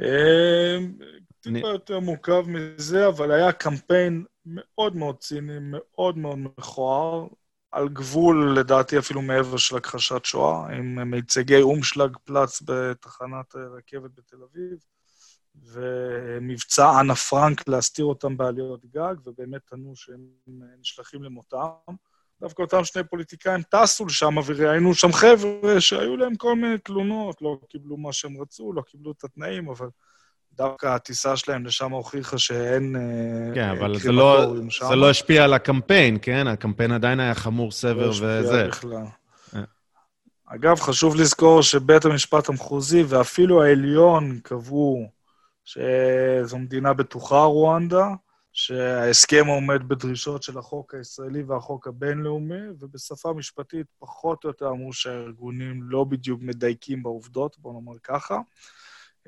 אמ, טיפה יותר מורכב מזה, אבל היה קמפיין מאוד מאוד ציני, מאוד מאוד מכוער, על גבול, לדעתי, אפילו מעבר של הכחשת שואה, עם מיצגי אומשלג פלץ בתחנת רכבת בתל אביב, ומבצע אנה פרנק להסתיר אותם בעליות גג, ובאמת ענו שהם נשלחים למותם. דווקא אותם שני פוליטיקאים טסו לשם וראיינו שם חבר'ה שהיו להם כל מיני תלונות, לא קיבלו מה שהם רצו, לא קיבלו את התנאים, אבל דווקא הטיסה שלהם לשם הוכיחה שאין אה, כן, אבל זה לא, זה לא השפיע על הקמפיין, כן? הקמפיין עדיין היה חמור סבר לא וזה. לא השפיע בכלל. אה. אגב, חשוב לזכור שבית המשפט המחוזי ואפילו העליון קבעו שזו מדינה בטוחה, רואנדה, שההסכם עומד בדרישות של החוק הישראלי והחוק הבינלאומי, ובשפה משפטית פחות או יותר אמרו שהארגונים לא בדיוק מדייקים בעובדות, בואו נאמר ככה,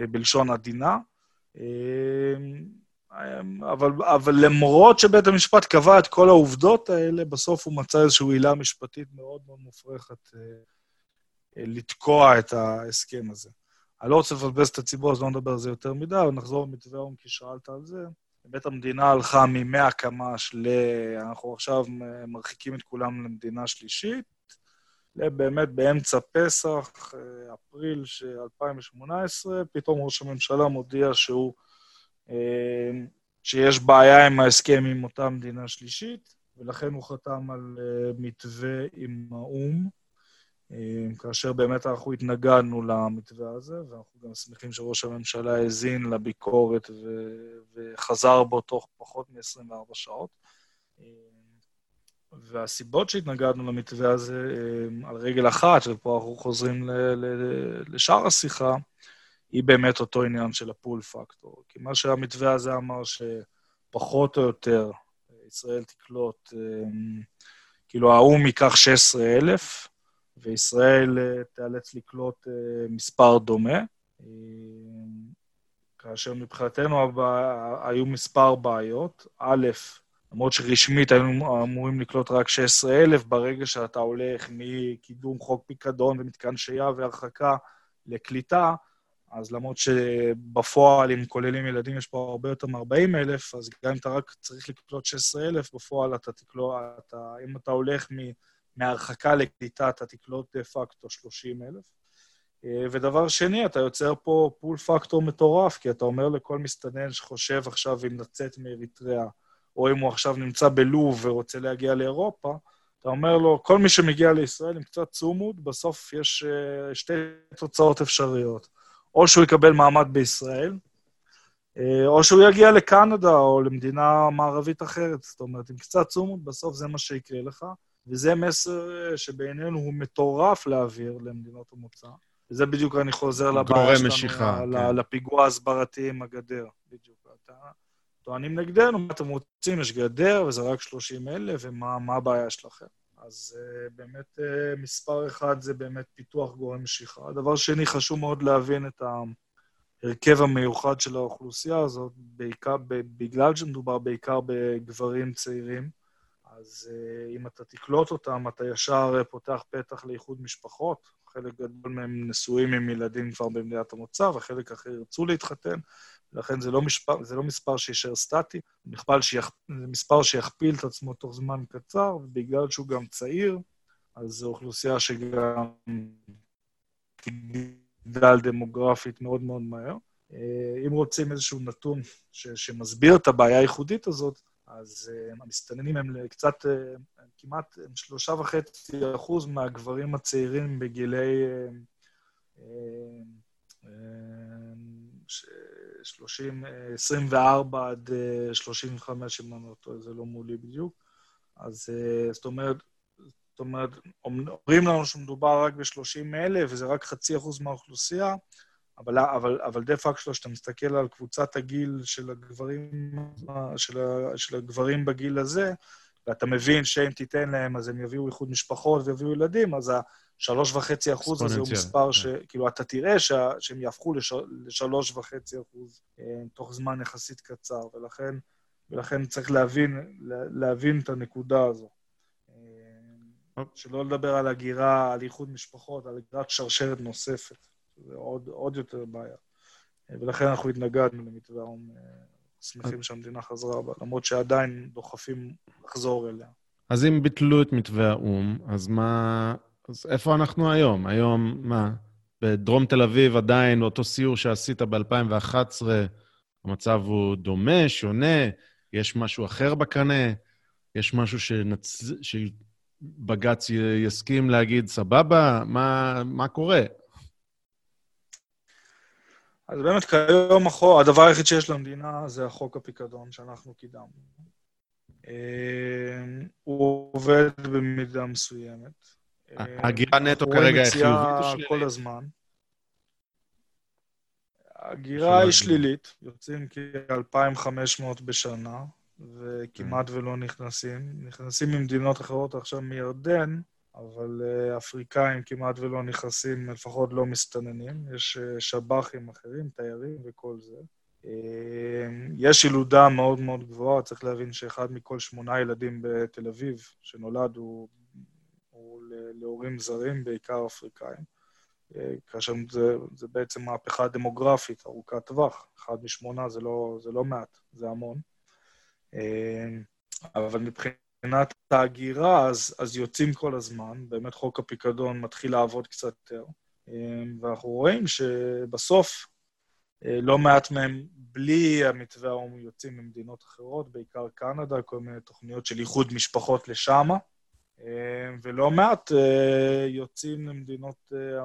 אה, בלשון עדינה. אה, אבל, אבל למרות שבית המשפט קבע את כל העובדות האלה, בסוף הוא מצא איזושהי עילה משפטית מאוד מאוד מופרכת אה, לתקוע את ההסכם הזה. אני לא רוצה לבזבז את הציבור, אז לא נדבר על זה יותר מדי, אבל נחזור למתווה האו"ם, כי שאלת על זה. באמת המדינה הלכה מ-100 קמ"ש ל... אנחנו עכשיו מרחיקים את כולם למדינה שלישית, באמת באמצע פסח, אה, אפריל של 2018, פתאום ראש הממשלה מודיע שהוא, אה, שיש בעיה עם ההסכם עם אותה מדינה שלישית, ולכן הוא חתם על אה, מתווה עם האו"ם, כאשר באמת אנחנו התנגדנו למתווה הזה, ואנחנו גם שמחים שראש הממשלה האזין לביקורת ו- וחזר בו תוך פחות מ-24 שעות. אה, והסיבות שהתנגדנו למתווה הזה, אה, על רגל אחת, ופה אנחנו חוזרים ל- ל- לשאר השיחה, היא באמת אותו עניין של הפול פקטור. כי מה שהמתווה הזה אמר, שפחות או יותר ישראל תקלוט, כאילו האו"ם ייקח 16,000, וישראל אה, תיאלץ לקלוט אה, מספר דומה, אה, כאשר מבחינתנו היו מספר בעיות. א', למרות שרשמית היינו אמורים לקלוט רק 16,000, ברגע שאתה הולך מקידום חוק פיקדון ומתקן שהייה והרחקה לקליטה, אז למרות שבפועל, אם כוללים ילדים, יש פה הרבה יותר מ-40 אלף, אז גם אם אתה רק צריך לקלוט 16 אלף, בפועל אתה תקלוט, אתה, אם אתה הולך מהרחקה לקליטה, אתה תקלוט דה פקטו 30 אלף. אה, ודבר שני, אתה יוצר פה פול פקטור מטורף, כי אתה אומר לכל מסתנן שחושב עכשיו אם לצאת מאריתריאה, או אם הוא עכשיו נמצא בלוב ורוצה להגיע לאירופה, אתה אומר לו, כל מי שמגיע לישראל עם קצת צומוד, בסוף יש uh, שתי תוצאות אפשריות. או שהוא יקבל מעמד בישראל, uh, או שהוא יגיע לקנדה או למדינה מערבית אחרת. זאת אומרת, עם קצת צומוד, בסוף זה מה שיקרה לך, וזה מסר שבעינינו הוא מטורף להעביר למדינות המוצא. וזה בדיוק, אני חוזר לבעיה שלנו, משיכה, כן. לפיגוע ההסברתי עם הגדר, בדיוק. אתה, טוענים נגדנו, מה אתם רוצים? יש גדר, וזה רק 30 אלף, ומה הבעיה שלכם? אז uh, באמת uh, מספר אחד זה באמת פיתוח גורם משיכה. דבר שני, חשוב מאוד להבין את ההרכב המיוחד של האוכלוסייה הזאת, בעיקר, בגלל שמדובר בעיקר בגברים צעירים. אז uh, אם אתה תקלוט אותם, אתה ישר פותח פתח לאיחוד משפחות. חלק גדול מהם נשואים עם ילדים כבר במדינת המוצא, וחלק אחר ירצו להתחתן, ולכן זה לא, משפר, זה לא מספר שישאר סטטי, שיח, זה מספר שיכפיל את עצמו תוך זמן קצר, ובגלל שהוא גם צעיר, אז זו אוכלוסייה שגם תגדל דמוגרפית מאוד מאוד מהר. אה, אם רוצים איזשהו נתון ש, שמסביר את הבעיה הייחודית הזאת, אז uh, המסתננים הם קצת, uh, כמעט שלושה וחצי אחוז מהגברים הצעירים בגילי uh, uh, 30, 24 עד 35, אם אני לא טועה, זה לא מולי בדיוק. אז זאת אומרת, זאת אומרת, אומרים לנו שמדובר רק ב-30 אלף, וזה רק חצי אחוז מהאוכלוסייה, אבל, אבל, אבל דה פקטו, כשאתה מסתכל על קבוצת הגיל של הגברים, של, ה, של הגברים בגיל הזה, ואתה מבין שאם תיתן להם, אז הם יביאו איחוד משפחות ויביאו ילדים, אז השלוש וחצי אחוז הזה הוא מספר ש... כן. כאילו, אתה תראה ש... שהם יהפכו לש... לשלוש וחצי אחוז אה, תוך זמן יחסית קצר, ולכן, ולכן צריך להבין, להבין את הנקודה הזו. אה, שלא לדבר על הגירה, על איחוד משפחות, על הגירת שרשרת נוספת. זה עוד, עוד יותר בעיה. ולכן אנחנו התנגדנו למתווה האו"ם, אה, שמחים שהמדינה חזרה בה, למרות שעדיין דוחפים לחזור אליה. אז אם ביטלו את מתווה האו"ם, אז מה... אז איפה אנחנו היום? היום, מה? בדרום תל אביב עדיין, אותו סיור שעשית ב-2011, המצב הוא דומה, שונה, יש משהו אחר בקנה, יש משהו שנצ... שבג"ץ יסכים להגיד, סבבה, מה, מה קורה? אז באמת כיום החוק, הדבר היחיד שיש למדינה זה החוק הפיקדון שאנחנו קידמנו. אה, הוא עובד במידה מסוימת. הגירה נטו כרגע היא חיובית או שלילית? כל הזמן. הגירה היא שלילית, יוצאים כ-2,500 בשנה, וכמעט ולא נכנסים. נכנסים ממדינות אחרות עכשיו מירדן, אבל uh, אפריקאים כמעט ולא נכנסים, לפחות לא מסתננים. יש uh, שב"חים אחרים, תיירים וכל זה. Uh, יש ילודה מאוד מאוד גבוהה, צריך להבין שאחד מכל שמונה ילדים בתל אביב שנולד הוא, הוא להורים זרים, בעיקר אפריקאים. כאשר זה, זה בעצם מהפכה דמוגרפית ארוכת טווח. אחד משמונה זה לא, זה לא מעט, זה המון. אבל מבחינת... מבחינת ההגירה, אז, אז יוצאים כל הזמן, באמת חוק הפיקדון מתחיל לעבוד קצת יותר, אמ, ואנחנו רואים שבסוף אה, לא מעט מהם, בלי המתווה האו"ם, יוצאים ממדינות אחרות, בעיקר קנדה, כל מיני תוכניות של איחוד משפחות לשמה, אמ, ולא מעט אה, יוצאים למדינות, אה,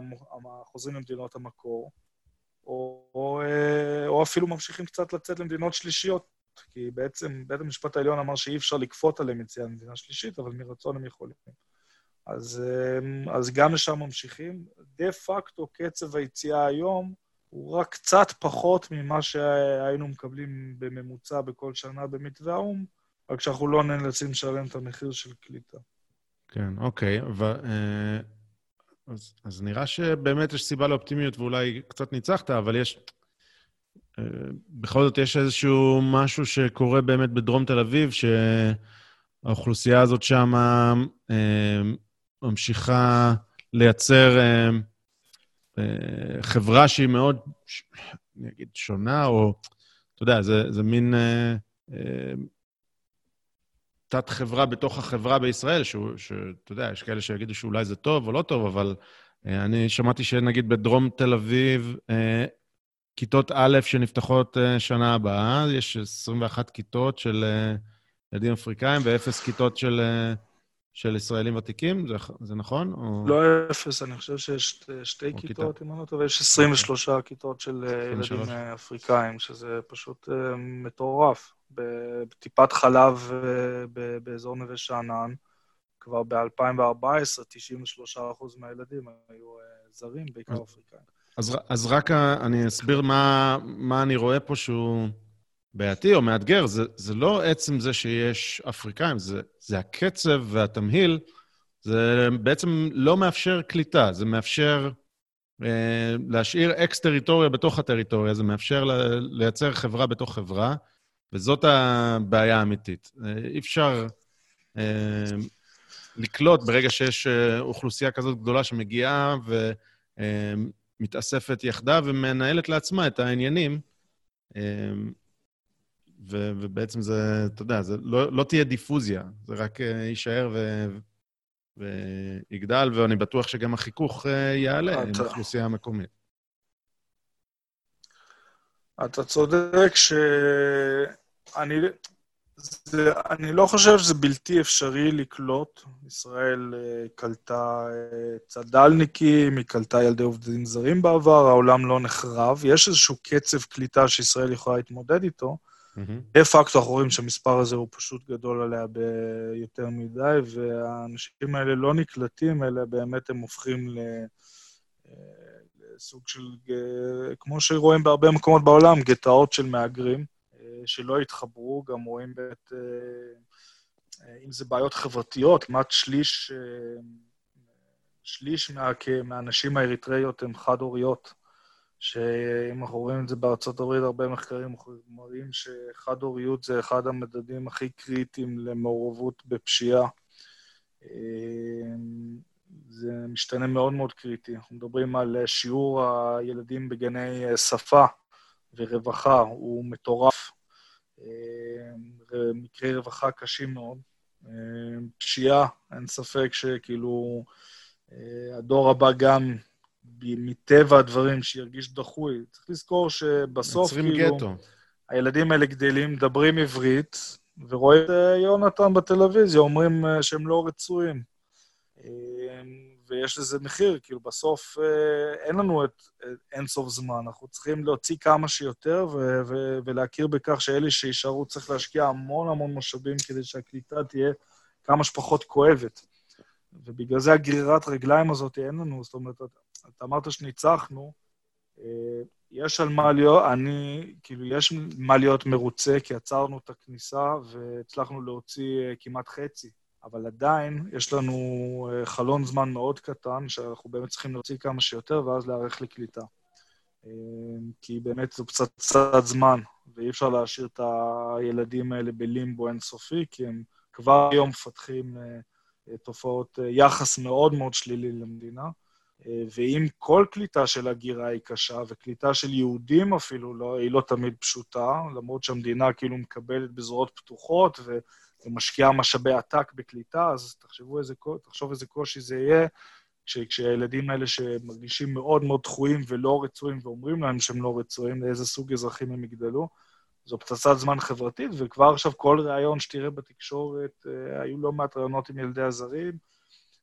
חוזרים למדינות המקור, או, או, או אפילו ממשיכים קצת לצאת למדינות שלישיות, כי בעצם בית המשפט העליון אמר שאי אפשר לכפות עליהם יציאה למדינה שלישית, אבל מרצון הם יכולים. אז, אמ, אז גם לשם ממשיכים. דה פקטו קצב היציאה היום הוא רק קצת פחות ממה שהיינו מקבלים בממוצע בכל שנה במתווה האו"ם, רק שאנחנו לא נאלצים לשלם את המחיר של קליטה. כן, אוקיי. ו... אה, אז, אז נראה שבאמת יש סיבה לאופטימיות ואולי קצת ניצחת, אבל יש... בכל זאת יש איזשהו משהו שקורה באמת בדרום תל אביב, שהאוכלוסייה הזאת שם ממשיכה לייצר חברה שהיא מאוד, אני אגיד, שונה, או, אתה יודע, זה, זה מין תת-חברה בתוך החברה בישראל, שאתה יודע, יש כאלה שיגידו שאולי זה טוב או לא טוב, אבל אה, אני שמעתי שנגיד בדרום תל אביב, אה, כיתות א' שנפתחות אה, שנה הבאה, יש 21 כיתות של ילדים אפריקאים ואפס כיתות של, של ישראלים ותיקים, זה, זה נכון? או... לא אפס, אני חושב שיש שתי כיתות, אם אני לא טועה, ויש 23 כיתות של ילדים אפריקאים, שזה פשוט מטורף. בטיפת חלב באזור נווה שאנן, כבר ב-2014, 93% מהילדים היו אה, זרים, בעיקר אפריקאים. אז, אז רק אני אסביר מה, מה אני רואה פה שהוא בעייתי או מאתגר. זה, זה לא עצם זה שיש אפריקאים, זה, זה הקצב והתמהיל, זה בעצם לא מאפשר קליטה, זה מאפשר אה, להשאיר אקס-טריטוריה בתוך הטריטוריה, זה מאפשר לייצר חברה בתוך חברה, וזאת הבעיה האמיתית. אה, אי אפשר... אה, לקלוט ברגע שיש אה, אוכלוסייה כזאת גדולה שמגיעה ומתאספת אה, יחדיו ומנהלת לעצמה את העניינים. אה, ו- ובעצם זה, אתה יודע, זה לא, לא תהיה דיפוזיה, זה רק יישאר ו- ויגדל, ואני בטוח שגם החיכוך יעלה עם האוכלוסייה המקומית. אתה צודק שאני זה, אני לא חושב שזה בלתי אפשרי לקלוט. ישראל uh, קלטה uh, צד"לניקים, היא קלטה ילדי עובדים זרים בעבר, העולם לא נחרב. יש איזשהו קצב קליטה שישראל יכולה להתמודד איתו. דה. פקטו אנחנו רואים שהמספר הזה הוא פשוט גדול עליה ביותר מדי, והאנשים האלה לא נקלטים, אלא באמת הם הופכים ל... אה, לסוג של, כמו שרואים בהרבה מקומות בעולם, גטאות של מהגרים. שלא התחברו, גם רואים את, אה, אה, אם זה בעיות חברתיות, כמעט שליש, אה, שליש מה, מהנשים האריתראיות הן חד-הוריות, שאם אנחנו רואים את זה בארצות הברית, הרבה מחקרים מראים שחד-הוריות זה אחד המדדים הכי קריטיים למעורבות בפשיעה. זה משתנה מאוד מאוד קריטי. אנחנו מדברים על שיעור הילדים בגני שפה ורווחה, הוא מטורף. אה, מקרי רווחה קשים מאוד. אה, פשיעה, אין ספק שכאילו אה, הדור הבא גם מטבע הדברים שירגיש דחוי. צריך לזכור שבסוף כאילו... גטו. הילדים האלה גדלים, מדברים עברית, ורואים את יונתן בטלוויזיה, אומרים שהם לא רצויים. ויש לזה מחיר, כאילו בסוף אה, אין לנו את אין סוף זמן, אנחנו צריכים להוציא כמה שיותר ו- ו- ולהכיר בכך שאלה שישארו צריך להשקיע המון המון משאבים כדי שהקליטה תהיה כמה שפחות כואבת. ובגלל זה הגרירת רגליים הזאת אין לנו, זאת אומרת, אתה אמרת שניצחנו, אה, יש על מה להיות, אני, כאילו, יש מה להיות מרוצה, כי עצרנו את הכניסה והצלחנו להוציא אה, כמעט חצי. אבל עדיין יש לנו אה, חלון זמן מאוד קטן, שאנחנו באמת צריכים להוציא כמה שיותר, ואז להיערך לקליטה. אה, כי באמת זו פצצת זמן, ואי אפשר להשאיר את הילדים האלה בלימבו אינסופי, כי הם כבר היום מפתחים אה, תופעות יחס מאוד מאוד שלילי למדינה. ואם כל קליטה של הגירה היא קשה, וקליטה של יהודים אפילו לא, היא לא תמיד פשוטה, למרות שהמדינה כאילו מקבלת בזרועות פתוחות, ו... ומשקיעה משאבי עתק בקליטה, אז תחשבו איזה, תחשוב איזה קושי זה יהיה, כש, כשהילדים האלה שמרגישים מאוד מאוד דחויים ולא רצויים ואומרים להם שהם לא רצויים, לאיזה סוג אזרחים הם יגדלו. זו פצצת זמן חברתית, וכבר עכשיו כל ראיון שתראה בתקשורת, אה, היו לא מעט ראיונות עם ילדי הזרים,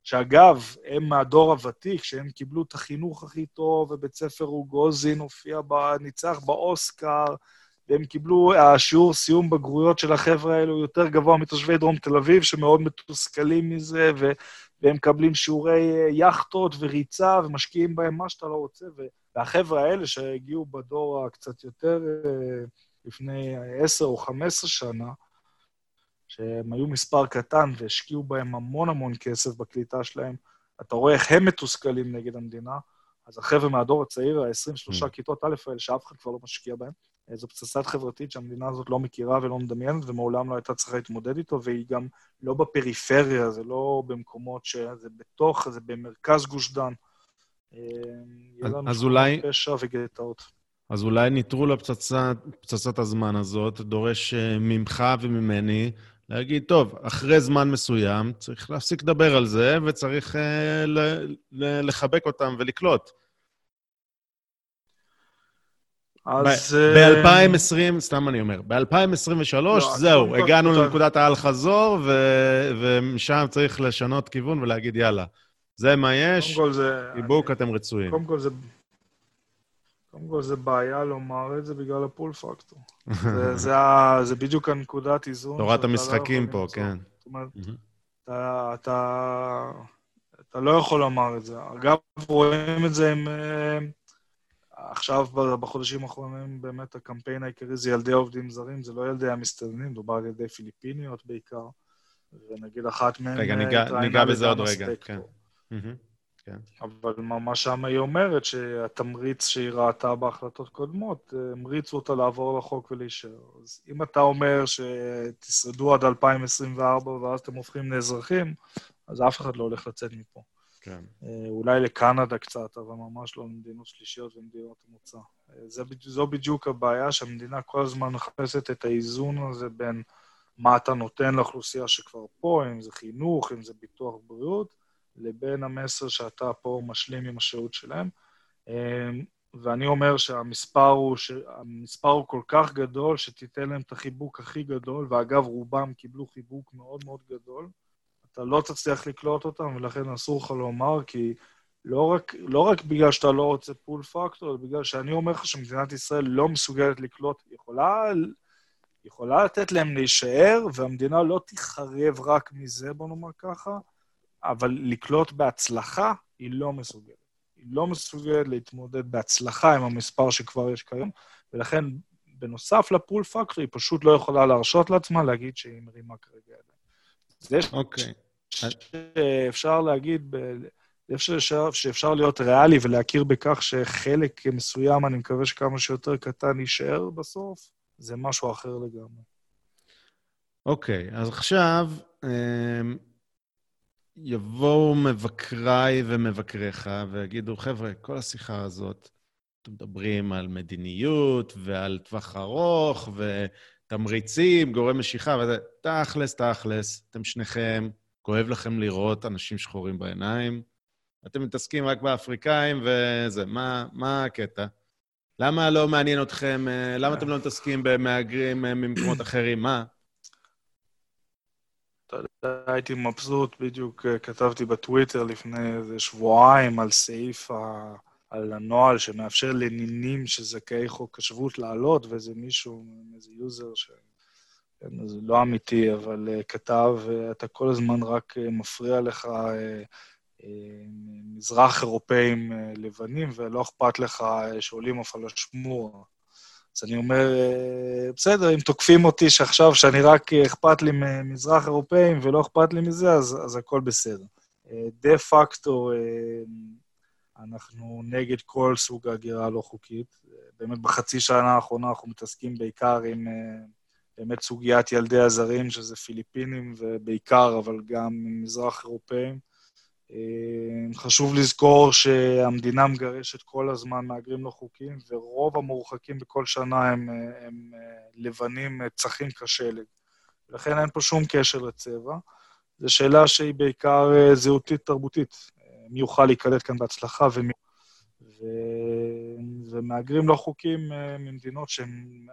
שאגב, הם מהדור הוותיק, שהם קיבלו את החינוך הכי טוב, ובית ספר רוגוזין הופיע, ניצח באוסקר, והם קיבלו, השיעור סיום בגרויות של החבר'ה האלו יותר גבוה מתושבי דרום תל אביב, שמאוד מתוסכלים מזה, ו, והם מקבלים שיעורי אה, יכטות וריצה, ומשקיעים בהם מה שאתה לא רוצה. והחבר'ה האלה שהגיעו בדור הקצת יותר אה, לפני עשר או חמש עשרה שנה, שהם היו מספר קטן והשקיעו בהם המון המון כסף בקליטה שלהם, אתה רואה איך הם מתוסכלים נגד המדינה, אז החבר'ה מהדור הצעיר, ה-23 mm. כיתות א' האלה, שאף אחד כבר לא משקיע בהם, זו פצצת חברתית שהמדינה הזאת לא מכירה ולא מדמיינת, ומעולם לא הייתה צריכה להתמודד איתו, והיא גם לא בפריפריה, זה לא במקומות ש... זה בתוך, זה במרכז גוש דן. יהיה לנו אז אולי... פשע וגטאות. אז אולי נטרול הפצצת, פצצת הזמן הזאת דורש ממך וממני להגיד, טוב, אחרי זמן מסוים צריך להפסיק לדבר על זה וצריך אה, ל- ל- לחבק אותם ולקלוט. אז... ב-2020, uh... סתם אני אומר, ב-2023, לא, זהו, הגענו לנקודת האל-חזור, ו- ומשם צריך לשנות כיוון ולהגיד, יאללה, זה מה יש, חיבוק, אתם רצויים. קודם כל זה... קודם כל, זה בעיה לומר את זה בגלל הפול פקטור. זה, זה, זה בדיוק הנקודת איזון. תורת המשחקים לא פה, למצוא. כן. זאת אומרת, אתה, אתה, אתה לא יכול לומר את זה. אגב, רואים את זה עם... אה, עכשיו, בחודשים האחרונים, באמת הקמפיין העיקרי זה ילדי עובדים זרים, זה לא ילדי המסתננים, דובר על ילדי פיליפיניות בעיקר, ונגיד אחת מהן... רגע, ניגע, ניגע בזה עוד רגע, כן. כן. אבל מה שם היא אומרת, שהתמריץ שהיא ראתה בהחלטות קודמות, המריצו אותה לעבור לחוק ולהישאר. אז אם אתה אומר שתשרדו עד 2024 ואז אתם הופכים לאזרחים, אז אף אחד לא הולך לצאת מפה. כן. אולי לקנדה קצת, אבל ממש לא למדינות שלישיות ומדינות המוצא. זה, זו בדיוק הבעיה, שהמדינה כל הזמן מחפשת את האיזון הזה בין מה אתה נותן לאוכלוסייה שכבר פה, אם זה חינוך, אם זה ביטוח בריאות, לבין המסר שאתה פה משלים עם השהות שלהם. אמ, ואני אומר שהמספר הוא, שהמספר הוא כל כך גדול, שתיתן להם את החיבוק הכי גדול, ואגב, רובם קיבלו חיבוק מאוד מאוד גדול. אתה לא תצליח לקלוט אותם, ולכן אסור לך לומר, כי לא רק, לא רק בגלל שאתה לא רוצה פול פקטור, אלא בגלל שאני אומר לך שמדינת ישראל לא מסוגלת לקלוט, יכולה, יכולה לתת להם להישאר, והמדינה לא תיחרב רק מזה, בוא נאמר ככה, אבל לקלוט בהצלחה, היא לא מסוגלת. היא לא מסוגלת להתמודד בהצלחה עם המספר שכבר יש כיום, ולכן, בנוסף לפול פקטור, היא פשוט לא יכולה להרשות לעצמה להגיד שהיא מרימה כרגע ידיים. זה אוקיי. שאפשר להגיד, שאפשר, שאפשר להיות ריאלי ולהכיר בכך שחלק מסוים, אני מקווה שכמה שיותר קטן יישאר בסוף, זה משהו אחר לגמרי. אוקיי, אז עכשיו, אמ, יבואו מבקריי ומבקריך ויגידו, חבר'ה, כל השיחה הזאת, אתם מדברים על מדיניות ועל טווח ארוך ותמריצים, גורם משיכה וזה, תכלס, תכלס, אתם שניכם, כואב לכם לראות אנשים שחורים בעיניים, אתם מתעסקים רק באפריקאים וזה, מה, מה הקטע? למה לא מעניין אתכם, למה אתם לא מתעסקים במהגרים ממקומות אחרים? מה? אתה יודע, הייתי מבסוט, בדיוק אה, כתבתי בטוויטר לפני איזה שבועיים על סעיף, ה... על הנוהל שמאפשר לנינים של זכאי חוק השבות לעלות, ואיזה מישהו, איזה יוזר ש... כן, זה לא אמיתי, אבל uh, כתב, uh, אתה כל הזמן רק uh, מפריע לך uh, uh, מזרח אירופאים uh, לבנים, ולא אכפת לך uh, שעולים הפלשמורה. אז אני אומר, אה, בסדר, אם תוקפים אותי שעכשיו, שאני רק אה, אכפת לי ממזרח אירופאים ולא אכפת לי מזה, אז, אז הכל בסדר. דה פקטו, אנחנו נגד כל סוג ההגירה הלא חוקית. באמת, בחצי שנה האחרונה אנחנו מתעסקים בעיקר עם באמת סוגיית ילדי הזרים, שזה פיליפינים ובעיקר, אבל גם מזרח אירופאים. אה, חשוב לזכור שהמדינה מגרשת כל הזמן מהגרים לא חוקיים, ורוב המורחקים בכל שנה הם, אה, הם אה, לבנים צחים כשלג. לכן אין פה שום קשר לצבע. זו שאלה שהיא בעיקר זהותית-תרבותית. מי יוכל להיקלט כאן בהצלחה ומי... ו... ומהגרים לא חוקיים ממדינות שהם...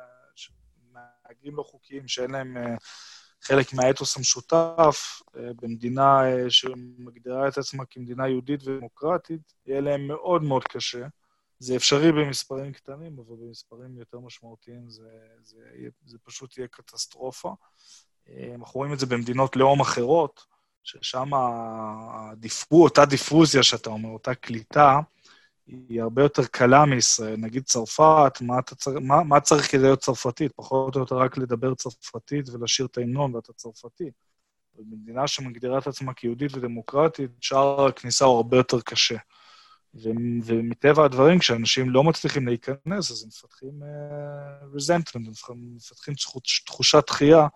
מהגרים לא חוקיים שאין להם חלק מהאתוס המשותף אה, במדינה אה, שמגדירה את עצמה כמדינה יהודית ודמוקרטית, יהיה להם מאוד מאוד קשה. זה אפשרי במספרים קטנים, אבל במספרים יותר משמעותיים זה, זה, זה פשוט יהיה קטסטרופה. אה, אנחנו רואים את זה במדינות לאום אחרות, ששם הדיפו, אותה דיפוזיה שאתה אומר, אותה קליטה, היא הרבה יותר קלה מישראל. נגיד צרפת, מה, צר... מה, מה צריך כדי להיות צרפתית? פחות או יותר רק לדבר צרפתית ולשיר את ההמנון ואתה צרפתי. במדינה שמגדירה את עצמה כיהודית ודמוקרטית, שער הכניסה הוא הרבה יותר קשה. ומטבע הדברים, כשאנשים לא מצליחים להיכנס, אז הם מפתחים uh, resentment, הם מפתחים תחושת דחייה,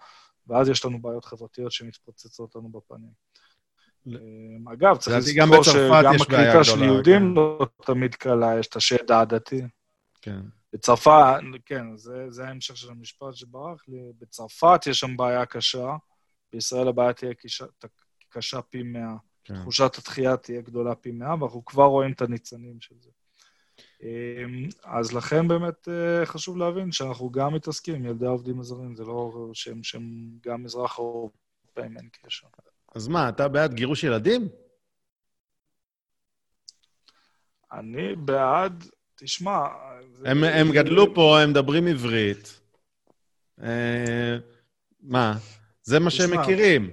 ואז יש לנו בעיות חברתיות שמתפוצצות לנו בפנים. אגב, צריך לזכור שגם הקליטה של יהודים כן. לא תמיד קלה, יש את השד העדתי. כן. בצרפת, כן, זה, זה ההמשך של המשפט שברח לי. בצרפת יש שם בעיה קשה, בישראל הבעיה תהיה קשה, קשה פי מאה. כן. תחושת התחייה תהיה גדולה פי מאה, ואנחנו כבר רואים את הניצנים של זה. אמ, אז לכן באמת אה, חשוב להבין שאנחנו גם מתעסקים עם ילדי העובדים הזרים, זה לא שהם, שהם גם מזרח אירופאים, אין קשר. אז מה, אתה בעד גירוש ילדים? אני בעד, תשמע... הם, זה... הם גדלו פה, הם מדברים עברית. אה, מה? זה מה תשמע, שהם מכירים.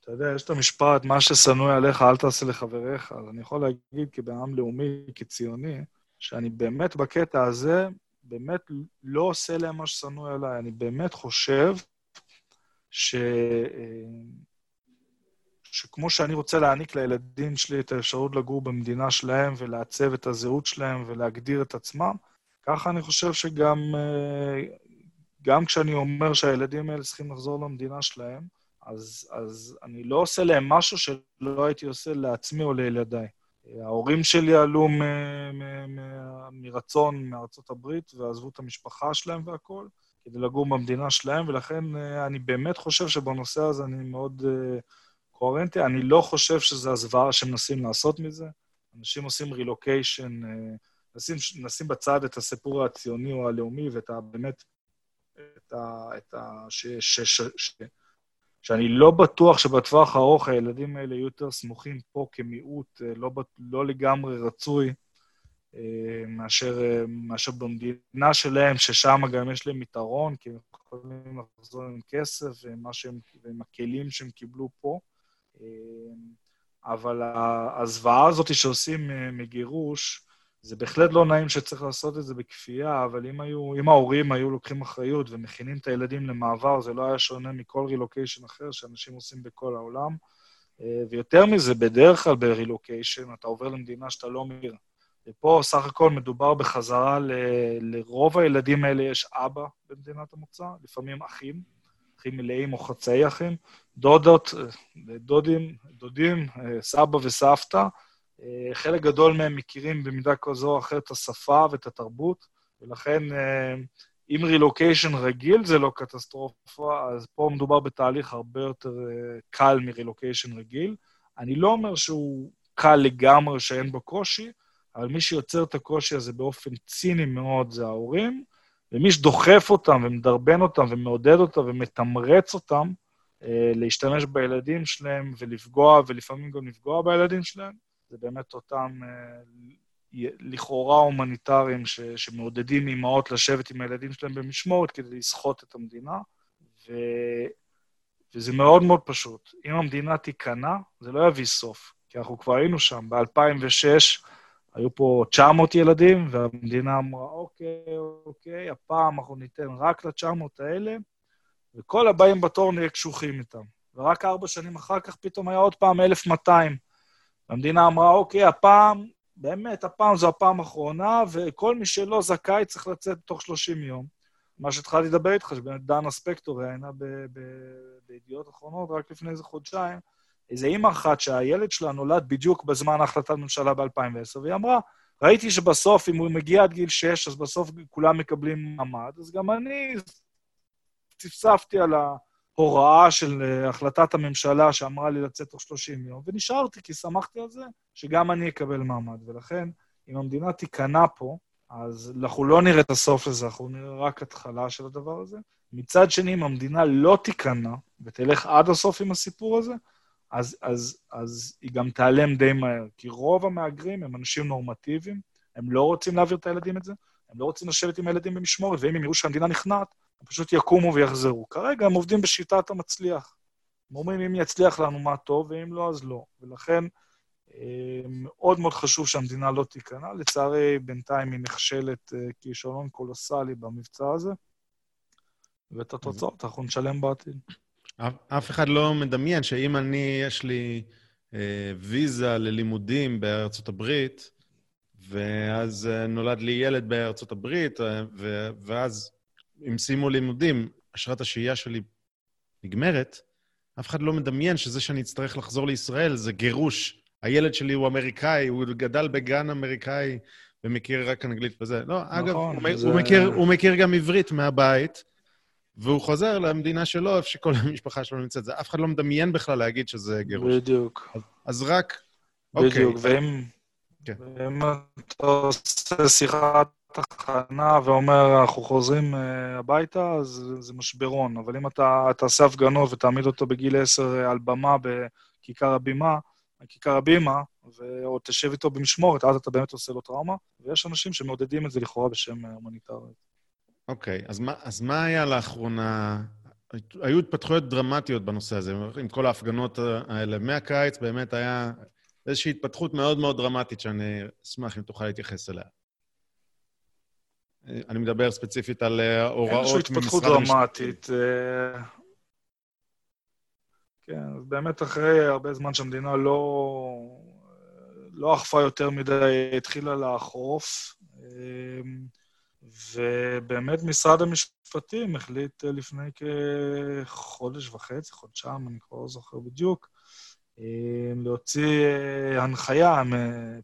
אתה יודע, יש את המשפט, מה ששנוא עליך, אל תעשה לחבריך. אז אני יכול להגיד כבעם לאומי, כציוני, שאני באמת בקטע הזה, באמת לא עושה להם מה ששנוא עליי. אני באמת חושב ש... אה, שכמו שאני רוצה להעניק לילדים שלי את האפשרות לגור במדינה שלהם ולעצב את הזהות שלהם ולהגדיר את עצמם, ככה אני חושב שגם אה, גם כשאני אומר שהילדים האלה צריכים לחזור למדינה שלהם, אז, אז אני לא עושה להם משהו שלא הייתי עושה לעצמי או לילדיי. ההורים שלי עלו מ- מ- מ- מרצון מארצות הברית ועזבו את המשפחה שלהם והכול, כדי לגור במדינה שלהם, ולכן אה, אני באמת חושב שבנושא הזה אני מאוד... Uh, קוהרנטי. אני לא חושב שזה הזוועה שמנסים לעשות מזה. אנשים עושים רילוקיישן, נשים, נשים בצד את הסיפור הציוני או הלאומי ואת ה... באמת, את ה... את ה ש, ש, ש, ש, שאני לא בטוח שבטווח הארוך הילדים האלה יהיו יותר סמוכים פה כמיעוט, אה, לא, לא לגמרי רצוי, אה, מאשר, אה, מאשר במדינה שלהם, ששם גם יש להם יתרון, כי הם יכולים לחזור עם כסף ועם, שהם, ועם הכלים שהם קיבלו פה. אמ, אבל הזוועה הזאת שעושים אה, מגירוש, זה בהחלט לא נעים שצריך לעשות את זה בכפייה, אבל אם, היו, אם ההורים היו לוקחים אחריות ומכינים את הילדים למעבר, זה לא היה שונה מכל רילוקיישן אחר שאנשים עושים בכל העולם. אה, ויותר מזה, בדרך כלל ברילוקיישן אתה עובר למדינה שאתה לא מכיר. ופה סך הכל מדובר בחזרה ל... לרוב הילדים האלה יש אבא במדינת המוצא, לפעמים אחים, אחים מלאים או חצאי אחים, דודות, דודים, דודים, סבא וסבתא. חלק גדול מהם מכירים במידה כזו או אחרת את השפה ואת התרבות, ולכן אם רילוקיישן רגיל זה לא קטסטרופה, אז פה מדובר בתהליך הרבה יותר קל מרילוקיישן רגיל. אני לא אומר שהוא קל לגמרי, שאין בו קושי, אבל מי שיוצר את הקושי הזה באופן ציני מאוד זה ההורים, ומי שדוחף אותם ומדרבן אותם ומעודד אותם ומתמרץ אותם אה, להשתמש בילדים שלהם ולפגוע, ולפעמים גם לפגוע בילדים שלהם, זה באמת אותם אה, לכאורה הומניטריים ש, שמעודדים אימהות לשבת עם הילדים שלהם במשמורת כדי לסחוט את המדינה. ו... וזה מאוד מאוד פשוט. אם המדינה תיכנע, זה לא יביא סוף, כי אנחנו כבר היינו שם. ב-2006 היו פה 900 ילדים, והמדינה אמרה, אוקיי, אוקיי, הפעם אנחנו ניתן רק ל-900 האלה, וכל הבאים בתור נהיה קשוחים איתם. ורק ארבע שנים אחר כך פתאום היה עוד פעם 1,200. המדינה אמרה, אוקיי, הפעם, באמת, הפעם זו הפעם האחרונה, וכל מי שלא זכאי צריך לצאת תוך 30 יום. מה שהתחלתי לדבר איתך, שבאמת דנה ספקטור ראיינה בידיעות אחרונות רק לפני איזה חודשיים, איזה אימא אחת שהילד שלה נולד בדיוק בזמן החלטת ממשלה ב-2010, והיא אמרה, ראיתי שבסוף, אם הוא מגיע עד גיל 6, אז בסוף כולם מקבלים מעמד, אז גם אני צפצפתי על ההוראה של אה, החלטת הממשלה שאמרה לי לצאת תוך 30 יום, ונשארתי, כי שמחתי על זה שגם אני אקבל מעמד. ולכן, אם המדינה תיכנע פה, אז אנחנו לא נראה את הסוף לזה, אנחנו נראה רק התחלה של הדבר הזה. מצד שני, אם המדינה לא תיכנע ותלך עד הסוף עם הסיפור הזה, אז, אז, אז היא גם תיעלם די מהר. כי רוב המהגרים הם אנשים נורמטיביים, הם לא רוצים להעביר את הילדים את זה, הם לא רוצים לשבת עם הילדים במשמורת, ואם הם יראו שהמדינה נכנעת, הם פשוט יקומו ויחזרו. כרגע הם עובדים בשיטת המצליח. הם אומרים, אם יצליח לנו, מה טוב, ואם לא, אז לא. ולכן, אה, מאוד מאוד חשוב שהמדינה לא תיכנע. לצערי, בינתיים היא נכשלת אה, כישלון קולוסלי במבצע הזה, ואת התוצאות אנחנו נשלם בעתיד. אף אחד לא מדמיין שאם אני, יש לי ויזה ללימודים בארצות הברית, ואז נולד לי ילד בארצות הברית, ואז אם סיימו לימודים, אשרת השהייה שלי נגמרת, אף אחד לא מדמיין שזה שאני אצטרך לחזור לישראל זה גירוש. הילד שלי הוא אמריקאי, הוא גדל בגן אמריקאי ומכיר רק אנגלית וזה. לא, נכון, אגב, הוא, זה... הוא, מכיר, הוא מכיר גם עברית מהבית, והוא חוזר למדינה שלו, איפה שכל המשפחה שלו נמצאת. זה אף אחד לא מדמיין בכלל להגיד שזה גירוש. בדיוק. אז, אז רק... בדיוק, אוקיי. ואם... כן. ואם אתה עושה שיחת תחנה ואומר, אנחנו חוזרים uh, הביתה, אז זה משברון. אבל אם אתה תעשה הפגנות ותעמיד אותו בגיל 10 אה, על במה בכיכר הבימה, כיכר הבימה, או תשב איתו במשמורת, אז אתה באמת עושה לו טראומה, ויש אנשים שמעודדים את זה לכאורה בשם אה, הומניטרי. אוקיי, okay, אז, אז מה היה לאחרונה? היו התפתחויות דרמטיות בנושא הזה, עם כל ההפגנות האלה. מהקיץ באמת היה איזושהי התפתחות מאוד מאוד דרמטית שאני אשמח אם תוכל להתייחס אליה. אני מדבר ספציפית על אה, הוראות ממשרד המשפטים. איזושהי התפתחות דרמטית. אה, כן, אז באמת אחרי הרבה זמן שהמדינה לא, לא אכפה יותר מדי, התחילה לאכוף, אה, ובאמת משרד המשפטים החליט לפני כחודש וחצי, חודשיים, אני כבר לא זוכר בדיוק, להוציא אה, הנחיה,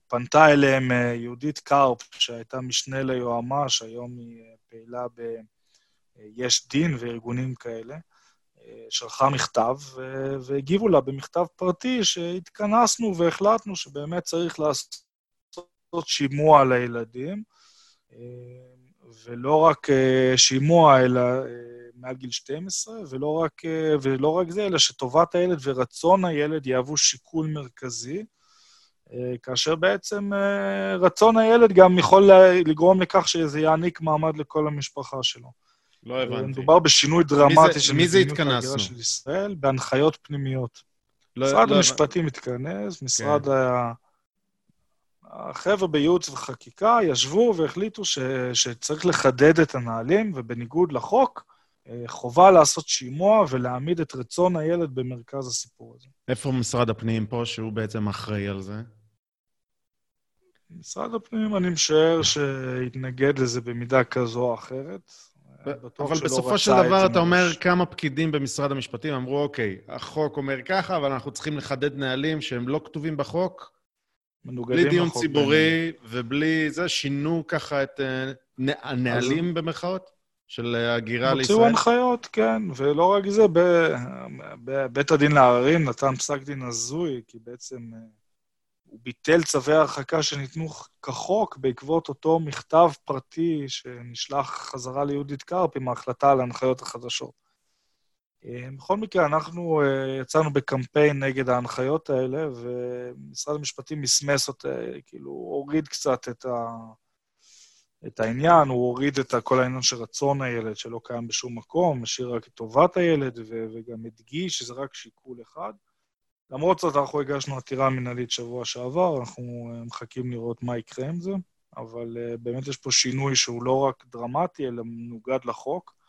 פנתה אליהם אה, יהודית קרפ, שהייתה משנה ליועמ"ש, היום היא אה, פעילה ב-יש דין וארגונים כאלה, שלחה מכתב, והגיבו לה במכתב פרטי שהתכנסנו והחלטנו שבאמת צריך לעשות שימוע לילדים, ולא רק שימוע, אלא מעל גיל 12, ולא רק, אה, ולא רק זה, אלא שטובת הילד ורצון הילד יהוו שיקול מרכזי, אה, כאשר בעצם אה, רצון הילד גם יכול לגרום לכך שזה יעניק מעמד לכל המשפחה שלו. לא הבנתי. מדובר בשינוי דרמטי של מדיניות ההגירה של ישראל בהנחיות פנימיות. לא, משרד לא המשפטים מתכנס, משרד כן. ה... החבר'ה בייעוץ וחקיקה ישבו והחליטו ש, שצריך לחדד את הנהלים, ובניגוד לחוק, אה, חובה לעשות שימוע ולהעמיד את רצון הילד במרכז הסיפור הזה. איפה משרד הפנים פה, שהוא בעצם אחראי על זה? משרד הפנים, אני משער שהתנגד לזה במידה כזו או אחרת. אבל בסופו של דבר אתה אומר כמה פקידים במשרד המשפטים אמרו, אוקיי, החוק אומר ככה, אבל אנחנו צריכים לחדד נהלים שהם לא כתובים בחוק, בלי דיון ציבורי ובלי זה, שינו ככה את אה, הנהלים במרכאות? של הגירה לישראל? הוציאו הנחיות, כן, ולא רק זה, בבית הדין לעררים נתן פסק דין הזוי, כי בעצם אה, הוא ביטל צווי הרחקה שניתנו כחוק בעקבות אותו מכתב פרטי שנשלח חזרה ליהודית קרפ עם ההחלטה על ההנחיות החדשות. אה, בכל מקרה, אנחנו אה, יצאנו בקמפיין נגד ההנחיות האלה, ומשרד המשפטים מסמס אותה, כאילו, הוריד קצת את ה... את העניין, הוא הוריד את כל העניין של רצון הילד, שלא קיים בשום מקום, משאיר רק את טובת הילד, ו- וגם הדגיש שזה רק שיקול אחד. למרות זאת, אנחנו הגשנו עתירה מנהלית שבוע שעבר, אנחנו אה, מחכים לראות מה יקרה עם זה, אבל באמת יש פה שינוי שהוא לא רק דרמטי, אלא מנוגד לחוק.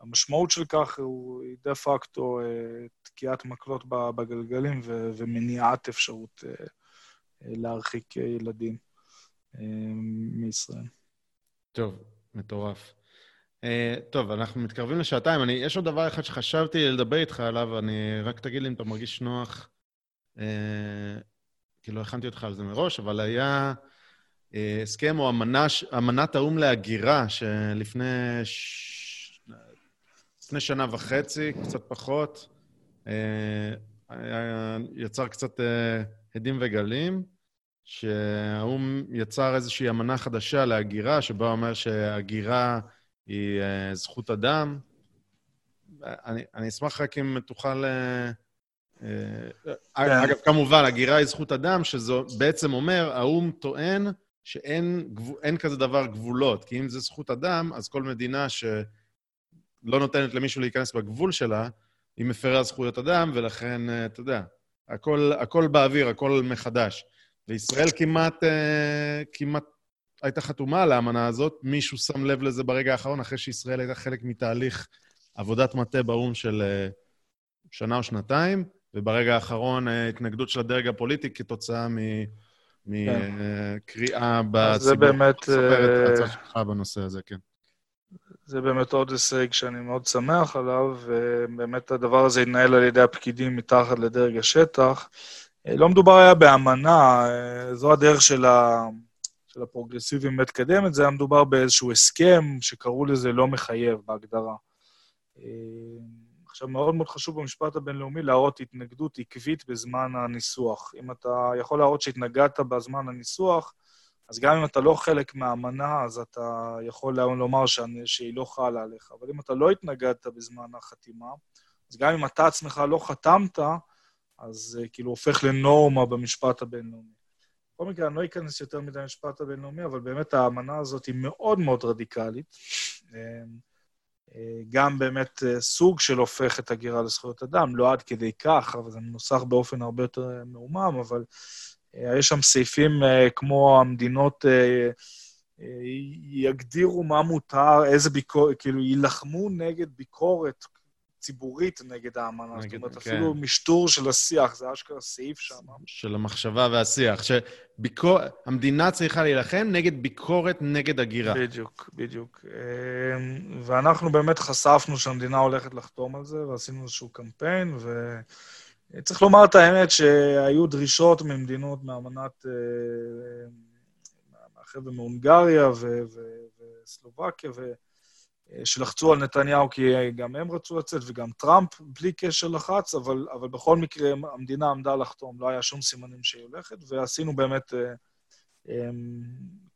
המשמעות של כך הוא דה פקטו uh, תקיעת מקלות בגלגלים ו- ומניעת אפשרות uh, להרחיק ילדים מישראל. טוב, מטורף. Uh, טוב, אנחנו מתקרבים לשעתיים. אני, יש עוד דבר אחד שחשבתי לדבר איתך עליו, אני רק תגיד לי אם אתה מרגיש נוח. Uh, כי לא הכנתי אותך על זה מראש, אבל היה uh, הסכם או אמנה, אמנת האו"ם להגירה, שלפני. לפני שנה וחצי, קצת פחות, היה, יצר קצת uh, הדים וגלים. שהאו"ם יצר איזושהי אמנה חדשה להגירה, שבה אומר שהגירה היא uh, זכות אדם. אני, אני אשמח רק אם תוכל... Uh, אגב, כמובן, הגירה היא זכות אדם, שזה בעצם אומר, האו"ם טוען שאין גבול, כזה דבר גבולות, כי אם זה זכות אדם, אז כל מדינה שלא נותנת למישהו להיכנס בגבול שלה, היא מפרה זכויות אדם, ולכן, אתה יודע, הכל, הכל באוויר, הכל מחדש. וישראל כמעט, אה, כמעט הייתה חתומה על האמנה הזאת. מישהו שם לב לזה ברגע האחרון, אחרי שישראל הייתה חלק מתהליך עבודת מטה באו"ם של אה, שנה או שנתיים, וברגע האחרון התנגדות של הדרג הפוליטי כתוצאה מקריאה כן. בציבור. זה באמת... ספר את ההצעה שלך בנושא הזה, כן. זה באמת עוד הישג שאני מאוד שמח עליו, ובאמת הדבר הזה התנהל על ידי הפקידים מתחת לדרג השטח. לא מדובר היה באמנה, זו הדרך של, ה... של הפרוגרסיבים להתקדם את זה, היה מדובר באיזשהו הסכם שקראו לזה לא מחייב בהגדרה. עכשיו, מאוד מאוד חשוב במשפט הבינלאומי להראות התנגדות עקבית בזמן הניסוח. אם אתה יכול להראות שהתנגדת בזמן הניסוח, אז גם אם אתה לא חלק מהאמנה, אז אתה יכול לומר שהיא לא חלה עליך. אבל אם אתה לא התנגדת בזמן החתימה, אז גם אם אתה עצמך לא חתמת, אז זה כאילו הופך לנורמה במשפט הבינלאומי. בכל מקרה, אני לא אכנס יותר מדי למשפט הבינלאומי, אבל באמת האמנה הזאת היא מאוד מאוד רדיקלית. גם באמת סוג של הופך את הגירה לזכויות אדם, לא עד כדי כך, אבל זה מנוסח באופן הרבה יותר מעומם, אבל יש שם סעיפים כמו המדינות יגדירו מה מותר, איזה ביקורת, כאילו, יילחמו נגד ביקורת ציבורית נגד האמנה. נגד, זאת אומרת, כן. אפילו משטור של השיח, זה אשכרה סעיף שם. של המחשבה והשיח. שהמדינה צריכה להילחם נגד ביקורת נגד הגירה. בדיוק, בדיוק. אמ, ואנחנו באמת חשפנו שהמדינה הולכת לחתום על זה, ועשינו איזשהו קמפיין, ו... צריך לומר את האמת שהיו דרישות ממדינות, מאמנת, מהחבר'ה מהונגריה וסלובקיה, ו... שלחצו על נתניהו כי גם הם רצו לצאת וגם טראמפ בלי קשר לחץ, אבל, אבל בכל מקרה המדינה עמדה לחתום, לא היה שום סימנים שהיא הולכת, ועשינו באמת אה, אה,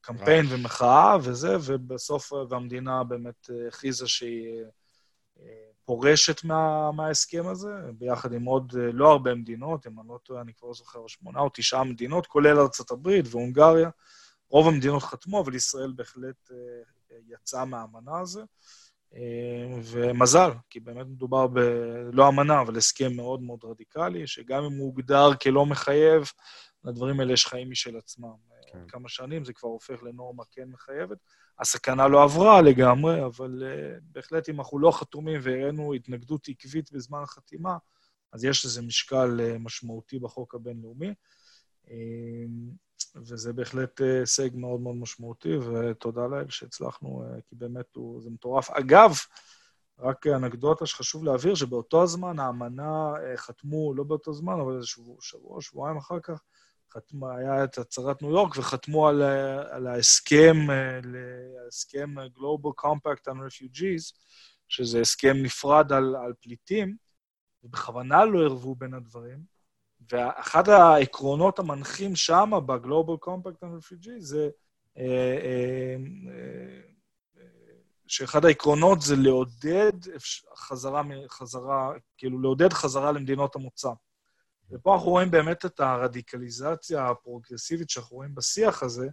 קמפיין ומחאה וזה, ובסוף, והמדינה באמת הכריזה שהיא אה, פורשת מה, מההסכם הזה, ביחד עם עוד לא הרבה מדינות, אם אני לא טועה, אני כבר לא זוכר, שמונה או תשעה מדינות, כולל ארה"ב והונגריה. רוב המדינות חתמו, אבל ישראל בהחלט יצאה מהאמנה הזו. אה, ומזל, כי באמת מדובר ב... לא אמנה, אבל הסכם מאוד מאוד רדיקלי, שגם אם הוא הוגדר כלא מחייב, לדברים האלה יש חיים משל עצמם. כן. כמה שנים זה כבר הופך לנורמה כן מחייבת. הסכנה לא עברה לגמרי, אבל uh, בהחלט אם אנחנו לא חתומים והראינו התנגדות עקבית בזמן החתימה, אז יש לזה משקל uh, משמעותי בחוק הבינלאומי. Uh, וזה בהחלט אה, הישג מאוד מאוד משמעותי, ותודה לאל שהצלחנו, אה, כי באמת הוא, זה מטורף. אגב, רק אנקדוטה שחשוב להבהיר, שבאותו הזמן האמנה אה, חתמו, לא באותו זמן, אבל איזה שבוע, שבוע שבועיים אחר כך, חתמו, היה את הצהרת ניו יורק, וחתמו על, על ההסכם, ההסכם Global Compact on Refugees, שזה הסכם נפרד על, על פליטים, ובכוונה לא ערבו בין הדברים, ואחד העקרונות המנחים שם, ב-Global Compact on Refugee, זה אה, אה, אה, שאחד העקרונות זה לעודד חזרה, חזרה, כאילו לעודד חזרה למדינות המוצא. ופה אנחנו רואים באמת את הרדיקליזציה הפרוגרסיבית שאנחנו רואים בשיח הזה,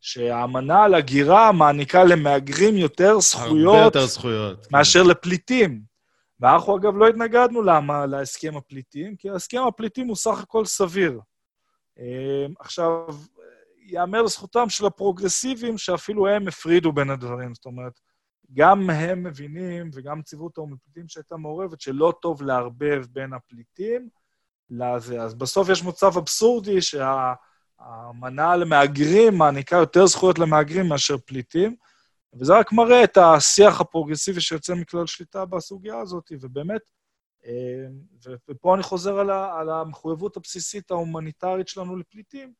שהאמנה על הגירה מעניקה למהגרים יותר זכויות... הרבה יותר זכויות. מאשר כן. לפליטים. ואנחנו אגב לא התנגדנו למה, להסכם הפליטים, כי ההסכם הפליטים הוא סך הכל סביר. אה, עכשיו, ייאמר לזכותם של הפרוגרסיבים שאפילו הם הפרידו בין הדברים. זאת אומרת, גם הם מבינים, וגם נציבות האו"ם לפליטים שהייתה מעורבת, שלא טוב לערבב בין הפליטים לזה. אז בסוף יש מצב אבסורדי שהאמנה למהגרים מעניקה יותר זכויות למהגרים מאשר פליטים. וזה רק מראה את השיח הפרוגרסיבי שיוצא מכלל שליטה בסוגיה הזאת, ובאמת, אה, ופה אני חוזר על, ה, על המחויבות הבסיסית ההומניטרית שלנו לפליטים,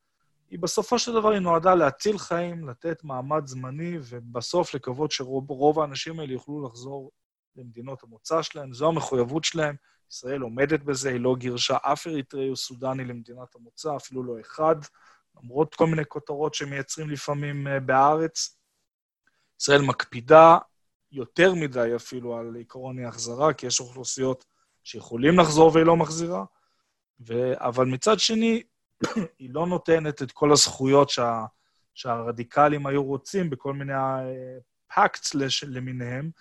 היא בסופו של דבר היא נועדה להציל חיים, לתת מעמד זמני, ובסוף לקוות שרוב האנשים האלה יוכלו לחזור למדינות המוצא שלהם. זו המחויבות שלהם. ישראל עומדת בזה, היא לא גירשה אף אריתראי או סודני למדינת המוצא, אפילו לא אחד, למרות כל מיני כותרות שמייצרים לפעמים אה, בארץ. ישראל מקפידה יותר מדי אפילו על עקרון ההחזרה, כי יש אוכלוסיות שיכולים לחזור והיא לא מחזירה, ו... אבל מצד שני, היא לא נותנת את כל הזכויות שה... שהרדיקלים היו רוצים בכל מיני פאקטס לש... למיניהם.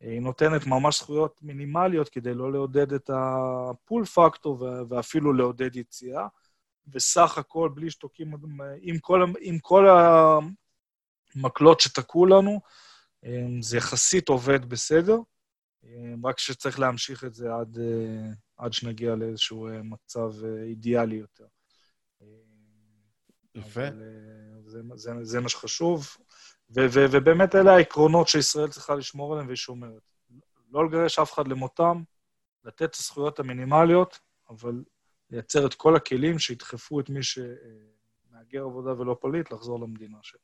היא נותנת ממש זכויות מינימליות כדי לא לעודד את ה pull factor ואפילו לעודד יציאה. וסך הכל, בלי שתוקעים, עם כל, עם כל מקלות שתקעו לנו, אמ, זה יחסית עובד בסדר, אמ, רק שצריך להמשיך את זה עד, אה, עד שנגיע לאיזשהו מצב אידיאלי יותר. יפה. זה, זה, זה מה שחשוב, ובאמת אלה העקרונות שישראל צריכה לשמור עליהם והיא שומרת. לא לגרש אף אחד למותם, לתת את הזכויות המינימליות, אבל לייצר את כל הכלים שידחפו את מי שמהגר עבודה ולא פליט לחזור למדינה שלו.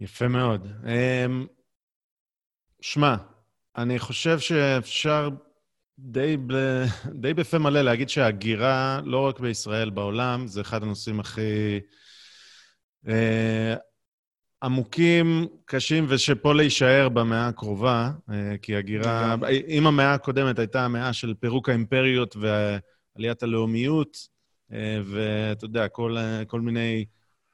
יפה מאוד. אמ, שמע, אני חושב שאפשר די, ב... די בפה מלא להגיד שההגירה, לא רק בישראל, בעולם, זה אחד הנושאים הכי אה, עמוקים, קשים, ושפה להישאר במאה הקרובה, אה, כי הגירה... אם המאה הקודמת הייתה המאה של פירוק האימפריות ועליית הלאומיות, אה, ואתה יודע, כל, כל מיני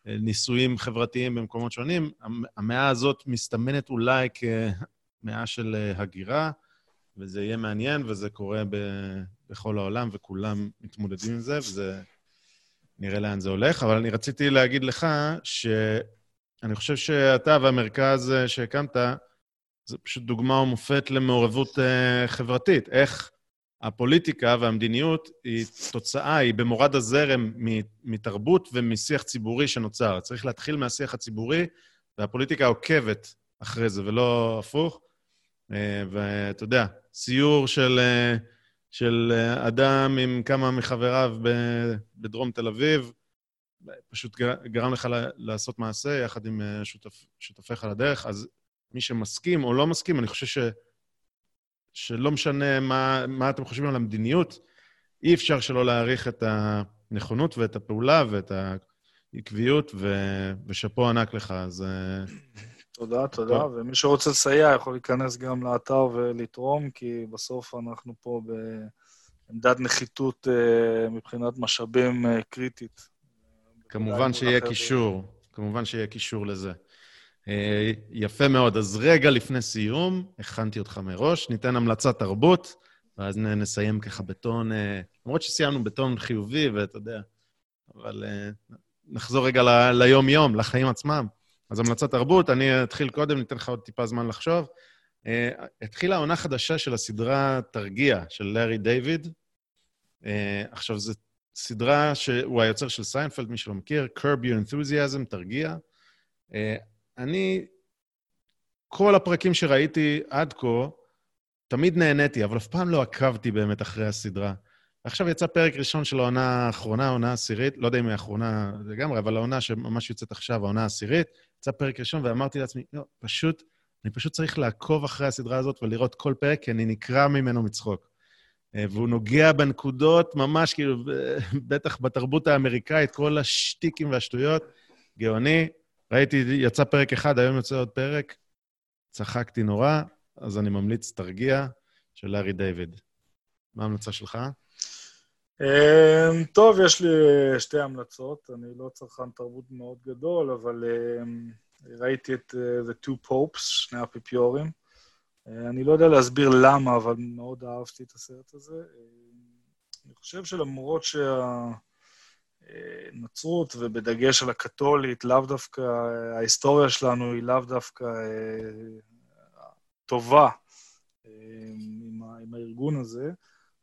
אה, ניסויים חברתיים במקומות שונים, המאה הזאת מסתמנת אולי כמאה של אה, הגירה. וזה יהיה מעניין, וזה קורה ב, בכל העולם, וכולם מתמודדים עם זה, וזה... נראה לאן זה הולך. אבל אני רציתי להגיד לך שאני חושב שאתה והמרכז שהקמת, זה פשוט דוגמה ומופת למעורבות uh, חברתית. איך הפוליטיקה והמדיניות היא תוצאה, היא במורד הזרם מתרבות ומשיח ציבורי שנוצר. צריך להתחיל מהשיח הציבורי, והפוליטיקה עוקבת אחרי זה, ולא הפוך. אה, ואתה יודע, סיור של, אה, של אה, אדם עם כמה מחבריו בדרום תל אביב, פשוט גרם לך לעשות מעשה יחד עם שותפ, שותפיך לדרך. אז מי שמסכים או לא מסכים, אני חושב ש, שלא משנה מה, מה אתם חושבים על המדיניות, אי אפשר שלא להעריך את הנכונות ואת הפעולה ואת העקביות, ו, ושאפו ענק לך. אז תודה, תודה. ומי שרוצה לסייע יכול להיכנס גם לאתר ולתרום, כי בסוף אנחנו פה בעמדת נחיתות אה, מבחינת משאבים אה, קריטית. כמובן שיהיה קישור, כמובן שיהיה קישור לזה. אה, יפה מאוד. אז רגע לפני סיום, הכנתי אותך מראש, ניתן המלצת תרבות, ואז נסיים ככה בטון, למרות שסיימנו בטון חיובי, ואתה יודע, אבל נחזור רגע ליום-יום, לחיים עצמם. אז המלצת תרבות, אני אתחיל קודם, ניתן לך עוד טיפה זמן לחשוב. התחילה עונה חדשה של הסדרה תרגיע, של לארי דיוויד. עכשיו, זו סדרה שהוא היוצר של סיינפלד, מי שלא מכיר, Curb Your Enthusiasm, תרגיע. אה, אני, כל הפרקים שראיתי עד כה, תמיד נהניתי, אבל אף פעם לא עקבתי באמת אחרי הסדרה. עכשיו יצא פרק ראשון של העונה האחרונה, העונה העשירית, לא יודע אם היא האחרונה לגמרי, אבל העונה שממש יוצאת עכשיו, העונה העשירית. יצא פרק ראשון, ואמרתי לעצמי, לא, פשוט, אני פשוט צריך לעקוב אחרי הסדרה הזאת ולראות כל פרק, כי אני נקרע ממנו מצחוק. אה, והוא נוגע בנקודות, ממש כאילו, בטח בתרבות האמריקאית, כל השטיקים והשטויות. גאוני. ראיתי, יצא פרק אחד, היום יוצא עוד פרק. צחקתי נורא, אז אני ממליץ תרגיע של לארי דיוויד. מה ההמלצה שלך? אמ, טוב, יש לי אה, שתי המלצות. אני לא צרכן תרבות מאוד גדול, אבל אמ, ראיתי את אה, The Two Popes, שני האפיפיורים. אה, אני לא יודע להסביר למה, אבל מאוד אהבתי את הסרט הזה. אני חושב שלמרות שהנצרות, ובדגש על הקתולית, לאו דווקא, ההיסטוריה שלנו היא לאו דווקא טובה עם, עם הארגון הזה,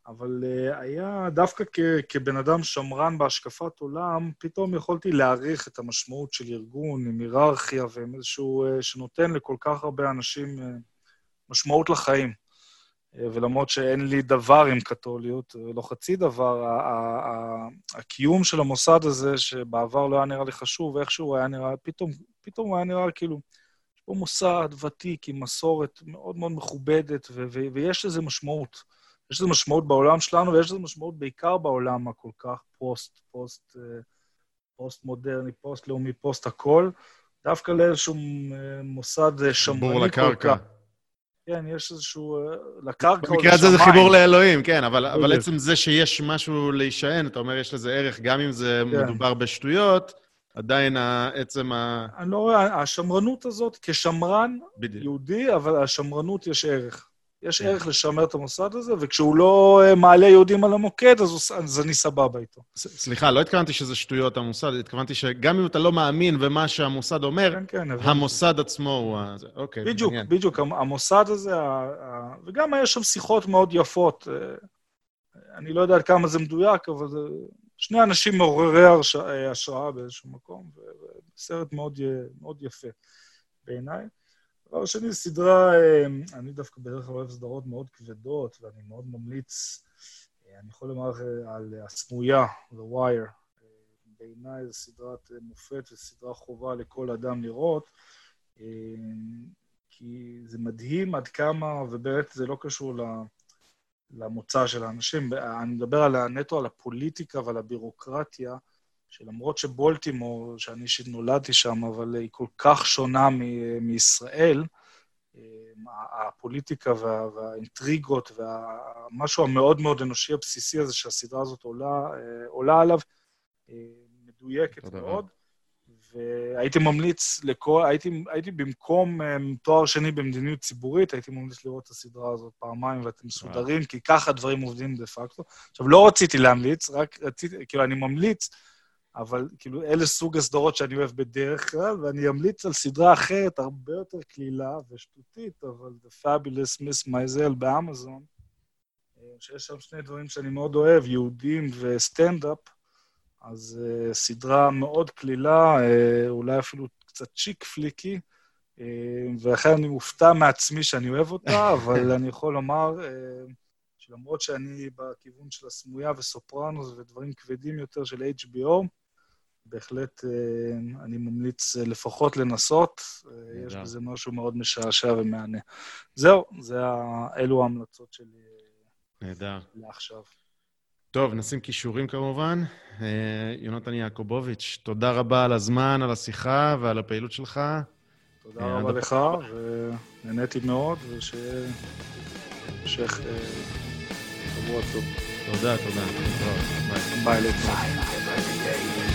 אבל היה דווקא כ- כבן אדם שמרן בהשקפת עולם, פתאום יכולתי להעריך את המשמעות של ארגון עם היררכיה ועם איזשהו, שנותן לכל כך הרבה אנשים משמעות לחיים. Uh, ולמרות שאין לי דבר עם קתוליות, לא חצי דבר, הקיום של המוסד הזה, שבעבר לא היה נראה לי חשוב, איכשהו היה נראה, פתאום, פתאום היה נראה כאילו, יש פה מוסד ותיק עם מסורת מאוד מאוד מכובדת, ויש לזה משמעות. יש לזה משמעות בעולם שלנו, ויש לזה משמעות בעיקר בעולם הכל כך פוסט, פוסט, אה, פוסט מודרני, פוסט לאומי, פוסט הכל, דווקא לאיזשהו אה, מוסד אה, שמרני כל כך. לקרקע. כן, יש איזשהו... לקרקע או במקרה הזה זה חיבור לאלוהים, כן, אבל, אבל עצם זה שיש משהו להישען, אתה אומר, יש לזה ערך, גם אם זה כן. מדובר בשטויות, עדיין עצם ה... אני לא רואה, השמרנות הזאת, כשמרן בדיוק. יהודי, אבל השמרנות יש ערך. יש כן. ערך לשמר את המוסד הזה, וכשהוא לא אה, מעלה יהודים על המוקד, אז, הוא, אז אני סבבה איתו. סליחה, לא התכוונתי שזה שטויות המוסד, התכוונתי שגם אם אתה לא מאמין במה שהמוסד אומר, כן, כן, המוסד עצמו הוא ה... אוקיי, בדיוק, מעניין. בדיוק, המוסד הזה, וגם יש שם שיחות מאוד יפות. אה, אני לא יודע עד כמה זה מדויק, אבל זה שני אנשים מעוררי השראה באיזשהו מקום, וסרט מאוד, מאוד יפה בעיניי. דבר שני, סדרה, אני דווקא בדרך כלל אוהב סדרות מאוד כבדות, ואני מאוד ממליץ, אני יכול לומר על הסמויה, The Wire, בעיניי זו סדרת מופת וסדרה חובה לכל אדם לראות, כי זה מדהים עד כמה, ובאמת זה לא קשור למוצא של האנשים, אני מדבר על הנטו, על הפוליטיקה ועל הבירוקרטיה, שלמרות שבולטימור, שאני אישית נולדתי שם, אבל היא כל כך שונה מ- מישראל, הפוליטיקה וה, והאינטריגות והמשהו המאוד מאוד אנושי הבסיסי הזה שהסדרה הזאת עולה, עולה עליו, מדויקת מאוד. והייתי ממליץ לכל, הייתי, הייתי במקום um, תואר שני במדיניות ציבורית, הייתי ממליץ לראות את הסדרה הזאת פעמיים ואתם מסודרים, כי ככה הדברים עובדים דה פקטו. עכשיו, לא רציתי להמליץ, רק רציתי, כאילו, אני ממליץ, אבל כאילו, אלה סוג הסדרות שאני אוהב בדרך כלל, ואני אמליץ על סדרה אחרת, הרבה יותר קלילה ושטותית, אבל The Fabulous Miss Maisel באמזון, שיש שם שני דברים שאני מאוד אוהב, יהודים וסטנדאפ, אז uh, סדרה מאוד קלילה, uh, אולי אפילו קצת צ'יק פליקי, uh, ולכן אני מופתע מעצמי שאני אוהב אותה, אבל אני יכול לומר uh, שלמרות שאני בכיוון של הסמויה וסופרנוס ודברים כבדים יותר של HBO, בהחלט uh, אני ממליץ uh, לפחות לנסות, uh, יש בזה משהו מאוד משעשע ומהנה. זהו, זה ה... אלו ההמלצות שלי נהדר. לעכשיו. טוב, נשים כישורים כמובן. יונתן יעקובוביץ', תודה רבה על הזמן, על השיחה ועל הפעילות שלך. תודה רבה לך, ונהניתי מאוד, ושיהיה המשך שבוע טוב. תודה, תודה. ביי. ביי.